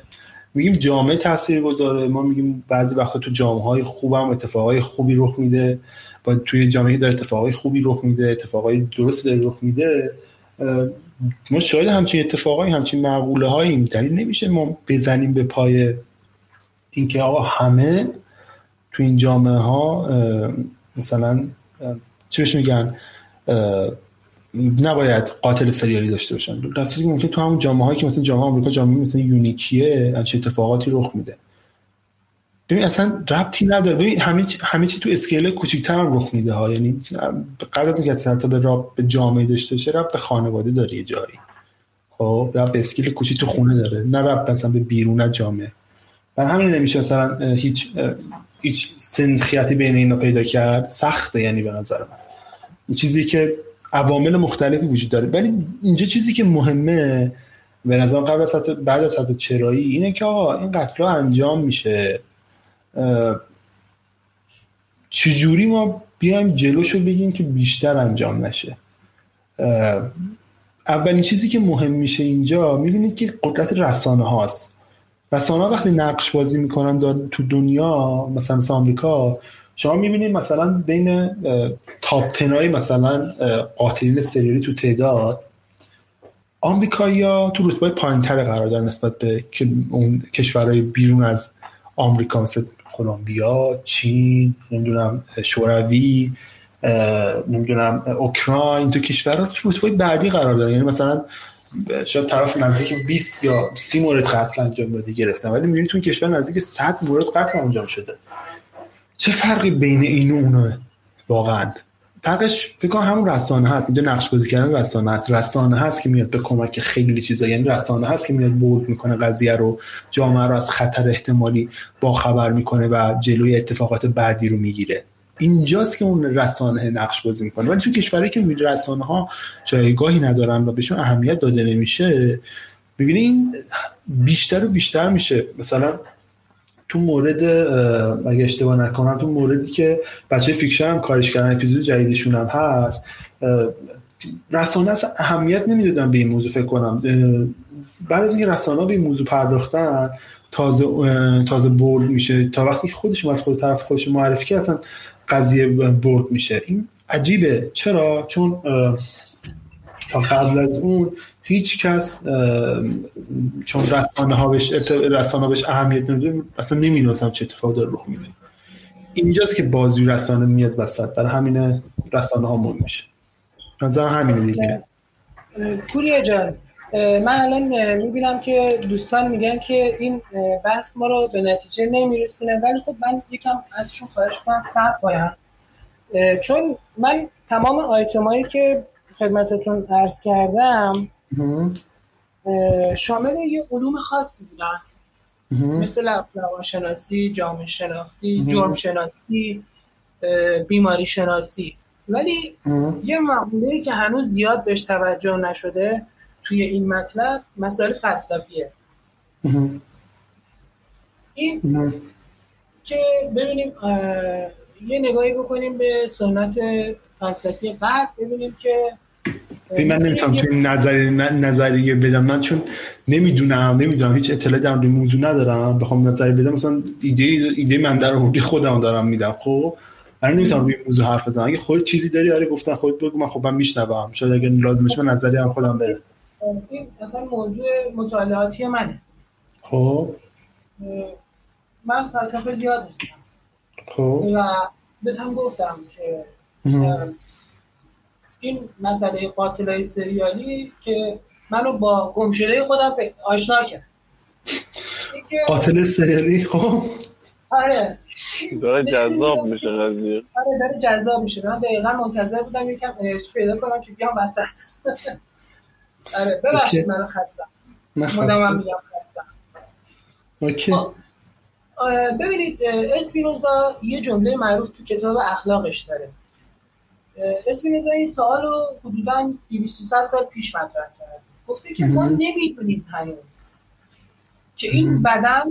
میگیم جامعه تاثیر گذاره ما میگیم بعضی وقتا تو جامعه های خوبم اتفاقای خوبی رخ میده. با توی جامعه داره اتفاقای خوبی رخ میده اتفاقای درست داره رخ میده ما شاید همچین اتفاقایی همچین معقوله هایی دلیل نمیشه ما بزنیم به پای اینکه آقا همه تو این جامعه ها مثلا چی بهش میگن؟ نباید قاتل سریالی داشته باشن. در که ممکن تو همون جامعه هایی که مثلا جامعه آمریکا جامعه مثل یونیکیه چه اتفاقاتی رخ میده. ببین اصلا ربطی نداره. ببین همه همه چی تو اسکیل کوچیک‌تر هم رخ میده ها. یعنی قبل از اینکه حتی به راب به جامعه داشته باشه رب به خانواده داره یه جایی. خب رب به اسکیل کوچیک تو خونه داره. نه رب مثلا به بیرون جامعه. بر همین نمیشه مثلا هیچ هیچ سنخیتی بین اینا پیدا کرد. سخته یعنی به نظر من. این چیزی که عوامل مختلفی وجود داره. ولی اینجا چیزی که مهمه به نظر قبل از حتی بعد از حتی چرایی اینه که آقا این قتل انجام میشه. چجوری ما بیایم جلوشو بگیم که بیشتر انجام نشه؟ اولین چیزی که مهم میشه اینجا می‌بینید که قدرت رسانه هاست. رسانه ها وقتی نقش بازی می‌کنن تو دنیا مثلا مثل آمریکا شما می‌بینید مثلا بین تاپ تنای مثلا قاتلین سریالی تو تعداد آمریکایی‌ها تو رتبه پایینتر قرار دارن نسبت به اون کشورهای بیرون از آمریکا مثل کلمبیا چین نمی‌دونم شوروی نمی‌دونم اوکراین تو کشورها رتبه بعدی قرار دارن. یعنی مثلا شاید طرف نزدیک 20 یا 30 مورد قتل انجام داده گرفتن. ولی می‌بینید تو کشور نزدیک 100 مورد قتل انجام شده. چه فرقی بین این و اونه؟ واقعا. فرقش فکر کنم همون رسانه هست. اینجا نقش بازی کردن رسانه هست. رسانه هست که میاد به کمک خیلی چیزا یعنی رسانه هست که میاد بود می‌کنه قضیه رو. جامعه رو از خطر احتمالی با خبر می‌کنه و جلوی اتفاقات بعدی رو می‌گیره. اینجاست که اون رسانه نقش بازی می‌کنه. ولی تو کشوری که رسانه ها جایگاهی ندارن و بهشون اهمیت داده نمیشه ببینین بیشتر و بیشتر میشه. مثلا تو مورد اگه اشتباه نکنم تو موردی که بچه فیکشن هم کارش کردن اپیزود جدیدشون هم هست رسانه اصلا اهمیت نمی‌دادن به این موضوع فکر کنم. بعد از اینکه رسانه به این موضوع پرداختن تازه تازه برد میشه. تا وقتی خودش اومد خود طرف خودش معرفی که اصلا قضیه برد میشه. این عجیبه. چرا؟ چون تا قبل از اون هیچ کس چون رسانه ها بهش رسانه بهش اهمیت نمیده اصلا نمی‌دونستم چه اتفاق داره رخ میده. اینجاست که بازی رسانه میاد وسط برای همین رسانه ها مهم میشه. نظر همینه دیگه. پوریا جان من الان می‌بینم که دوستان میگن که این بحث ما رو به نتیجه نمیرسونه ولی خب من یکم ازشون خواهش کنم صبر کنم چون من تمام آیتمایی که خدمتتون عرض کردم. شامل یه علوم خاصی بودن. مثل روانشناسی، جامعه شناختی، جرم شناسی، بیماری شناسی. ولی یه مقوله که هنوز زیاد بهش توجه نشده توی این مطلب مسائل فلسفیه. این که ببینیم یه نگاهی بکنیم به سنت فلسفی قبل ببینیم که من نمی‌تونم تو این نظری نظریه بدم. من چون نمی‌دونم نمی‌دونم. هیچ اطلاعی در این موضوع ندارم. بخوام نظری بدم مثلا ایده ایده من در آوردی خودم دارم میدم. خب؟ من نمی‌تونم روی موضوع حرف بزنم. اگه خود چیزی داری آره گفتن خود بگو من خب من میشنوم. شاید اگه لازمش من نظری هم خودم بده این اصلا موضوع مطالعاتی منه. خب؟ من فلسفه زیاد نیستم. خب؟ و بهتم گفتم که این مسئله قاتلای سریالی که منو با گمشده خودم آشنا کرد. قاتل سریالی خب. آره. داره جذاب میشه قضیه. آره داره جذاب میشه. من دقیقا منتظر بودم یکم انرژی پیدا کنم که بیام وسط. آره ببخشید منو خستم. مدام میگم خستم. اوکی. ببینید اسپینوزا یه جمله معروف تو کتاب اخلاقش داره. اسپینوزا این سوال رو حدودا 200 سال پیش مطرح کرد. گفته که ما نمی‌دونیم هنوز که این بدن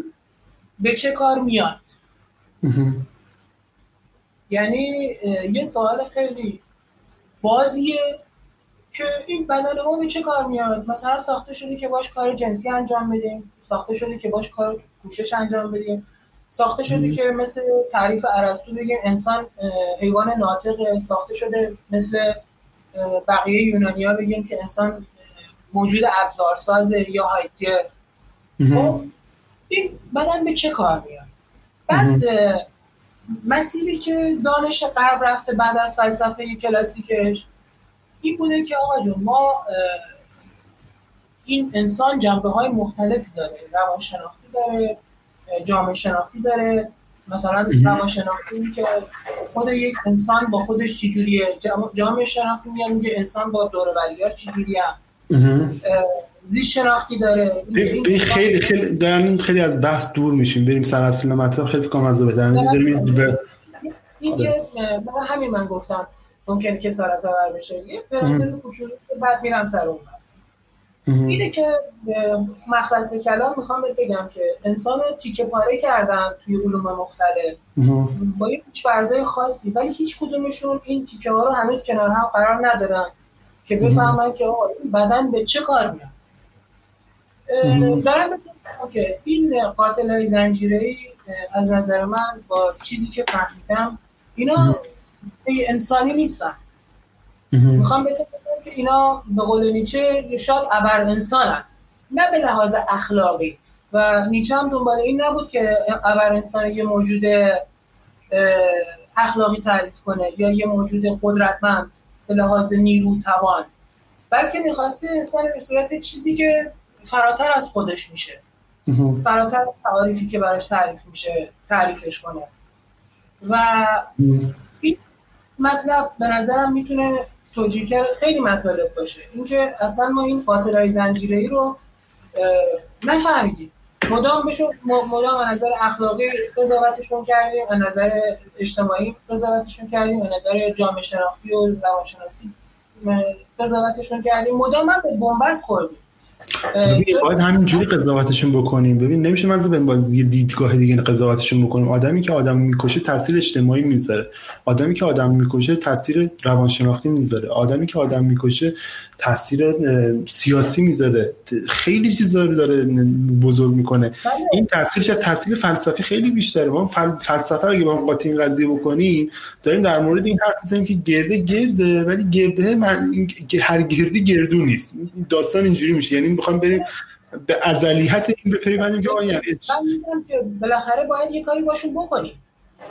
به چه کار میاد. یعنی یه سوال خیلی بازیه که این بدن ما به چه کار میاد؟ مثلا ساخته شده که باش کار جنسی انجام بدیم ساخته شده که باش کار کوشش انجام بدیم. ساخته شده که مثل تعریف ارسطو بگیم انسان حیوان ناطق ساخته شده مثل بقیه یونانیا بگیم که انسان موجود ابزارساز یا هایدگر خب این بدن به چه کار میاد؟ بعد مسیری که دانش غرب رفته بعد از فلسفه کلاسیکش این بوده که آقا جون ما این انسان جنبه های مختلفی داره روانشناختی داره جامعه شناختی داره. مثلا روانشناختی که خود یک انسان با خودش چجوریه؟ جامعه شناختی میگه میگه انسان با دور ولیاش چجوریه؟ زیست شناختی داره. این خیلی خیلی دارن خیلی از بحث دور میشیم. بریم سر اصل مطلب. خیلی فکر از بهتر. این که برای همین من گفتم ممکنه که سارت آور بشه. یه پرانتز کوچولو بعد میرم سر اون اینه که مخلص کلام می‌خوام بهت بگم که انسان رو تیکه پاره کردن توی علوم مختلف. با یه فرضای خاصی ولی هیچ کدومشون این تیکه ها رو هنوز کنار هم قرار ندارن که بفهمن که آقا این بدن به چه کار میاد. دارم که این قاتل های زنجیره از نظر من با چیزی که فهمیدم اینا انسانی نیستن. می‌خوام بگم که اینا به قول نیچه شاید ابر انسانن. نه به لحاظ اخلاقی. و نیچه هم دنبال این نبود که ابر انسان یه موجود اخلاقی تعریف کنه یا یه موجود قدرتمند به لحاظ نیرو توان. بلکه می‌خواسته انسان به صورت چیزی که فراتر از خودش میشه. فراتر از تعریفی که براش تعریف میشه تعریفش کنه. و این مطلب به نظرم می‌تونه توجیه خیلی مطالب باشه. اینکه اصلا ما این قاتلای زنجیره ای رو نفهمیدیم. مدام بشون مدام از نظر اخلاقی قضاوتشون کردیم از نظر اجتماعی قضاوتشون کردیم از نظر جامعه شناختی و روانشناسی قضاوتشون کردیم. مدام به بنبست خوردیم. باید همینجوری قضاوتشون بکنیم. ببین نمیشه من باز یه دیدگاه دیگه قضاوتشون بکنیم. آدمی که آدم می‌کشه تاثیر اجتماعی می‌ذاره. آدمی که آدم می‌کشه تاثیر روانشناختی می‌ذاره. آدمی که آدم می‌کشه تاثیر سیاسی می‌ذاره. خیلی چیزا رو داره بزرگ می‌کنه. این تاثیرش تاثیر فلسفی خیلی بیشتره. ما فلسفه اگه با قاطی این قضیه بکنیم داریم در مورد این حرف می‌زنیم که گرده گرده ولی گرده من هر گردی گردو نیست. داستان اینجوری میشه. یعنی می‌خوام بریم به ازلیت این بپیوندیم که آیا یعنی که بالاخره باید یه کاری باشون بکنیم.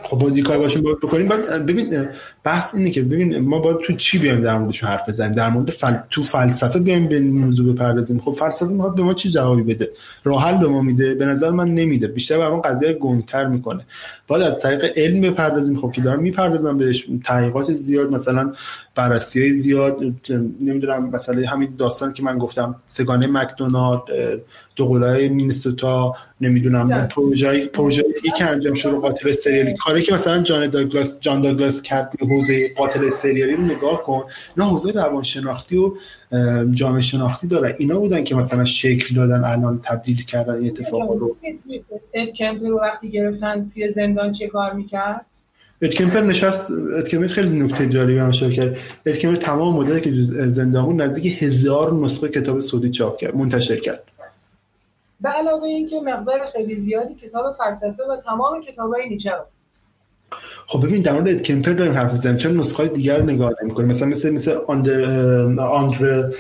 خب باید کار باشیم باید بکنیم. بعد ببین بحث اینه که ببین ما باید تو چی بیایم در موردش حرف بزنیم؟ در مورد فل... تو فلسفه بیایم به موضوع بپردازیم. خب فلسفه می‌خواد به ما چی جوابی بده؟ راه حل به ما میده. به نظر من نمیده. بیشتر برام قضیه گنگتر می‌کنه. باید از طریق علم بپردازیم. خب که دارم می‌پردازم بهش. تحقیقات زیاد مثلا بررسی های زیاد نمی‌دونم مثلا همین داستان که من گفتم سگانه مکدونالد دو قلای مینیسوتا نمی‌دونم پروژه پروژه که انجام شده قاتل سریالی. کاری که مثلا جان داگلاس جان داگلاس کرد حوزه قاتل سریالی رو نگاه کن. اینا حوزه روانشناختی و جامعه شناختی داره اینا بودن که مثلا شکل دادن الان تبدیل کردن این اتفاق رو. اد کمپر رو وقتی گرفتن توی زندان چه کار می‌کرد؟ ادکمپر نشست ادکمپر خیلی نکته جالبی هم کرد. ادکمپر تمام مدتی که زندان بود نزدیک هزار نسخه کتاب سعودی چاپ کرد منتشر کرد. به علاوه اینکه مقدار خیلی زیادی کتاب فلسفه و تمام کتابای نیچه رو خب ببین در مورد ادکمپر داریم حرف می‌زنیم چون نسخه های دیگر نگاه نمی‌کنیم؟ مثلا مثل مثل آندر آندر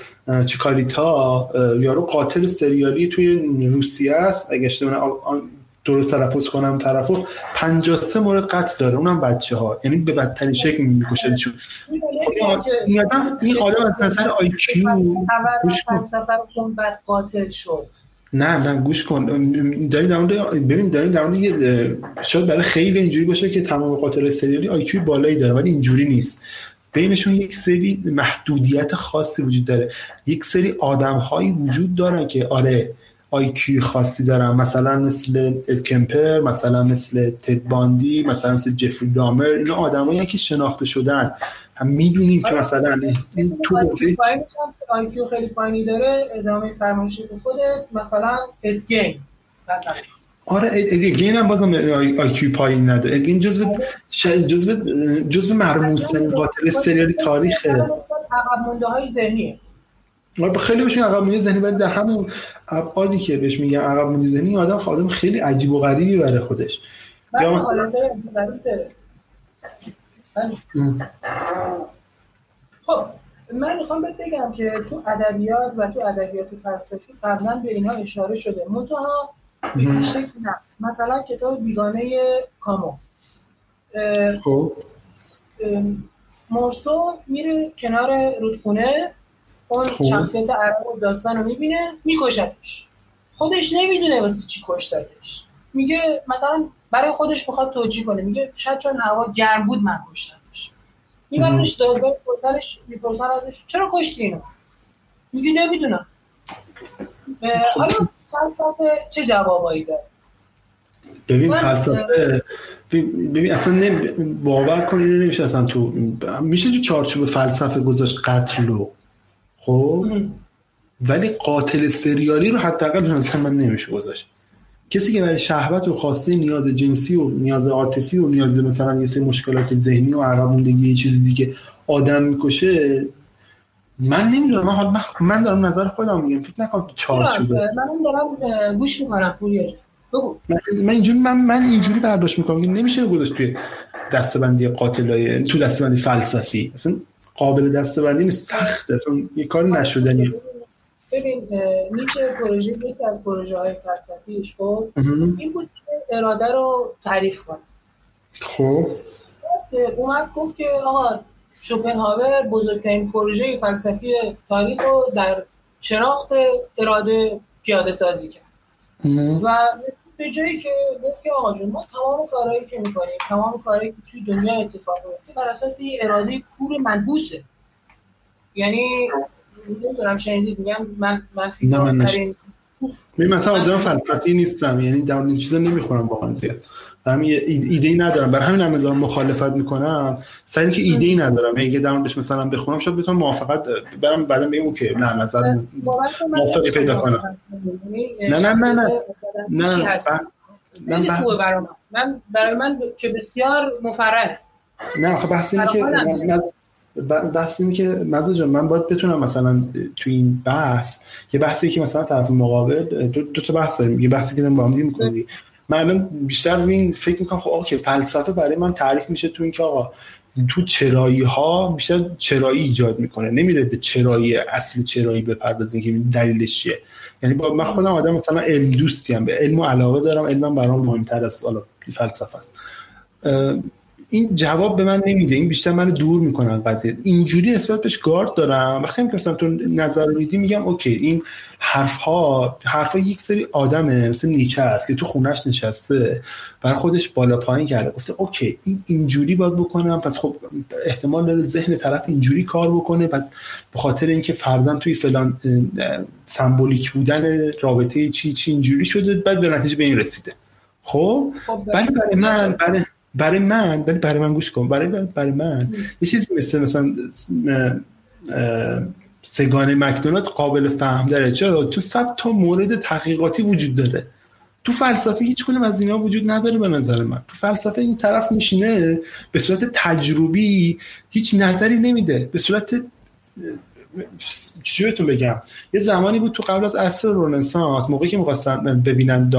چیکاریتا یارو قاتل سریالی توی روسیه است. اگه اشتباه درست تلفظ کنم طرفو 53 مورد قتل داره اونم بچه ها یعنی به بدترین شکل می‌کشه چون. این آدم این آدم از نظر آی کیو بعد قاتل شد. نه نه گوش کن. داریم در ببین داریم در یه شاید برای خیلی اینجوری باشه که تمام قاتل سریالی IQ بالایی داره ولی اینجوری نیست. بینشون یک سری محدودیت خاصی وجود داره. یک سری آدم هایی وجود دارن که آره IQ خاصی دارن. مثلا مثل کمپر مثلا مثل تد باندی مثلا مثل جفری دامر اینا آدمایی که شناخته شدن. هم می‌دونیم که مثلا این تو حوزه IQ خیلی پایینی داره ادامه فرمایشی خودت مثلا اد گین مثلا. آره اد گین هم بازم IQ پایین نداره اد گین جزو جزو جزو مرموز قاتل سریالی تاریخه. عقب مونده های ذهنیه خیلی بهشون عقب مونده ذهنی ولی در همون ابعادی که بهش میگن عقب مونده ذهنی آدم آدم خیلی عجیب و غریبی برای خودش. یا مثلا خب من می‌خوام بهت بگم که تو ادبیات و تو ادبیات فلسفی قبلا به اینا اشاره شده. منتها به شکل نه. مثلا کتاب بیگانه کامو. خب. مورسو میره کنار رودخونه اون خوب. شخصیت عرب و داستان رو می‌بینه میکشتش. خودش نمی‌دونه واسه چی کشتتش. میگه مثلا برای خودش می‌خواد توجیه کنه. میگه شاید چون هوا گرم بود من کشتمش میبرنش دادگاه پرسنش می‌پرسن ازش چرا کشتی اینو؟ میگه نمی‌دونم. حالا فلسفه چه جوابایی داره؟ ببین فلسفه ببین اصلا باور کنی نمیشه اصلا تو میشه تو چارچوب فلسفه گذاشت قتل رو خب؟ ولی قاتل سریالی رو حداقل نظر من نمیشه گذاشت. کسی که برای شهوت و خواسته نیاز جنسی و نیاز عاطفی و نیاز مثلا یه سری مشکلات ذهنی و عقب موندگی یه چیزی دیگه آدم می‌کشه من نمی‌دونم. من, من, من دارم نظر خودم میگم. فکر نکنم چارچوبه من دارم گوش می‌کنم. پوریا بگو. من اینجوری من من اینجوری برداشت می‌کنم. که نمیشه گذاشت توی دستبندی قاتلای تو دستبندی فلسفی. اصلا قابل دستبندی نیست. سخت اصلا یه کار نشدنی ببین نیچه پروژه یکی از پروژه های فلسفیش خب؟ این بود که اراده رو تعریف کنه. خب. اومد گفت که آقا شوپنهاور بزرگترین پروژه فلسفی تاریخ رو در شناخت اراده پیاده سازی کرد. و به جایی که گفت که آقا جون ما تمام کارهایی که می‌کنیم تمام کارهایی که توی دنیا اتفاق میفته بر اساس یه اراده کور منحوسه. یعنی نمی‌دونم شنیدید میگم من من فیلسوفترین من مثلا آدم فلسفی نیستم یعنی در این چیزا نمی‌خورم واقعا زیاد. همین ایده ای ندارم. برای همین هم دارم مخالفت می‌کنم. سری که ایده ای ندارم اگه در موردش مثلا بخونم شاید بتونم موافقت برام بعدا بگم اوکی نه نظر موافقی پیدا کنم. نه نه نه نه. نه نه خوبه برای من. من برای من که بسیار مفرح. نه خب بحث اینه که بحث اینه که مزه من باید بتونم مثلا تو این بحث یه بحثی که مثلا طرف مقابل دو, دو تا بحث داریم یه بحثی که با هم من بیشتر روی این فکر می‌کنم خب okay فلسفه برای من تعریف میشه تو اینکه آقا تو چرایی ها بیشتر چرایی ایجاد می‌کنه. نمیره به چرایی اصل چرایی بپردازیم که دلیلش چیه. یعنی با من خودم آدم مثلا علم دوستی هم به علم و علاقه دارم علمم برام مهمتر از حالا فلسفه است. این جواب به من نمیده. این بیشتر منو دور می‌کنن قضیه. اینجوری نسبت بهش گارد دارم. وقتی که مثلا تو نظر میدی میگم okay این حرف ها حرف ها یک سری آدمه مثل نیچه است که تو خونش نشسته. برای خودش بالا پایین کرده. گفته اوکی این اینجوری باید بکنم. پس خب احتمال داره ذهن طرف اینجوری کار بکنه. پس به خاطر اینکه فرزن توی فلان سمبولیک بودن رابطه چی چی اینجوری شده بعد به نتیجه به این رسیده. خب؟ ولی برای من برای برای من ولی برای من گوش کن. برای برای من. یه چیزی مثل مثلا سگان مکدونالد قابل فهم داره. چرا؟ تو صد تا مورد تحقیقاتی وجود داره. تو فلسفه هیچ کنم از اینا وجود نداره به نظر من. تو فلسفه این طرف میشینه به صورت تجربی هیچ نظری نمیده. به صورت چجوریتون بگم؟ یه زمانی بود تو قبل از عصر رنسانس موقعی که می‌خواستن ببینن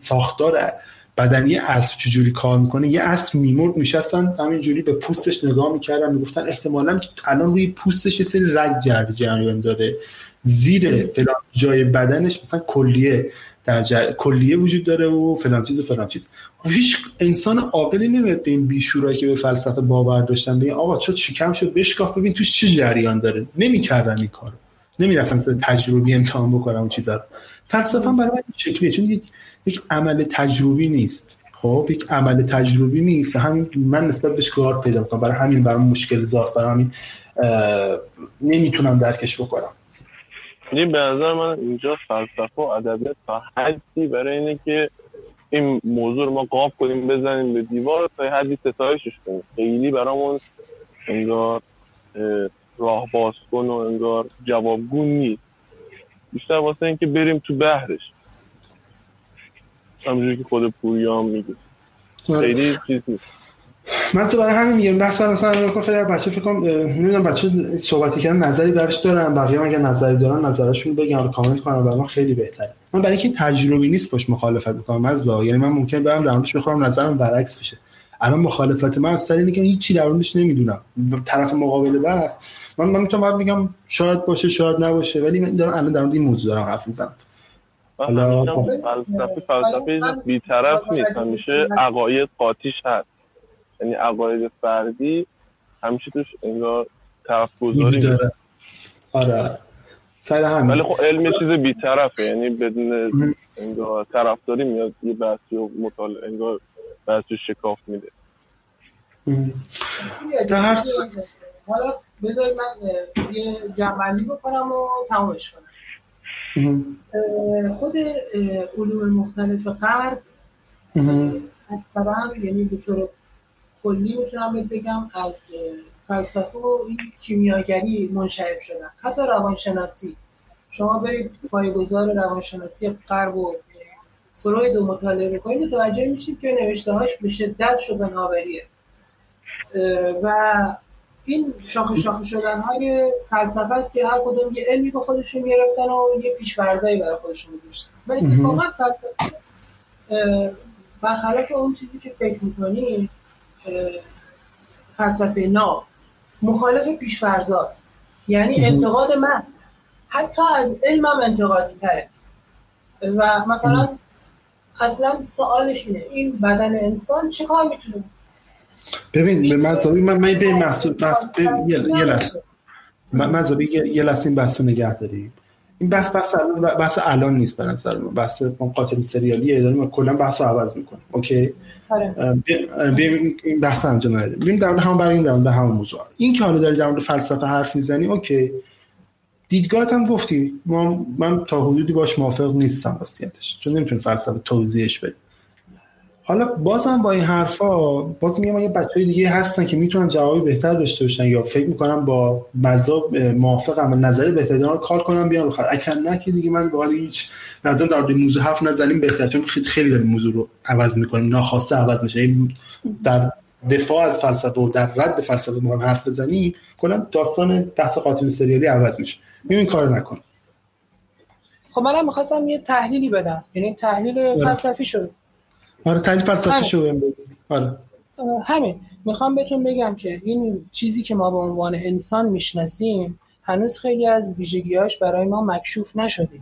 ساختار بدنی اسب چجوری کار می‌کنه یه اسب میمرد میشستن همینجوری به پوستش نگاه می‌کردن می‌گفتن احتمالا الان روی پوستش یه سری رگ جری جریان داره. زیر فلان جای بدنش مثلا کلیه در جر... کلیه وجود داره و فلان چیز و فلان چیز. هیچ انسان عاقلی نمیاد به این بیشورایی که به فلسفه باور داشتن بگن آقا چه چیکم شد؟ بشکاف ببین توش چه جریان داره؟ نمی‌کردن این کارو. نمی‌رفتن تجربی امتحان بکنم اون چیزا رو. فلسفه برای من شکلیه چون یک عمل تجربی نیست. خب یک عمل تجربی نیست و همین من نسبت بهش گارد پیدا می‌کنم. برای همین برای مشکل زاست. برای همین نمی‌تونم درکش بکنم. این به نظر من اینجا فلسفه و ادبیات تا حدی برای اینه که این موضوع رو ما قاب کنیم بزنیم به دیوار تا حدی ستایشش کنیم. خیلی برامون انگار راه باز کن و انگار جوابگون نیست. بیشتر واسه اینکه بریم تو بحرش. همونجوری که خود پوریام میگه. آره. خیلی چیز نیست. من تو برای همین میگم بحث مثلا خیلی بچه فکر کنم نمی‌دونم بچه صحبتی کردن نظری برش دارن بقیه اگه نظری دارن نظرشون بگن رو کامنت کنن برای من خیلی بهتره. من برای اینکه تجربی نیست باش مخالفت بکنم از یعنی من ممکن برم در موردش بخورم نظرم برعکس بشه. الان مخالفت من از سر اینه که هیچی در موردش نمی‌دونم. طرف مقابل بس من من می‌تونم بگم شاید باشه شاید نباشه ولی من دارم الان در مورد این موضوع دارم حرف می‌زنم. حالا فلسفه فلسفه بیطرف نیست. همیشه عقاید قاطیش هست. یعنی عقاید فردی همیشه توش انگار طرف گذاری داره. آره. سر همین. ولی خب علم چیز بیطرفه. یعنی بدون انگار طرفداری میاد یه بحثی و مطالعه انگار بحثی شکاف میده. در هر حالا بذارید من یه جمعندی بکنم و تمامش کنم. خود علوم مختلف غرب اکثرا یعنی به طور کلی می‌تونم بگم از فلسفه و کیمیاگری منشعب شدن. حتی روانشناسی. شما برید پایگذار روانشناسی غرب و فروید و مطالعه بکنید متوجه میشید که نوشته هاش به شدت شبناوریه و این شاخه شاخه شدن های فلسفه است که هر کدوم یه علمی به خودشون گرفتن و یه پیشورزایی برای خودشون گذاشتن و اتفاقا فلسفه برخلاف اون چیزی که فکر می‌کنی فلسفه نا مخالف پیشورزاست یعنی انتقاد متن حتی از علم هم انتقادی تره. و مثلا اصلا سوالش اینه این بدن انسان چه کار می‌تونه ببین به مذهبی من من به محصول بس یه لحظه. مذهبی یه لحظه این بحث رو نگه داریم این بحث بحث بحث الان نیست به نظر من. بحث قاتل سریالیه داریم کلا بحث رو عوض می‌کنیم اوکی؟ آره. بیم این بحث انجام ندیم بیم در هم برای این در همون موضوع. این که حالا داری در مورد فلسفه حرف می‌زنی اوکی. دیدگاهت هم گفتی. من تا حدودی باش موافق نیستم وصیتش. چون نمی‌تونی فلسفه توضیحش بدی. حالا بازم با این حرفا باز میگم یه بچه دیگه هستن که می‌تونن جوابی بهتر داشته باشن یا فکر می‌کنم با مذاب موافقم و نظری بهتر دارن کار کنم بیان بخیر اگر نه که دیگه من به هیچ نظر در موضوع حرف نزنیم بهتر چون خیلی داریم موضوع رو عوض می‌کنیم ناخواسته عوض میشه. در دفاع از فلسفه و در رد فلسفه ما حرف بزنیم کلا داستان بحث قاتل سریالی عوض میشه. این کار نکن. خب منم می‌خواستم یه تحلیلی بدم. یعنی تحلیل فلسفی شد. آره تحلیل فلسفی شو آره. همین. می‌خوام بهتون بگم که این چیزی که ما به عنوان انسان می‌شناسیم هنوز خیلی از ویژگیاش برای ما مکشوف نشده.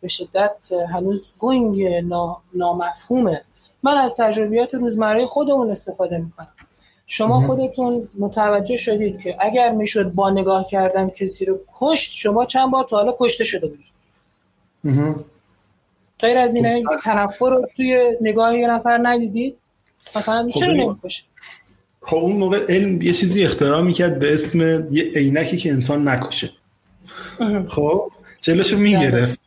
به شدت هنوز گنگ نا، نامفهومه. من از تجربیات روزمره خودمون استفاده می‌کنم. شما خودتون متوجه شدید که اگر می‌شد با نگاه کردن کسی رو کشت شما چند بار تا حالا کشته شده بودید. غیر از اینه تنفر رو توی نگاه یه نفر ندیدید؟ مثلا خب چرا. نمی‌کشه؟ خب اون موقع علم یه چیزی اختراع می‌کرد به اسم یه عینکی که انسان نکشه. خب جلوشو می‌گرفت.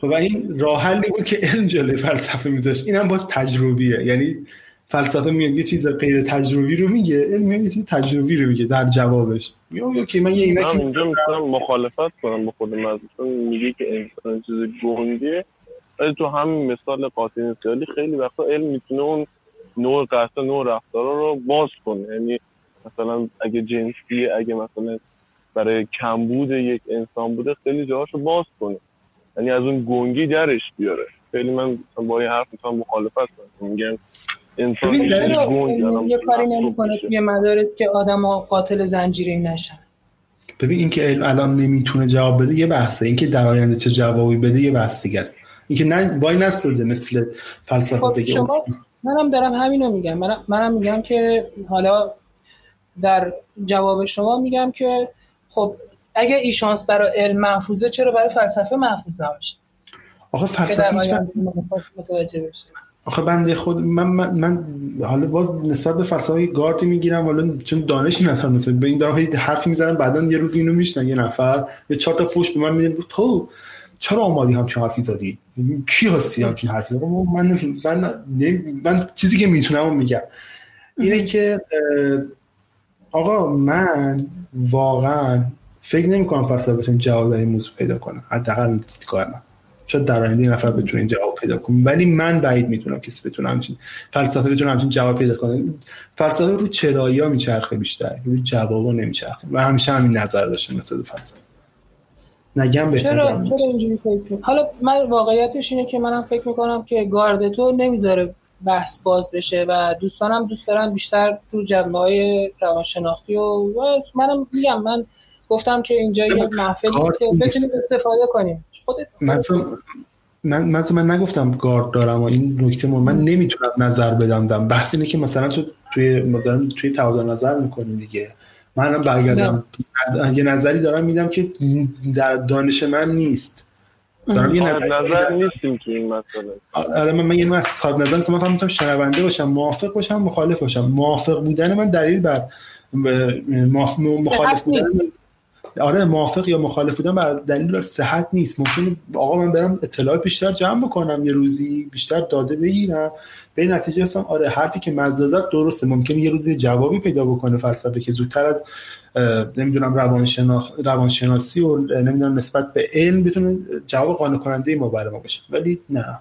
خب و این راه حلی بود که علم جلوی فلسفه میذاشت. اینم باز تجربیه. یعنی فلسفه میاد یه چیز غیر تجربی رو میگه علم میاد یه چیز تجربی رو میگه در جوابش. میگه اوکی من یه اینجا می‌تونم مخالفت کنم با خود من چون میگه که انسان چیز ولی تو همین مثال قاطی سیالی خیلی وقتا علم می‌تونه اون نوع قصد نوع رفتارا رو باز کنه. یعنی مثلا اگه جنسیه اگه مثلا برای کمبود یک انسان بوده خیلی جاهاشو باز کنه. یعنی از اون گنگی درش بیاره. خیلی من با این حرف می‌تونم مخالفت کنم. میگم انسان چرا یه کاری نمی‌کنه توی مدارس که آدم قاتل زنجیره نشن؟ ببین اینکه علم الان نمی‌تونه جواب بده یه بحثه. اینکه در آینده چه جوابی بده یه بحث دیگه است. اینکه نه وای نستده مثل فلسفه خب بگه شما منم دارم همینو میگم. منم, منم میگم که حالا در جواب شما میگم که خب اگه این شانس برای علم محفوظه چرا برای فلسفه محفوظ نباشه؟ آخه فلسفه متوجه بشه. آخه بنده خود من, من, من حالا باز نسبت به فلسفه گاردی می‌گیرم حالا چون دانشی ندارم مثلا به این دارم حرفی می‌زنم بعدا یه روز اینو میشنن یه نفر یه چهار تا فوش به من میده تو چرا آمادی همچین حرفی زدی؟ کی هستی همچین حرفی زدی من من من, چیزی که می‌تونم میگم. اینه که آقا من واقعا فکر نمی کنم بتونه جواب این موضوع پیدا کنه حداقل دیدگاه من. شاید در آینده یه نفر بتونه این جواب پیدا کنه. ولی من بعید می‌تونم کسی بتونه همچین فلسفه بتونه همچین جواب پیدا کنه. فلسفه رو چرایی ها میچرخه بیشتر. رو جوابا نمیچرخه. و همیشه همین نظر داشته مثل فلسفه. نگم بهتر چرا. چرا اینجوری فکر؟ حالا من واقعیتش اینه که منم فکر می‌کنم که گارد تو نمی‌ذاره بحث باز بشه و دوستانم دوست دارن بیشتر تو جنبه های روانشناختی و منم میگم من گفتم که اینجا یه محفلی که. بتونیم استفاده کنیم خودت من مثلا من نگفتم گارد دارم و این نکته مهم من نمی‌تونم نظر بدم دم بحث اینه که مثلا تو توی داریم توی تبادل نظر می‌کنیم دیگه منم برگردم. یه نظری دارم میدم که در دانش من نیست. دارم یه نظر نظر نیستیم تو این مسئله. آره من من یه از صاحب نظر مثلا من فقط می‌تونم شنونده باشم موافق باشم مخالف باشم. موافق بودن من دلیل بر مخالف بودن نیست. آره موافق یا مخالف بودن بر دلیل بر صحت نیست. ممکنه آقا من برم اطلاعات بیشتر جمع بکنم یه روزی بیشتر داده بگیرم. به نتیجه هستم آره حرفی که مزازت درسته. ممکنه یه روزی جوابی پیدا بکنه فلسفه که زودتر از نمی‌دونم روانشناخ... روانشناسی و نمی‌دونم نسبت به علم بتونه جواب قانع کننده ما برای ما باشه ولی نه.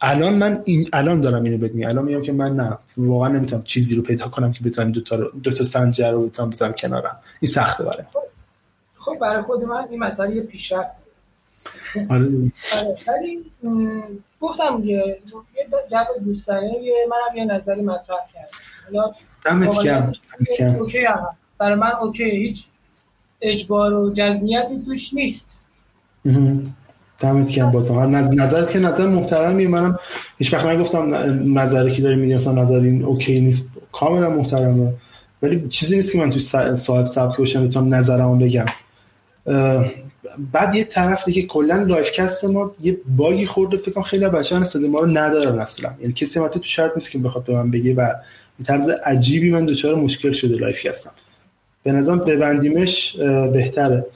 الان من این الان دارم اینو میگم. الان میگم که من نه. واقعا نمی‌تونم چیزی رو پیدا کنم که بتونم دو تا دو تا سنجر رو بتونم بزنم کنارم. این سخته برای خب برای خود من این مسئله پیشرفت آره. آره ولی گفتم یه جو دوستانه یه منم یه نظری مطرح کردم. دمت گرم. okay هم. برای من okay هیچ اجبار و جزمیتی توش نیست. دمت گرم نظ- نظرت که نظر محترمیه منم هیچ وقت نگفتم نظری که داری میگی نظر این okay نیست. کاملا محترمه. ولی چیزی نیست که من توی صاحب سبک باشم بتونم نظرمو بگم. بعد یه طرف دیگه کلا live cast ما یه bug ی خورده فکر کنم خیلی بچه‌ها صدا ما رو ندارن اصلا. یعنی کسی البته تو شرط نیست که بخواد به من بگه و به طرز عجیبی من دچار مشکل شده live cast م. به نظرم ببندیمش بهتره.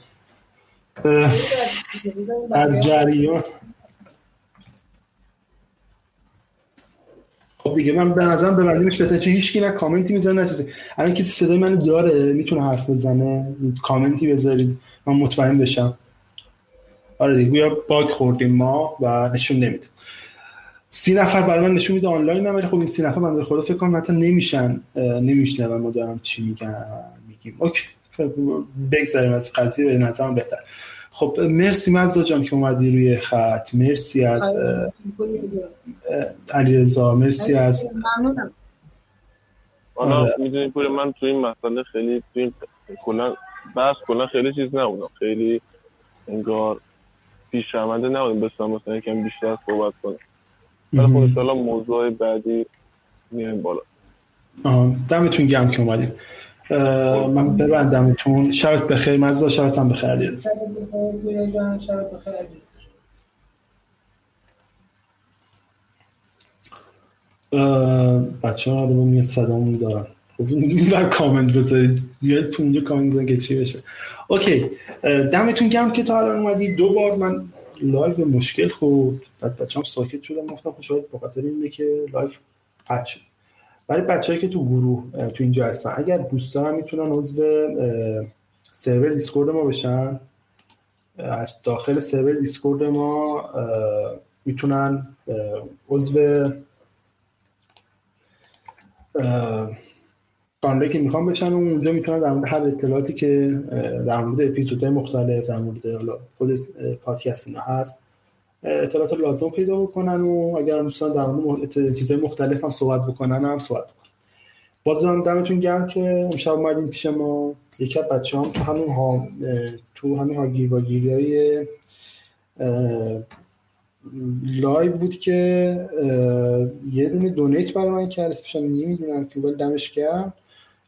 در جریان. خب دیگه من به نظرم ببندیمش بهتره چون هیچ کی نه کامنتی می‌ذاره نه چیزی. الان کسی صدای من داره می‌تونه حرف بزنه کامنتی بذارید من مطمئن بشم. آره دیگه گویا bug خوردیم ما و نشون نمیده. سی نفر برای من نشون میده آنلاین هم ولی خب این سی نفر من خدا فکر کنم حتی نمیشن نمیشنون. ما دارم چی میگن میگیم. اوکی. بگذاریم از قضیه به نظرم بهتر. خب مرسی مزدا جان که اومدی روی خط. مرسی از علی رضا مرسی از ممنونم. حالا آره. می‌دونی پور من تو این مسئله خیلی تو این کلا بحث کلا خیلی چیز نبودم خیلی انگار پیش رونده نبودم بستم مثلا یکم بیشتر صحبت کنم. ولی خب انشالله موضوع بعدی میایم بالا. دمتون گم که اومدیم من ببندمتون. شبت بخیر. مزدا شبت هم بخیر علیرضا. شب بخیر میرا جان. شب بخیر عزیز بچه ها رو یه صدامون دارن. خب بر کامنت بذارید. یه تو اونجا کامنت بزنید که چی بشه. Okay. دمتون گرم که تا الان اومدی. دو بار من live به مشکل خورد. بعد بچه هم ساکت شدم گفتم خب شاید بخاطر اینه که live قطع شد. برای بچه‌ای که تو گروه تو اینجا هستن اگر دوست دارن می‌تونن عضو سرور Discord ما بشن. از داخل سرور Discord ما می‌تونن عضو کانالی که می‌خوام بشن و اونجا می‌تونن در مورد هر اطلاعاتی که در مورد اپیزودهای مختلف در مورد حالا خود پادکست اینا هست اطلاعات لازم پیدا بکنن و اگر دوستان در مورد چیزهای مختلف هم صحبت بکنن هم صحبت بکنن. بازم دمتون گرم که امشب اومدین پیش ما. یکی از بچه هم تو همون ها تو همین هاگیر واگیری های live بود که یه دونه donate برای من کرد. اسمش نمی‌دونم که ولی دمش گرم.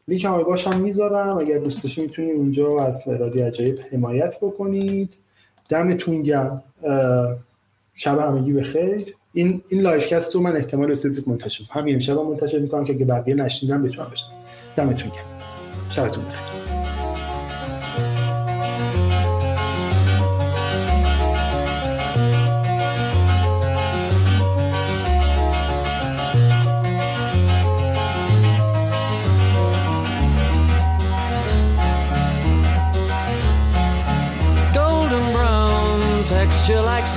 لینک هم باشم می‌ذارم. اگر دوست داشتید می‌تونید اونجا از رادیو عجایب حمایت بکنید. دمتون گرم. شب همگی بخیر این این livecast رو من احتمال استیزیک منتشر همین شب منتشر می‌کنم که بقیه نشنیدن بتونم بشنن دمتون گرم. شبتون بخیر.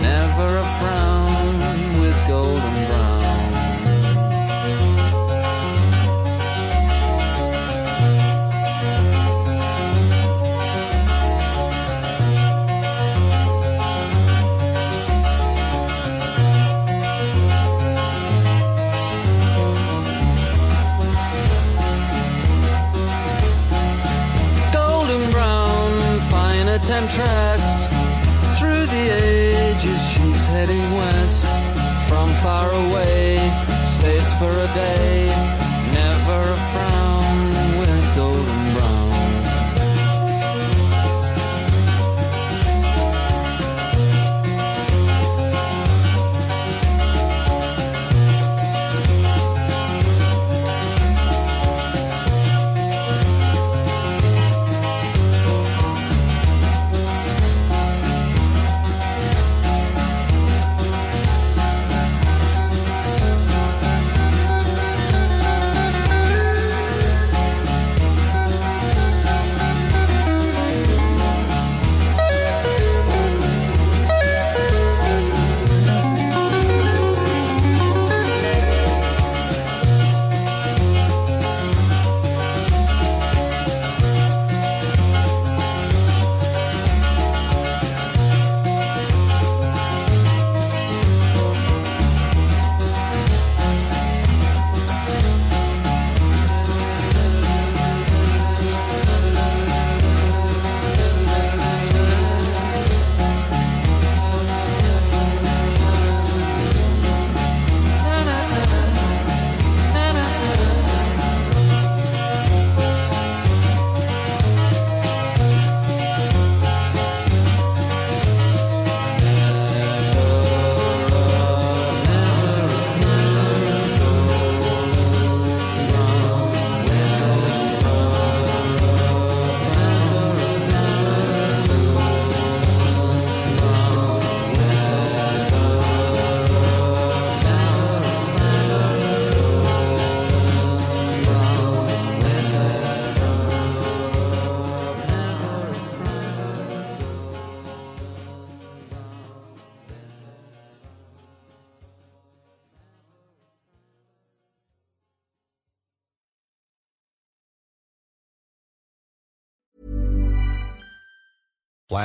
never a frown with golden brown. Golden brown fine a temptress heading west from far away stays for a day